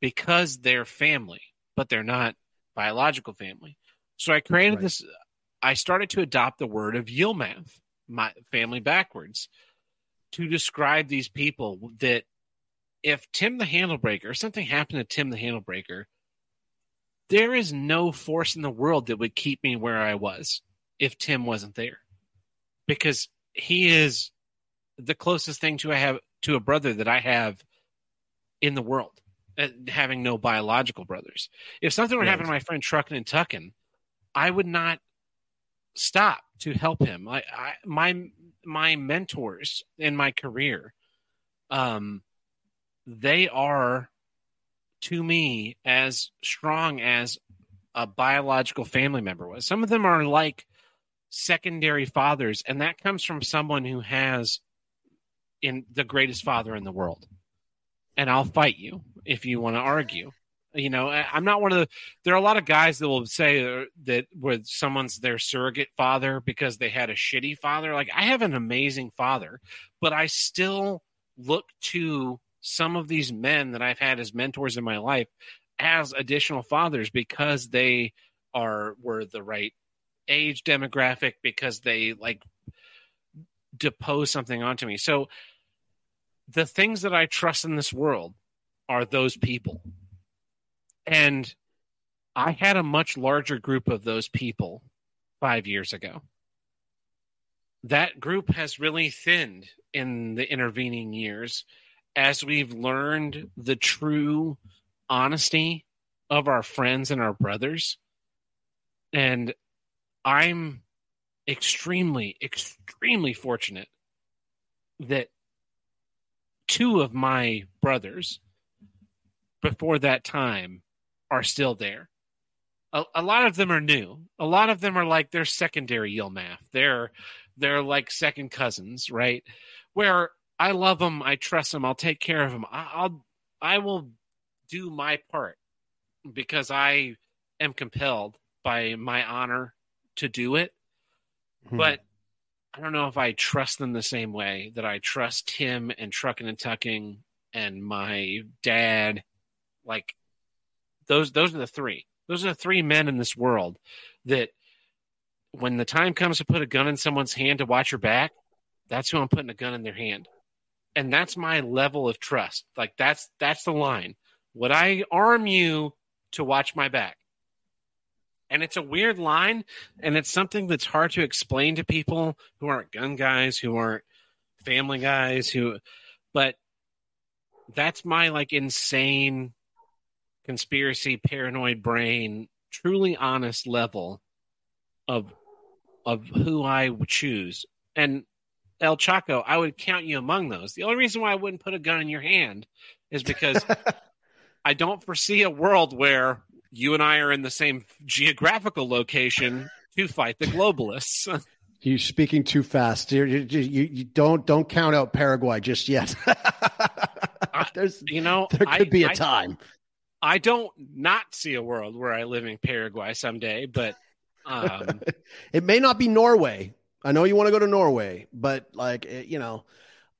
because they're family, but they're not biological family. So I created right. this. I started to adopt the word of Yilmaf, my family backwards, to describe these people that if Tim the Handlebreaker, something happened to Tim the Handlebreaker, there is no force in the world that would keep me where I was if Tim wasn't there. Because he is the closest thing to I have to a brother that I have in the world, uh, having no biological brothers. If something were right. happen to my friend Truckin' and Tuckin', I would not stop to help him. I, I my my mentors in my career, um, they are to me as strong as a biological family member was. Some of them are like secondary fathers, and that comes from someone who has in the greatest father in the world. And I'll fight you if you want to argue. You know, I'm not one of the. There are a lot of guys that will say uh, that with someone's their surrogate father because they had a shitty father. Like I have an amazing father, but I still look to some of these men that I've had as mentors in my life as additional fathers because they are were the right age demographic because they like depose something onto me. So the things that I trust in this world are those people. And I had a much larger group of those people five years ago. That group has really thinned in the intervening years as we've learned the true honesty of our friends and our brothers. And I'm extremely, extremely fortunate that two of my brothers before that time are still there. A, a, lot of them are new. A lot of them are like they're secondary Yilmaf. They're they're like second cousins, right? Where I love them, I trust them, I'll take care of them. I, I'll I will do my part because I am compelled by my honor to do it. Hmm. But I don't know if I trust them the same way that I trust him and trucking and tucking and my dad. Like those those are the three. Those are the three men in this world that when the time comes to put a gun in someone's hand to watch your back, that's who I'm putting a gun in their hand. And that's my level of trust. Like that's that's the line. Would I arm you to watch my back? And it's a weird line, and it's something that's hard to explain to people who aren't gun guys, who aren't family guys, who but that's my like insane conspiracy paranoid brain truly honest level of of who I would choose. And El Chaco, I would count you among those. The only reason why I wouldn't put a gun in your hand is because I don't foresee a world where you and I are in the same geographical location to fight the globalists. You're speaking too fast. You, you, you, don't don't count out Paraguay just yet. There's, you know, there could I, be a I, time. I don't not see a world where I live in Paraguay someday, but um, it may not be Norway. I know you want to go to Norway, but like eh, you know,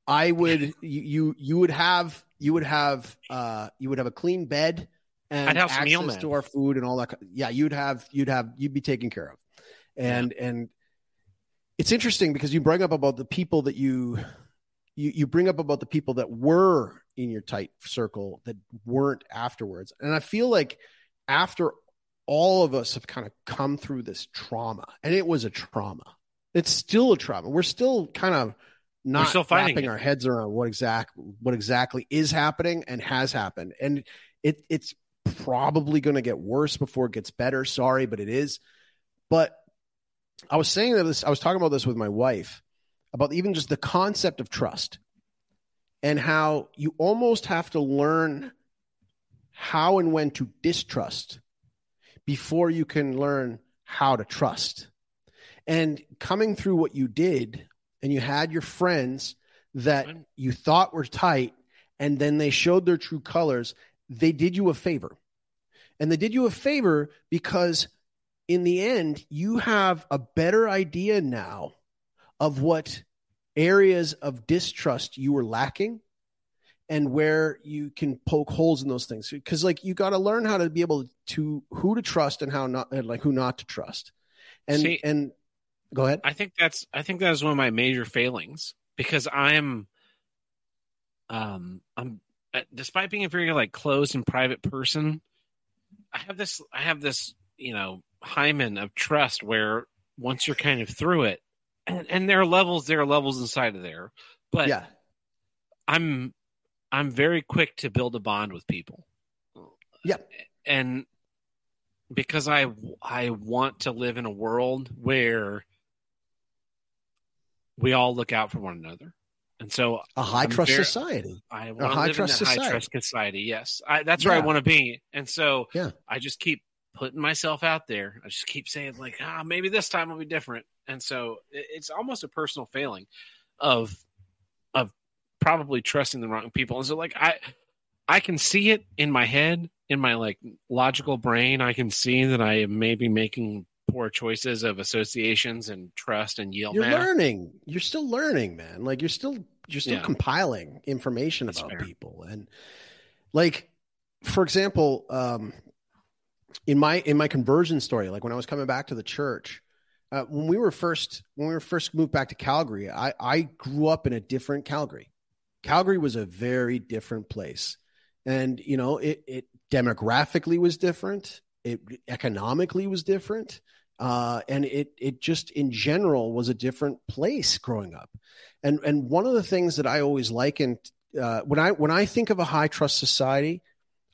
I would you, you would have you would have uh you would have a clean bed and access to our food and all that. Yeah, you'd have you'd have you'd be taken care of, and yeah. and it's interesting because you bring up about the people that you you you bring up about the people that were in your tight circle that weren't afterwards, and I feel like after all of us have kind of come through this trauma, and it was a trauma. It's still a trauma. We're still kind of not still wrapping it. our heads around what exact what exactly is happening and has happened, and it it's probably going to get worse before it gets better. Sorry, but it is. But I was saying that this, I was talking about this with my wife about even just the concept of trust and how you almost have to learn how and when to distrust before you can learn how to trust. And coming through what you did, and you had your friends that you thought were tight, and then they showed their true colors, they did you a favor. And they did you a favor because in the end, you have a better idea now of what areas of distrust you were lacking and where you can poke holes in those things. Because like you got to learn how to be able to who to trust and how not and like who not to trust. And See, and go ahead. I think that's i think that is one of my major failings because i'm um i'm Uh, despite being a very like closed and private person I have this I have this you know hymen of trust where once you're kind of through it, and, and there are levels there are levels inside of there, but yeah, I'm I'm very quick to build a bond with people. Yeah, and because I I want to live in a world where we all look out for one another. And so a high I'm trust very, society. I want a high trust society. high trust society. Yes, I, that's yeah. where I want to be. And so yeah. I just keep putting myself out there. I just keep saying like, ah, maybe this time will be different. And so it's almost a personal failing of of probably trusting the wrong people. And so like I I can see it in my head, in my like logical brain. I can see that I am maybe making poor choices of associations and trust and yield. You're math. learning. You're still learning, man. Like you're still you're still yeah. compiling information That's about fair. people and like for example um in my in my conversion story like when i was coming back to the church uh, when we were first when we were first moved back to calgary i i grew up in a different calgary calgary was a very different place and you know it it demographically was different it economically was different. Uh, and it it just in general was a different place growing up. And and one of the things that I always likened uh, when I when I think of a high trust society,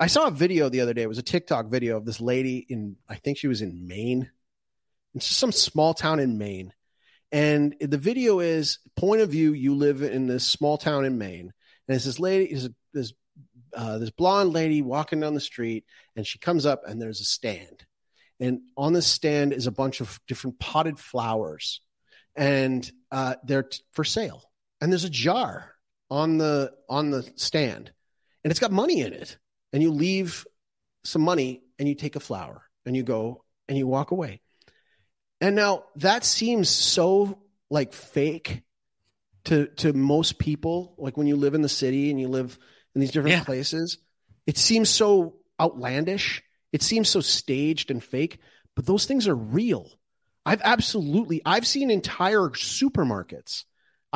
I saw a video the other day. It was a TikTok video of this lady in I think she was in Maine. Some small town in Maine. And the video is point of view, you live in this small town in Maine. And it's this lady, is this uh, this blonde lady walking down the street, and she comes up and there's a stand. And on the stand is a bunch of different potted flowers, and uh, they're t- for sale. And there's a jar on the on the stand, and it's got money in it. And you leave some money, and you take a flower, and you go and you walk away. And now that seems so like fake to to most people. Like when you live in the city and you live in these different yeah. places, it seems so outlandish. It seems so staged and fake, but those things are real. I've absolutely I've seen entire supermarkets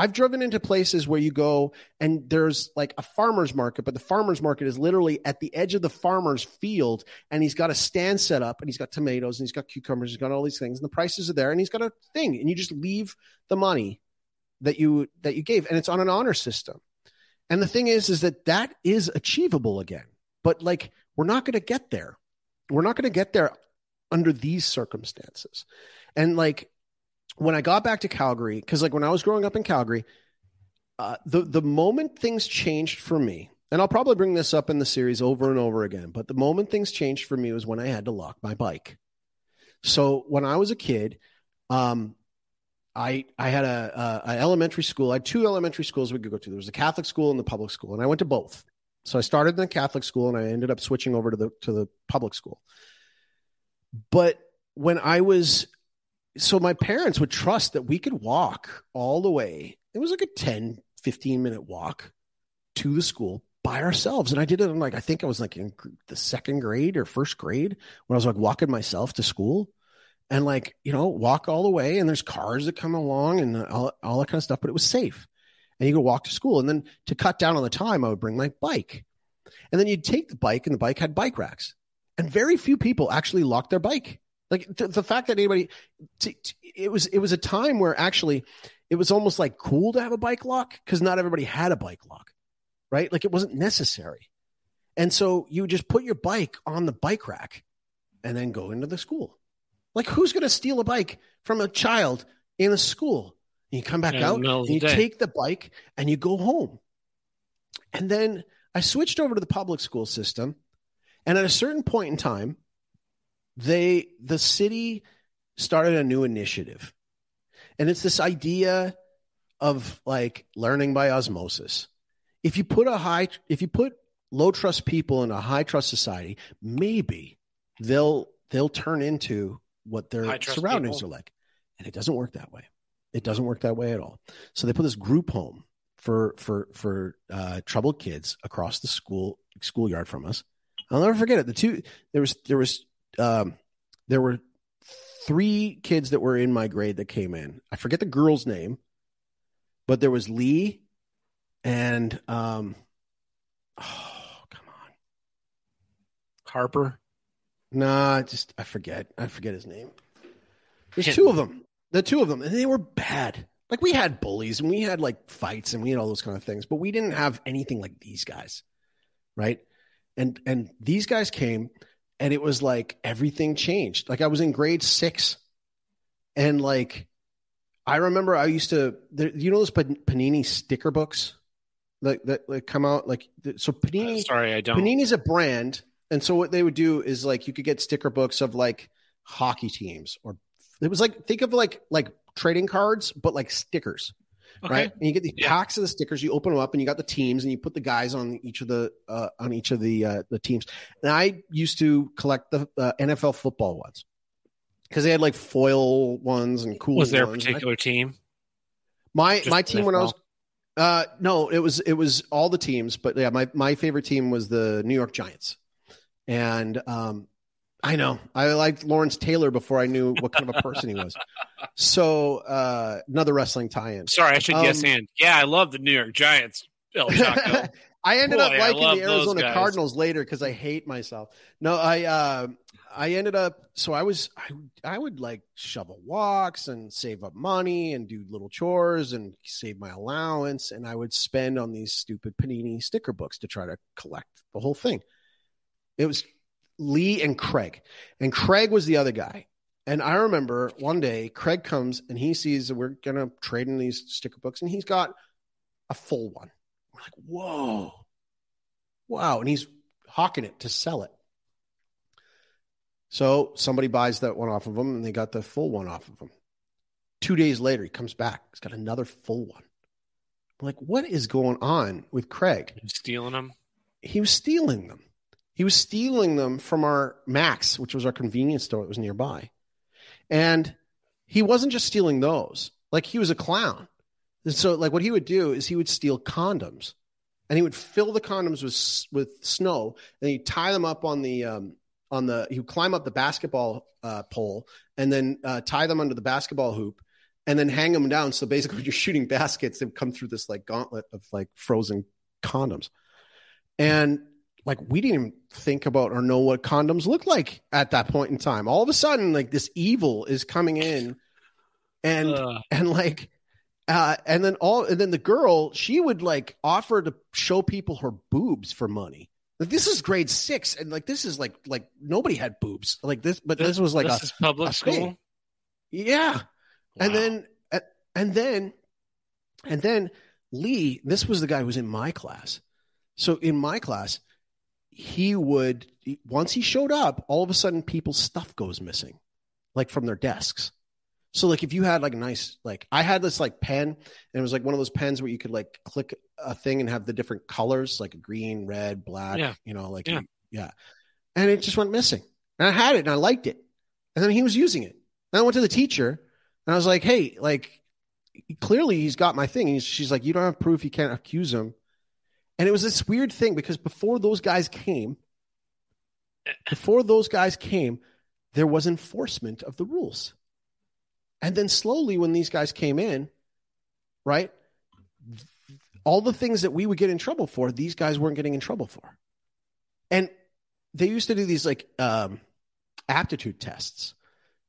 I've driven into places where you go and there's like a farmer's market, but the farmer's market is literally at the edge of the farmer's field and he's got a stand set up and he's got tomatoes and he's got cucumbers, he's got all these things and the prices are there and he's got a thing and you just leave the money that you that you gave and it's on an honor system. And the thing is is that that is achievable again. But like we're not going to get there. We're not going to get there under these circumstances. And like when I got back to Calgary, because like when I was growing up in Calgary, uh, the the moment things changed for me, and I'll probably bring this up in the series over and over again, but the moment things changed for me was when I had to lock my bike. So when I was a kid, um, I I had a, a, a, elementary school. I had two elementary schools we could go to. There was a Catholic school and the public school, and I went to both. So I started in the Catholic school, and I ended up switching over to the to the public school. But when I was so my parents would trust that we could walk all the way. It was like a 10, 15 minute walk to the school by ourselves. And I did it in like, I think I was like in the second grade or first grade when I was like walking myself to school and like, you know, walk all the way. And there's cars that come along and all, all that kind of stuff, but it was safe. And you could walk to school. And then to cut down on the time, I would bring my bike. And then you'd take the bike and the bike had bike racks. And very few people actually locked their bike like the fact that anybody, t- t- it was it was a time where actually it was almost like cool to have a bike lock because not everybody had a bike lock, right? Like it wasn't necessary, and so you just put your bike on the bike rack, and then go into the school. Like who's going to steal a bike from a child in a school? And you come back yeah, out and you day. take the bike and you go home. And then I switched over to the public school system. And at a certain point in time, they the city started a new initiative. And it's this idea of like learning by osmosis. If you put a high if you put low trust people in a high trust society, maybe they'll they'll turn into what their surroundings people. are like. And it doesn't work that way. It doesn't work that way at all. So they put this group home for for for uh, troubled kids across the school schoolyard from us. I'll never forget it. The two there was there was um, there were three kids that were in my grade that came in. I forget the girl's name, but there was Lee and um, oh come on, Harper. Nah, just I forget. I forget his name. There's two of them. The two of them, and they were bad. Like we had bullies and we had like fights and we had all those kind of things, but we didn't have anything like these guys, right? And and these guys came and it was like everything changed. Like I was in grade six, and like I remember I used to, you know, those Panini sticker books that that, that come out. Like so, Panini. Uh, sorry, I don't. Panini's a brand, and so what they would do is like you could get sticker books of like hockey teams, or it was like think of like like trading cards, but like stickers. Okay. Right, and you get the yeah. packs of the stickers. You open them up, and you got the teams, and you put the guys on each of the uh, on each of the uh, the teams. And I used to collect the uh, NFL football ones because they had like foil ones and cool. Was there ones. a particular team? My Just my team NFL? when I was uh no, it was it was all the teams, but yeah, my my favorite team was the New York Giants, and um I know. I liked Lawrence Taylor before I knew what kind of a person he was. So uh, another wrestling tie-in. Sorry, I should um, guess in. Yeah, I love the New York Giants. I ended Boy, up liking the Arizona Cardinals later because I hate myself. No, I uh, I ended up so I was I I would like shovel walks and save up money and do little chores and save my allowance and I would spend on these stupid panini sticker books to try to collect the whole thing. It was Lee and Craig. And Craig was the other guy. And I remember one day Craig comes and he sees that we're gonna trade in these sticker books and he's got a full one. We're like, whoa. Wow. And he's hawking it to sell it. So somebody buys that one off of him and they got the full one off of him. Two days later, he comes back. He's got another full one. I'm like, what is going on with Craig? Stealing them? He was stealing them. He was stealing them from our Mac's, which was our convenience store that was nearby. And he wasn't just stealing those. Like he was a clown. And so like what he would do is he would steal condoms and he would fill the condoms with with snow and he'd tie them up on the um, on the he would climb up the basketball uh, pole and then uh, tie them under the basketball hoop and then hang them down so basically when you're shooting baskets they come through this like gauntlet of like frozen condoms and like we didn't even think about or know what condoms look like at that point in time. All of a sudden like this evil is coming in and and like uh, and then all and then the girl she would like offer to show people her boobs for money. Like this is grade six and like this is like like nobody had boobs. Like this but this, this was like this a, public a school? thing. yeah. Wow. and then and then and then lee this was the guy who was in my class. So in my class he would once he showed up all of a sudden people's stuff goes missing like from their desks so like if you had like a nice like I had this like pen and it was like one of those pens where you could like click a thing and have the different colors like green, red, black, yeah. you know, like yeah. yeah. And it just went missing. And I had it and I liked it. And then he was using it. And I went to the teacher and I was like, "Hey, like clearly he's got my thing." He's, she's like, "You don't have proof. You can't accuse him." And it was this weird thing because before those guys came, before those guys came, there was enforcement of the rules. And then slowly, when these guys came in, right, all the things that we would get in trouble for, these guys weren't getting in trouble for. And they used to do these like um, aptitude tests,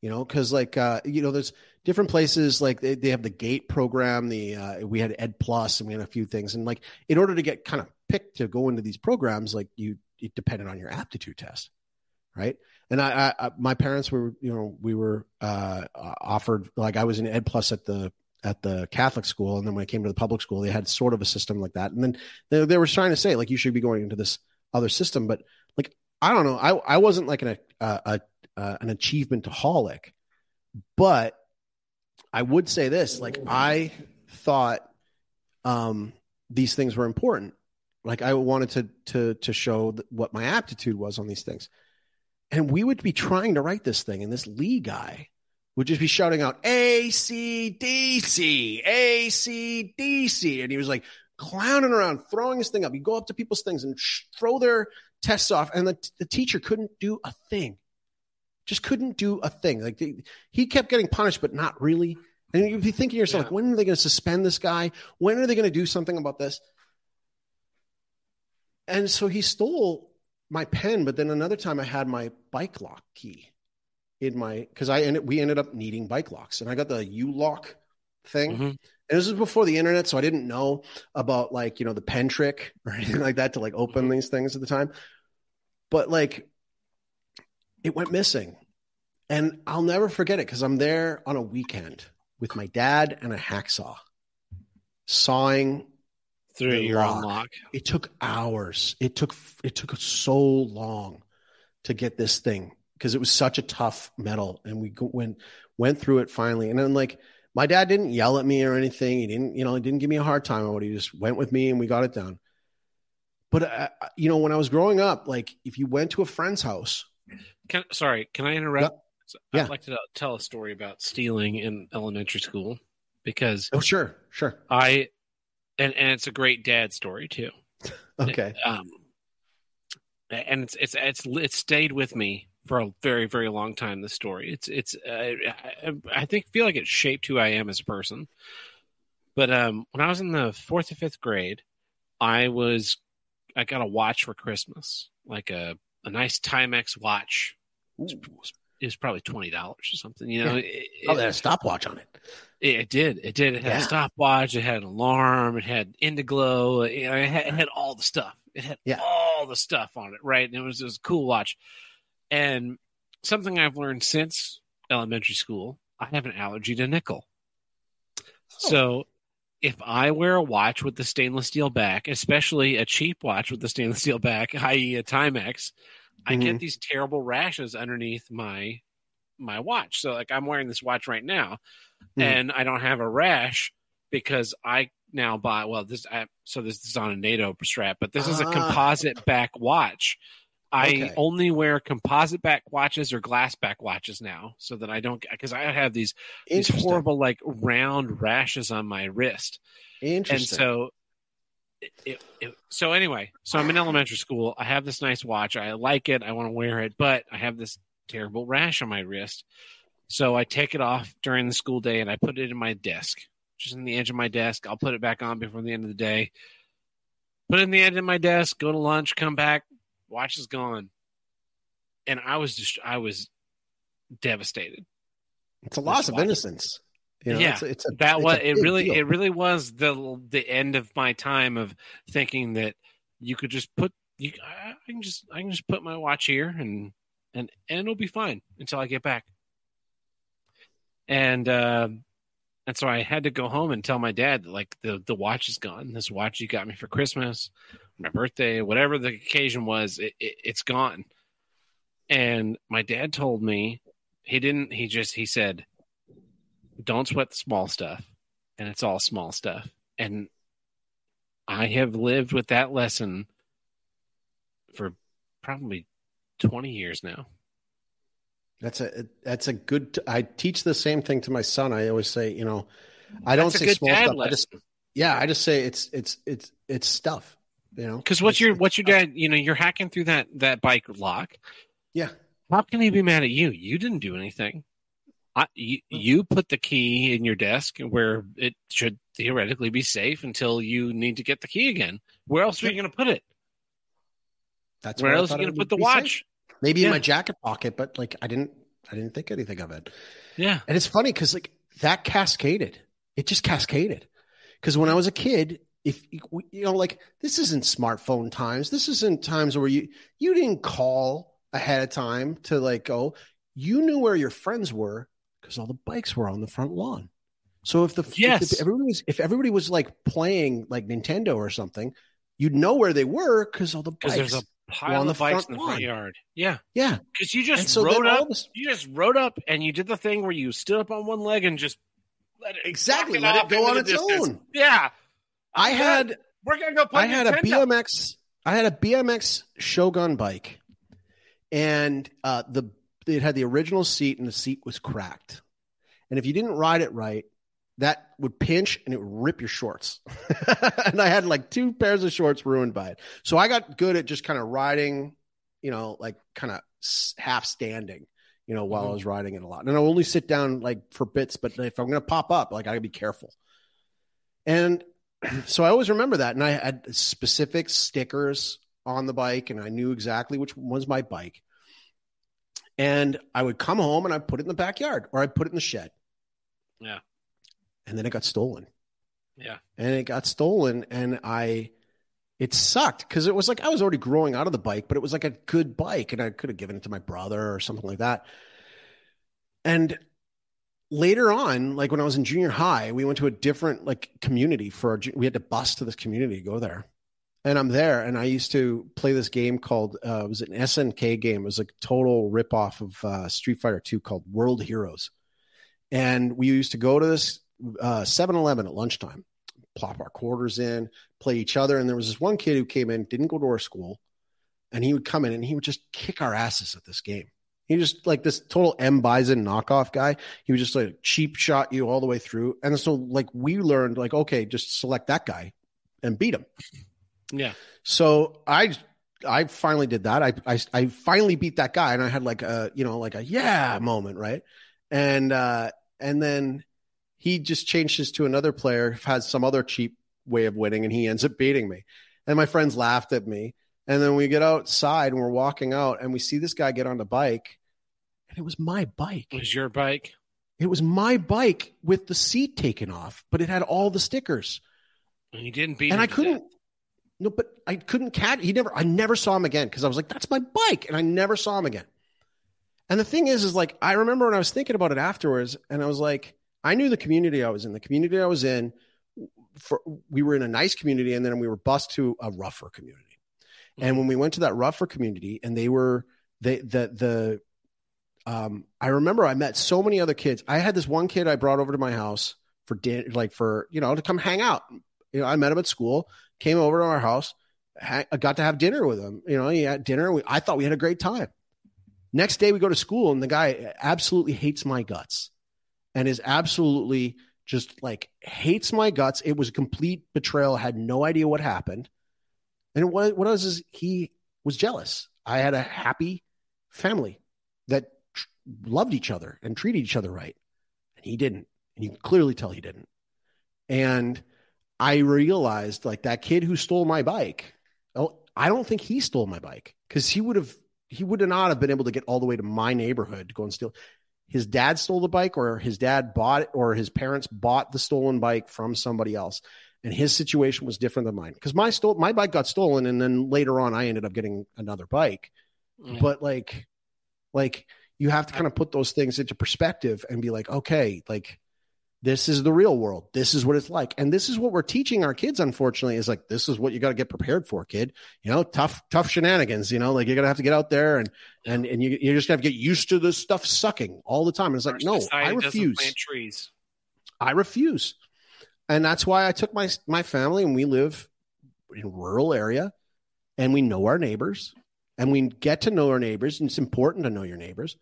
you know, because like uh, you know, there's different places like they, they have the GATE program. The uh, we had Ed Plus, and we had a few things, and like in order to get kind of picked to go into these programs, like you it depended on your aptitude test, right? and I, I, my parents were, you know, we were uh, offered like I was in Ed Plus at the at the Catholic school, and then when I came to the public school, they had sort of a system like that. And then they, they were trying to say like you should be going into this other system, but like I don't know, I I wasn't like an a, a, a an achievement but I would say this: like I thought um, these things were important. Like I wanted to to to show what my aptitude was on these things. And we would be trying to write this thing, and this Lee guy would just be shouting out ACDC, ACDC. And he was like clowning around, throwing his thing up. He'd go up to people's things and sh- throw their tests off. And the, the teacher couldn't do a thing, just couldn't do a thing. Like the, he kept getting punished, but not really. And you'd be thinking to yourself, yeah. like, when are they going to suspend this guy? When are they going to do something about this? And so he stole my pen, but then another time I had my bike lock key in my because I ended we ended up needing bike locks, and I got the U lock thing. Mm-hmm. And this was before the internet, so I didn't know about like you know the pen trick or anything like that to like open mm-hmm. these things at the time. But like, it went missing, and I'll never forget it because I'm there on a weekend with my dad and a hacksaw, sawing through your lock. lock. It took hours. It took it took so long to get this thing because it was such a tough metal, and we went went through it finally. And then like my dad didn't yell at me or anything. He didn't you know he didn't give me a hard time about it. He just went with me and we got it done. But uh, you know when I was growing up, like if you went to a friend's house, can, sorry, can I interrupt? Yeah. I'd like to tell a story about stealing in elementary school because oh sure sure I and and it's a great dad story too. okay. Um, and it's it's it's it stayed with me for a very very long time. The story, it's it's uh, I, I think feel like it shaped who I am as a person. But um, when I was in the fourth or fifth grade, I was I got a watch for Christmas, like a a nice Timex watch it was probably twenty dollars or something. You know, Yeah. it, Oh, it- they had a stopwatch on it. it, it did. It did. It had Yeah. a stopwatch. It had an alarm. It had Indiglo. You know, it, had, it had all the stuff. It had Yeah. all the stuff on it, right? And it was, it was a cool watch. And something I've learned since elementary school, I have an allergy to nickel. Oh. So if I wear a watch with the stainless steel back, especially a cheap watch with the stainless steel back, i.e. a Timex, I Mhm. get these terrible rashes underneath my my watch. So like I'm wearing this watch right now Mhm. and I don't have a rash because I now buy well this I, so this is on a NATO strap, but this is a Ah. composite back watch. I Okay. only wear composite back watches or glass back watches now so that I don't because I have these these horrible like round rashes on my wrist. And Interesting. so it, it, so anyway, so I'm in elementary school. I have this nice watch. I like it. I want to wear it, but I have this terrible rash on my wrist. So I take it off during the school day and I put it in my desk, just in the edge of my desk. I'll put it back on before the end of the day. Put it in the edge of my desk, go to lunch, come back, watch is gone. And I was just, I was devastated. it's a loss of innocence. You know, Yeah, it's, it's a, that it's was it really deal. it really was the the end of my time of thinking that you could just put you I can just I can just put my watch here and and and it'll be fine until I get back. And uh, and so I had to go home and tell my dad that like the the watch is gone. This watch you got me for Christmas, my birthday, whatever the occasion was, it, it, it's gone. And my dad told me he didn't. He just he said, "Don't sweat the small stuff," and it's all small stuff. And I have lived with that lesson for probably twenty years now. That's a that's a good. I teach the same thing to my son. I always say, you know, I don't That's say small stuff. I just yeah, I just say it's it's it's it's stuff. You know, Because what's It's- your what's your dad? You know, you're hacking through that that bike lock. Yeah, How can he be mad at you? You didn't do anything. I, you, you put the key in your desk where it should theoretically be safe until you need to get the key again. Where else are you going to put it? that's Where I else are you going to put the be safe. watch? Maybe Yeah. in my jacket pocket, but like I didn't I didn't think anything of it. Yeah. And it's funny because like that cascaded. It just cascaded. Because when I was a kid, if you know, like this isn't smartphone times. This isn't times where you you didn't call ahead of time to like go. You knew where your friends were because all the bikes were on the front lawn. So if the Yes. if everybody was if everybody was like playing like Nintendo or something, you'd know where they were because all the bikes. there's a pile on the of bikes front in the front yard. Yeah. yeah, Because you and just so rode up. this, You just rode up and you did the thing where you stood up on one leg and just let it Exactly, let it go on its distance. own. Yeah. I had. We're gonna go play. I had a BMX. I had a BMX Shogun bike, and uh, the it had the original seat, and the seat was cracked. And if you didn't ride it right, that would pinch and it would rip your shorts. and I had like two pairs of shorts ruined by it. So I got good at just kind of riding, you know, like kind of half standing, you know, while I Mhm. was riding it a lot. And I only sit down like for bits, but if I'm going to pop up, like I gotta be careful. And so I always remember that. And I had specific stickers on the bike, and I knew exactly which one was my bike. And I would come home and I'd put it in the backyard or I'd put it in the shed. Yeah. And then it got stolen. Yeah. And it got stolen, and I, it sucked because it was like I was already growing out of the bike, but it was like a good bike, and I could have given it to my brother or something like that. And later on, like when I was in junior high, we went to a different like community for our, we had to bus to this community to go there. And I'm there, and I used to play this game called uh, it was an SNK game. It was a total ripoff of uh, Street Fighter 2 called World Heroes. And we used to go to this uh, 7-Eleven at lunchtime, plop our quarters in, play each other. And there was this one kid who came in, didn't go to our school, and he would come in and he would just kick our asses at this game. He just like this total M Bison knockoff guy. He would just like cheap shot you all the way through. And so like we learned like, okay, just select that guy and beat him. Yeah. So I I finally did that. I, I I finally beat that guy and I had like a you know like a yeah moment, right? And uh and then he just changed his to another player who has some other cheap way of winning and he ends up beating me. And my friends laughed at me. And then we get outside and we're walking out and we see this guy get on the bike and it was my bike. It was your bike? It was my bike with the seat taken off, but it had all the stickers. And you didn't beat and I couldn't. death. No, but I couldn't catch. He never. I never saw him again because I was like, "That's my bike," and I never saw him again. And the thing is, is like I remember when I was thinking about it afterwards, and I was like, I knew the community I was in. The community I was in, for we were in a nice community, and then we were bused to a rougher community. And when we went to that rougher community, and they were they the the um, I remember I met so many other kids. I had this one kid I brought over to my house for dinner, like for you know to come hang out. You know, I met him at school, came over to our house, ha- got to have dinner with him. You know, he had dinner. We, I thought we had a great time. Next day we go to school, and the guy absolutely hates my guts, and is absolutely just like hates my guts. It was a complete betrayal. Had no idea what happened, and what what was is he was jealous. I had a happy family that tr- loved each other and treated each other right. And he didn't. And you can clearly tell he didn't. And I realized like that kid who stole my bike, oh, I don't think he stole my bike because he would have, he would not have been able to get all the way to my neighborhood to go and steal. His dad stole the bike, or his dad bought it, or his parents bought the stolen bike from somebody else. And his situation was different than mine because my stole my bike got stolen, and then later on I ended up getting another bike. Yeah. But like, like you have to kind of put those things into perspective and be like, okay, like this is the real world. This is what it's like. And this is what we're teaching our kids, unfortunately, is like, this is what you got to get prepared for, kid. You know, tough, tough shenanigans, you know, like you're going to have to get out there and, and, and you, you just gonna have to get used to this stuff sucking all the time. And it's like, Our no, I refuse. Trees. I refuse. And that's why I took my, my family and we live in rural area and we know our neighbors and we get to know our neighbors. And it's important to know your neighbors.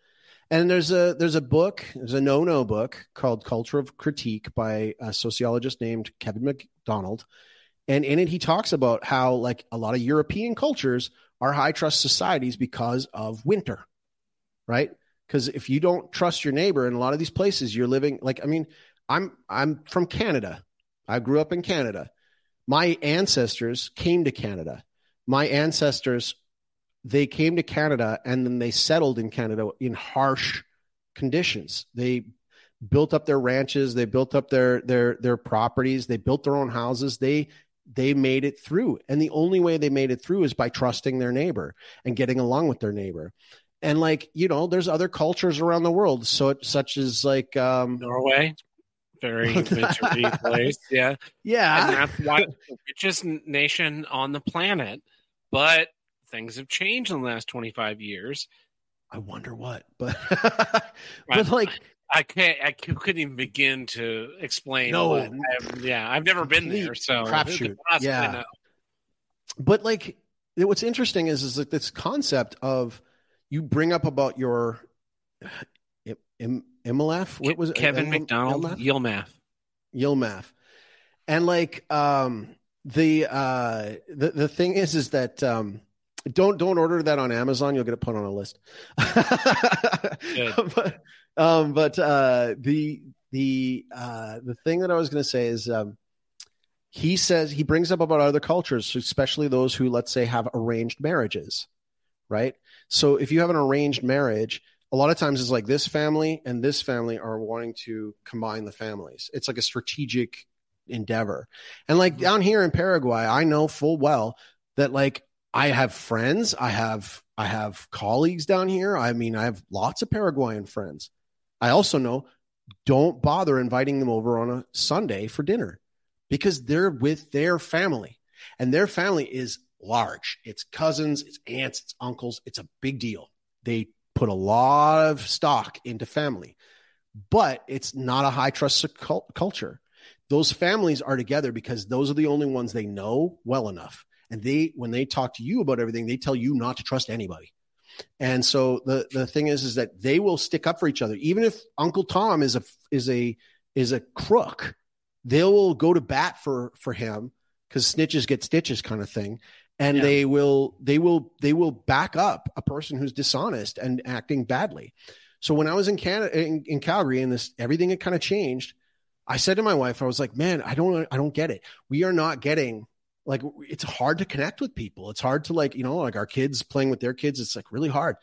And there's a there's a book, there's a no no book called Culture of Critique by a sociologist named Kevin MacDonald, and in it he talks about how like a lot of European cultures are high trust societies because of winter, right? Because if you don't trust your neighbor in a lot of these places, you're living like I mean, I'm I'm from Canada, I grew up in Canada. My ancestors came to Canada. My ancestors they came to Canada and then they settled in Canada in harsh conditions. They built up their ranches, they built up their their their properties, they built their own houses. They they made it through. And the only way they made it through is by trusting their neighbor and getting along with their neighbor. And like, you know, there's other cultures around the world, so such as like um Norway, very wintry place. Yeah, and yeah. that's why the richest nation on the planet. But things have changed in the last twenty five years. I wonder what. But but like I can't. I couldn't even begin to explain. No. I've- yeah, I've never been there, so Complete who could crapshoot. Yeah. know? but like what's interesting is is like this concept of you bring up about your Im- Imlaf what was it Kevin Im- MacDonald? Yilmaf. Yilmaf and like um the uh the the thing is is that um don't don't order that on Amazon you'll get it put on a list but um but uh the the uh the thing that I was going to say is um he says he brings up about other cultures, especially those who, let's say, have arranged marriages, right? So if you have an arranged marriage, a lot of times it's like this family and this family are wanting to combine the families. It's like a strategic endeavor. And like down here in Paraguay, I know full well that like I have friends, I have I have colleagues down here. I mean, I have lots of Paraguayan friends. I also know don't bother inviting them over on a Sunday for dinner because they're with their family and their family is large. It's cousins, it's aunts, it's uncles. It's a big deal. They put a lot of stock into family, but it's not a high trust cul- culture. Those families are together because those are the only ones they know well enough. And they, when they talk to you about everything, they tell you not to trust anybody. And so the the thing is, is that they will stick up for each other, even if Uncle Tom is a is a is a crook they will go to bat for for him because snitches get stitches kind of thing and Yeah. they will they will they will back up a person who's dishonest and acting badly so when i was in canada in, in calgary and this everything had kind of changed i said to my wife i was like man i don't i don't get it we are not getting like it's hard to connect with people it's hard to like you know like our kids playing with their kids it's like really hard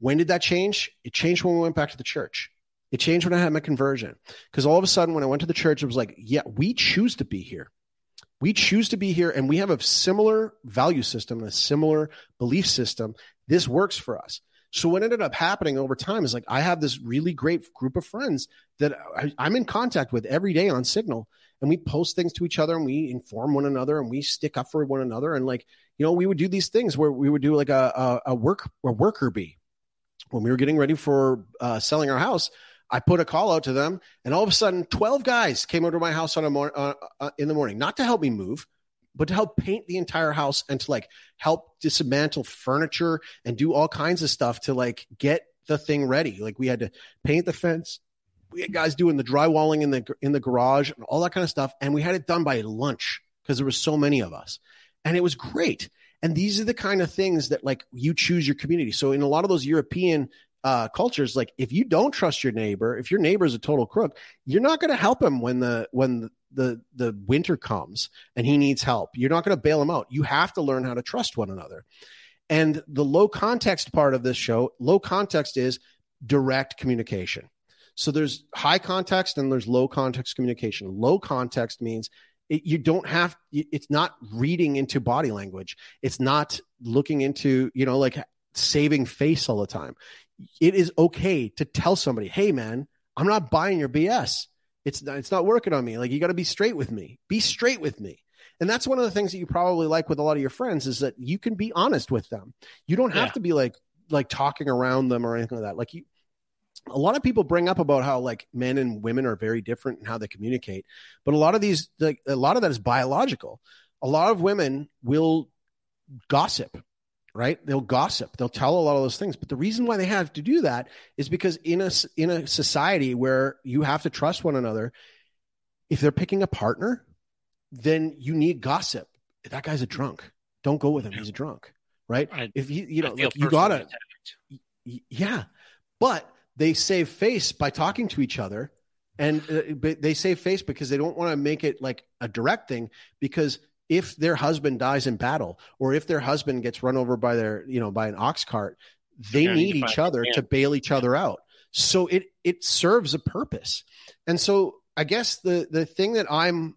When did that change? It changed when we went back to the church. It changed when I had my conversion. Because all of a sudden, when I went to the church, it was like, yeah, we choose to be here. We choose to be here, and we have a similar value system, and a similar belief system. This works for us. So what ended up happening over time is like I have this really great group of friends that I, am in contact with every day on Signal, and we post things to each other, and we inform one another, and we stick up for one another, and like you know, we would do these things where we would do like a a, a work a worker bee when we were getting ready for uh, selling our house. I put a call out to them, and all of a sudden, twelve guys came over to my house on a mor- uh, uh, in the morning, not to help me move, but to help paint the entire house and to like help dismantle furniture and do all kinds of stuff to like get the thing ready. Like we had to paint the fence. We had guys doing the drywalling in the in the garage and all that kind of stuff, and we had it done by lunch because there was so many of us, and it was great. And these are the kind of things that like you choose your community. So in a lot of those European uh, cultures, like if you don't trust your neighbor, if your neighbor is a total crook, you're not going to help him when the when the the winter comes and he needs help. You're not going to bail him out. You have to learn how to trust one another. And the low context part of this show, low context is direct communication. So there's high context and there's low context communication. Low context means it, you don't have it's not reading into body language. It's not looking into, you know, like saving face all the time. It is okay to tell somebody, "Hey man, I'm not buying your BS it's not, it's not working on me. Like you got to be straight with me. Be straight with me. And that's one of the things that you probably like with a lot of your friends is that you can be honest with them. You don't have yeah. to be like like talking around them or anything like that. Like you a lot of people bring up about how like men and women are very different and how they communicate. But a lot of these like a lot of that is biological. A lot of women will gossip right? They'll gossip. They'll tell a lot of those things. But the reason why they have to do that is because in a in a society where you have to trust one another, if they're picking a partner, then you need gossip. That guy's a drunk. Don't go with him. He's a drunk, right? I, if you you know like you gotta, yeah. But they save face by talking to each other, and uh, they save face because they don't want to make it like a direct thing because if their husband dies in battle or if their husband gets run over by their you know by an ox cart they need each other to bail each other out. So it it serves a purpose. And so i guess the the thing that i'm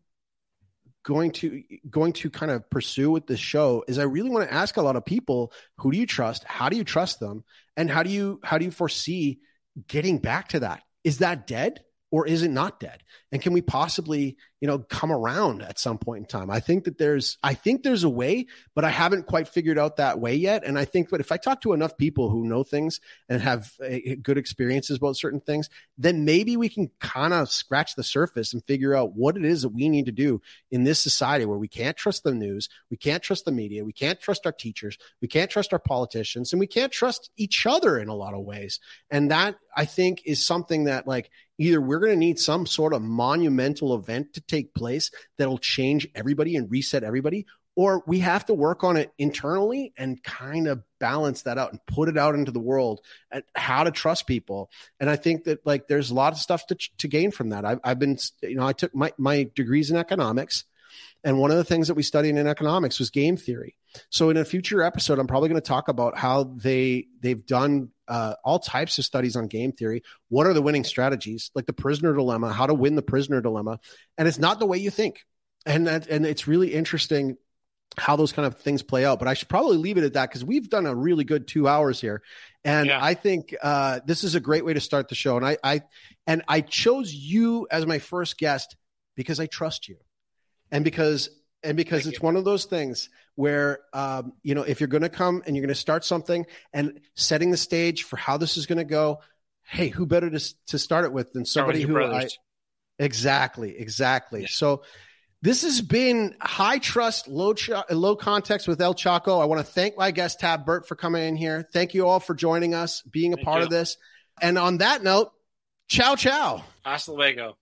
going to going to kind of pursue with this show is i really want to ask a lot of people who do you trust? How do you trust them? And how do you how do you foresee getting back to that. Is that dead or is it not dead and can we possibly you know come around at some point in time? I think that there's i think there's a way but i haven't quite figured out that way yet. And i think that if i talk to enough people who know things and have uh, good experiences about certain things then maybe we can kind of scratch the surface and figure out what it is that we need to do in this society where we can't trust the news we can't trust the media we can't trust our teachers we can't trust our politicians and we can't trust each other in a lot of ways. And that i think is something that like either we're going to need some sort of monumental event to take place that'll change everybody and reset everybody, or we have to work on it internally and kind of balance that out and put it out into the world at how to trust people. And I think that like there's a lot of stuff to, to gain from that. I've, I've been, you know, I took my, my degrees in economics. And one of the things that we studied in economics was game theory. So in a future episode, I'm probably going to talk about how they they've done uh, all types of studies on game theory. What are the winning strategies, like the prisoner dilemma, how to win the prisoner dilemma, and it's not the way you think, and that, and it's really interesting how those kind of things play out. But I should probably leave it at that because we've done a really good two hours here, and yeah. I think uh, this is a great way to start the show. And I, I and I chose you as my first guest because I trust you, and because and because Thank it's you. one of those things where um, you know if you're going to come and you're going to start something and setting the stage for how this is going to go hey who better to, to start it with than somebody who I, exactly exactly. Yeah. so this has been high trust low ch- low context with el chaco. I want to thank my guest Tab Birt for coming in here. Thank you all for joining us being a thank part you. of this. And on that note ciao ciao. Hasta luego